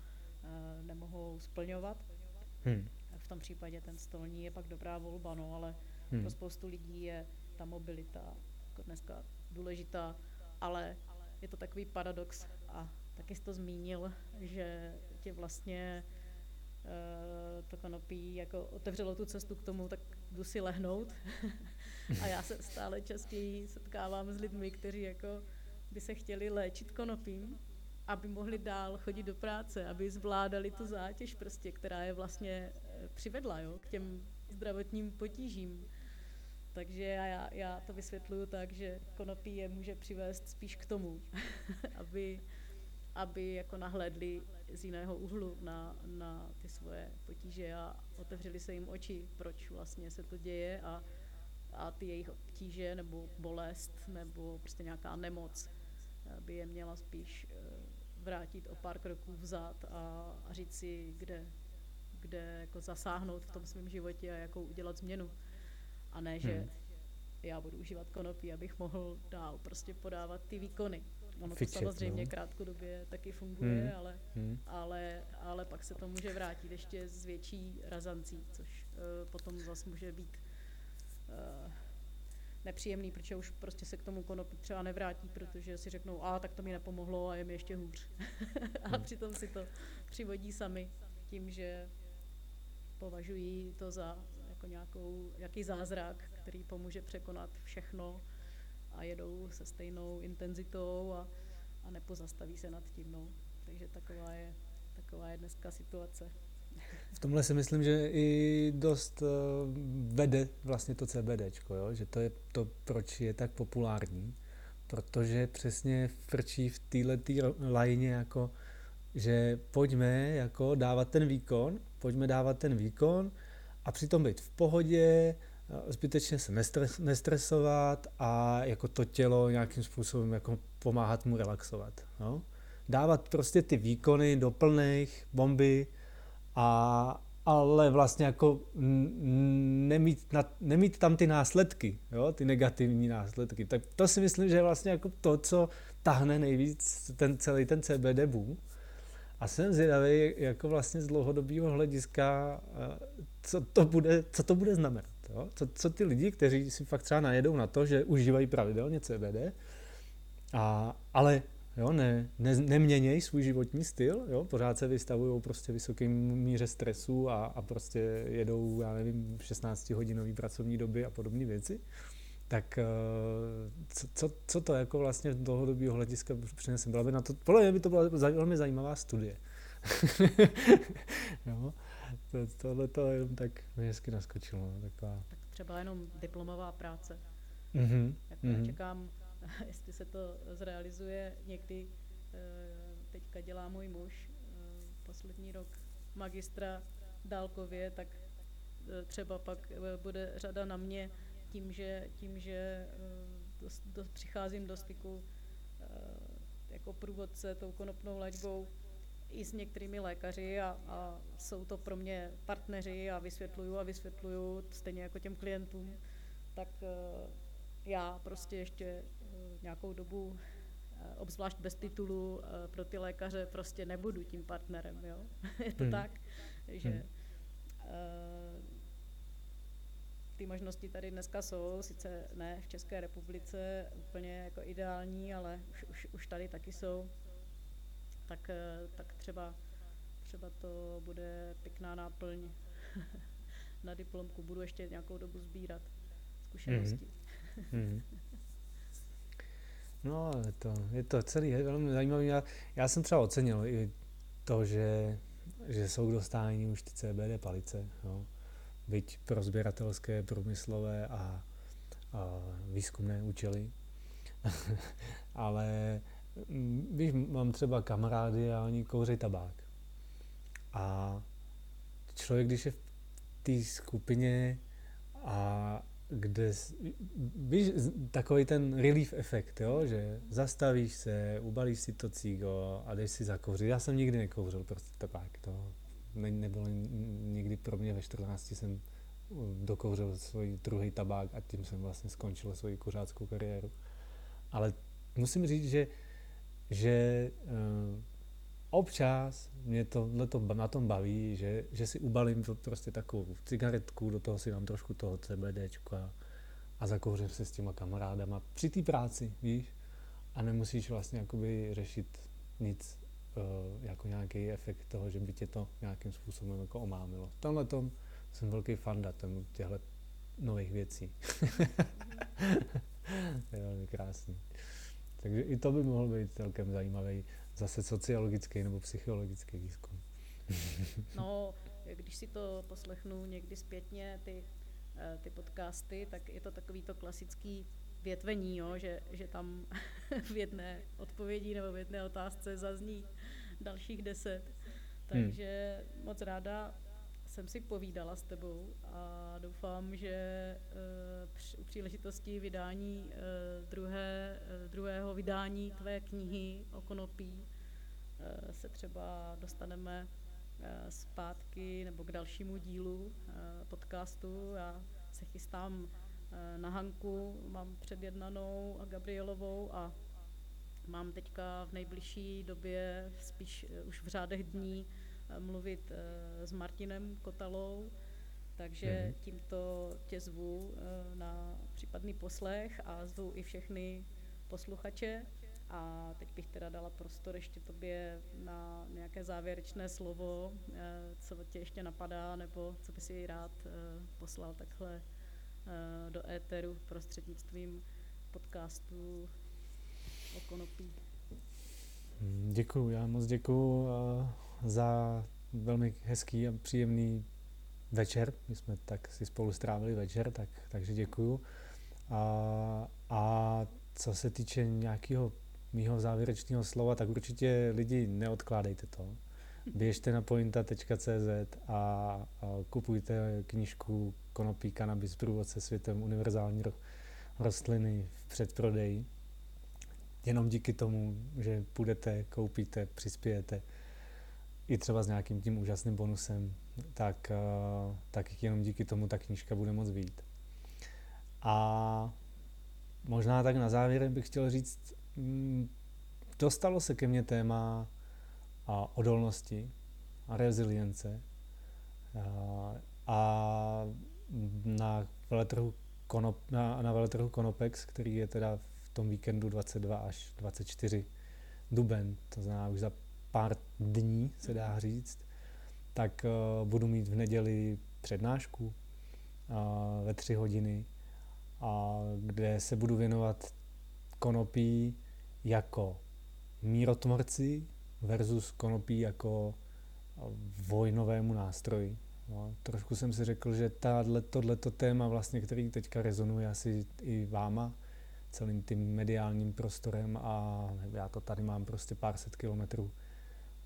uh, nemohou splňovat. Hmm. V tom případě ten stolní je pak dobrá volba, no, ale hmm. pro spoustu lidí je ta mobilita jako dneska důležitá, ale je to takový paradox a taky jsi to zmínil, že tě vlastně uh, to konopí jako otevřelo tu cestu k tomu, tak jdu si lehnout. a já se stále častěji setkávám s lidmi, kteří jako by se chtěli léčit konopím, aby mohli dál chodit do práce, aby zvládali tu zátěž prostě, která je vlastně eh, přivedla jo, k těm zdravotním potížím. Takže já, já to vysvětluju tak, že konopí je může přivést spíš k tomu, aby aby jako nahlédli z jiného úhlu na, na ty svoje potíže a otevřeli se jim oči, proč vlastně se to děje a, a ty jejich obtíže nebo bolest nebo prostě nějaká nemoc eh, by je měla spíš eh, vrátit o pár kroků vzad a, a říct si, kde, kde jako zasáhnout v tom svém životě a jakou udělat změnu. A ne, že hmm. já budu užívat konopí, abych mohl dál prostě podávat ty výkony. Ono Fičet, to samozřejmě no. krátkodobě taky funguje, hmm. Ale, hmm. Ale, ale pak se to může vrátit ještě s větší razancí, což uh, potom zase může být nepříjemný, protože už prostě se k tomu konopí třeba nevrátí, protože si řeknou, a tak to mi nepomohlo a je mi ještě hůř. a hmm. přitom si to přivodí sami tím, že považují to za jako nějakou, nějaký zázrak, který pomůže překonat všechno a jedou se stejnou intenzitou a, a nepozastaví se nad tím. No. Takže taková je, taková je dneska situace. V tomhle si myslím, že i dost uh, vede vlastně to CBD, jo? že to je to, proč je tak populární, protože přesně frčí v této lajně jako že pojďme jako dávat ten výkon, pojďme dávat ten výkon a přitom být v pohodě, zbytečně se nestres, nestresovat a jako to tělo nějakým způsobem jako pomáhat mu relaxovat. No? Dávat prostě ty výkony do plných bomby, a, ale vlastně jako nemít, na, nemít tam ty následky, jo? ty negativní následky. Tak to si myslím, že je vlastně jako to, co tahne nejvíc ten celý ten CBD boom. A jsem zvědavý, jako vlastně z dlouhodobého hlediska, co to bude, co to bude znamenat. Jo? Co, co ty lidi, kteří si fakt třeba najedou na to, že užívají pravidelně CBD, a, ale jo, ne, ne, neměnějí svůj životní styl, jo, pořád se vystavují prostě vysokým míře stresu a, a prostě jedou, já nevím, 16-hodinový pracovní doby a podobné věci, tak eh, co, co, co to jako vlastně z dlouhodobého hlediska přinese? Byla by na to, podle mě by to byla velmi zajímavá studie. jo? to, tohle to jenom tak mi hezky naskočilo. No, taková. Tak třeba jenom diplomová práce. Mm-hmm. Jak mm-hmm. čekám, jestli se to zrealizuje někdy, eh, teďka dělá můj muž, eh, poslední rok magistra dálkově, tak třeba pak bude řada na mě tím, že, tím, že do, do, přicházím do styku jako průvodce tou konopnou léčbou i s některými lékaři a, a jsou to pro mě partneři a vysvětluju a vysvětluju stejně jako těm klientům, tak já prostě ještě nějakou dobu Eh, obzvlášť bez titulu eh, pro ty lékaře prostě nebudu tím partnerem. Jo? Je to hmm. tak, že hmm. Eh, ty možnosti tady dneska jsou, sice ne v České republice úplně jako ideální, ale už, už, už tady taky jsou. Tak, tak třeba, třeba to bude pěkná náplň na diplomku. Budu ještě nějakou dobu sbírat zkušenosti. Mm-hmm. No, je to, je to celý je velmi zajímavý. Já, já jsem třeba ocenil i to, že, že jsou k dostání už ty CBD palice, jo. byť pro sběratelské, průmyslové a, a výzkumné účely. Ale mm, víš, mám třeba kamarády a oni kouří tabák. A člověk, když je v té skupině a kde, víš, takový ten relief efekt, jo, že zastavíš se, ubalíš si to cígo a jdeš si zakouřit. Já jsem nikdy nekouřil prostě tabák, to ne, nebylo nikdy pro mě ve 14 jsem dokouřil svůj druhý tabák a tím jsem vlastně skončil svoji kuřáckou kariéru. Ale musím říct, že, že uh, občas mě to, to na tom baví, že, že si ubalím to prostě takovou cigaretku, do toho si dám trošku toho CBD a, zakouřím se s těma kamarádama při té práci, víš? A nemusíš vlastně jakoby řešit nic uh, jako nějaký efekt toho, že by tě to nějakým způsobem jako omámilo. V tomhle tom jsem velký fanda těchto nových věcí. je velmi krásný. Takže i to by mohlo být celkem zajímavý zase sociologický nebo psychologický výzkum. no, když si to poslechnu někdy zpětně, ty, eh, ty podcasty, tak je to takový to klasický větvení, jo, že, že tam v jedné odpovědi nebo v jedné otázce zazní dalších deset. Hmm. Takže hmm. moc ráda jsem si povídala s tebou a doufám, že uh, u příležitosti vydání uh, druhé, uh, druhého vydání tvé knihy o konopí se třeba dostaneme zpátky nebo k dalšímu dílu podcastu. Já se chystám na Hanku, mám předjednanou a Gabrielovou a mám teďka v nejbližší době, spíš už v řádech dní, mluvit eh, s Martinem Kotalou, takže mm-hmm. tímto tě zvu eh, na případný poslech a zvu i všechny posluchače. A teď bych teda dala prostor ještě tobě na nějaké závěrečné slovo, eh, co tě ještě napadá, nebo co by si rád poslal takhle do éteru prostřednictvím podcastu o konopí. Děkuju, já moc děkuju za velmi hezký a příjemný večer. My jsme tak si spolu strávili večer, tak, takže děkuju. A, a co se týče nějakého mýho závěrečného slova, tak určitě lidi neodkládejte to. Běžte na pointa.cz a, a kupujte knížku Konopí kanabis průvodce světem univerzální rostliny v předprodeji. Jenom díky tomu, že půjdete, koupíte, přispějete, i třeba s nějakým tím úžasným bonusem, tak, eh, tak jenom díky tomu ta knížka bude moc vít. A možná tak na závěr bych chtěl říct, mm, dostalo se ke mně téma a odolnosti a rezilience a, a na veletrhu, konop, na, na veletrhu Konopex, který je teda v tom víkendu 22 až 24 duben, to znamená už za pár dní, se dá říct, tak uh, budu mít v neděli přednášku uh, ve tři hodiny, a kde se budu věnovat konopí jako mírotvorci versus konopí jako vojnovému nástroji. No, trošku jsem si řekl, že tohleto téma, vlastně, který teďka rezonuje asi i váma, celým tím mediálním prostorem a já to tady mám prostě pár set kilometrů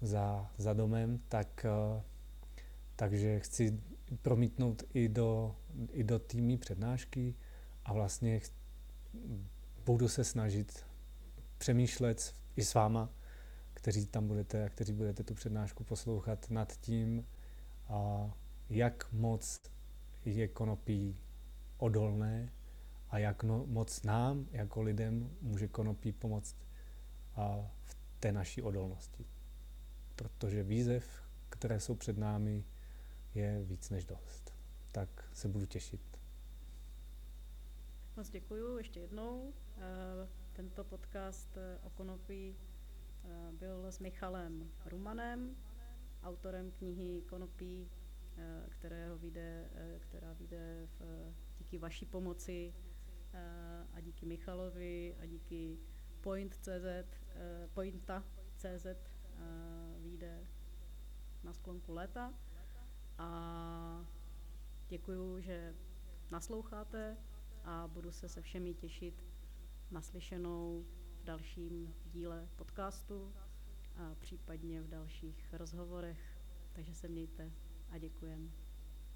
za, za domem, tak, eh, takže chci promítnout i do, i do týmí přednášky a vlastně budu se snažit přemýšlet i s váma, kteří tam budete a kteří budete tu přednášku poslouchat nad tím, a jak moc je konopí odolné a jak no, moc nám, jako lidem, může konopí pomoct a v té naší odolnosti. Protože výzev, které jsou před námi, je víc než dost. Tak se budu těšit. Moc děkuji ještě jednou. Eh, tento podcast eh, o konopí eh, byl s Michalem Rumanem, autorem knihy Konopí, kterého vyjde, která vyjde v, díky vaší pomoci a díky Michalovi a díky Point.cz, Pointa.cz vyjde na sklonku léta. A děkuju, že nasloucháte a budu se se všemi těšit naslyšenou v dalším díle podcastu a případně v dalších rozhovorech. Takže se mějte a děkujem.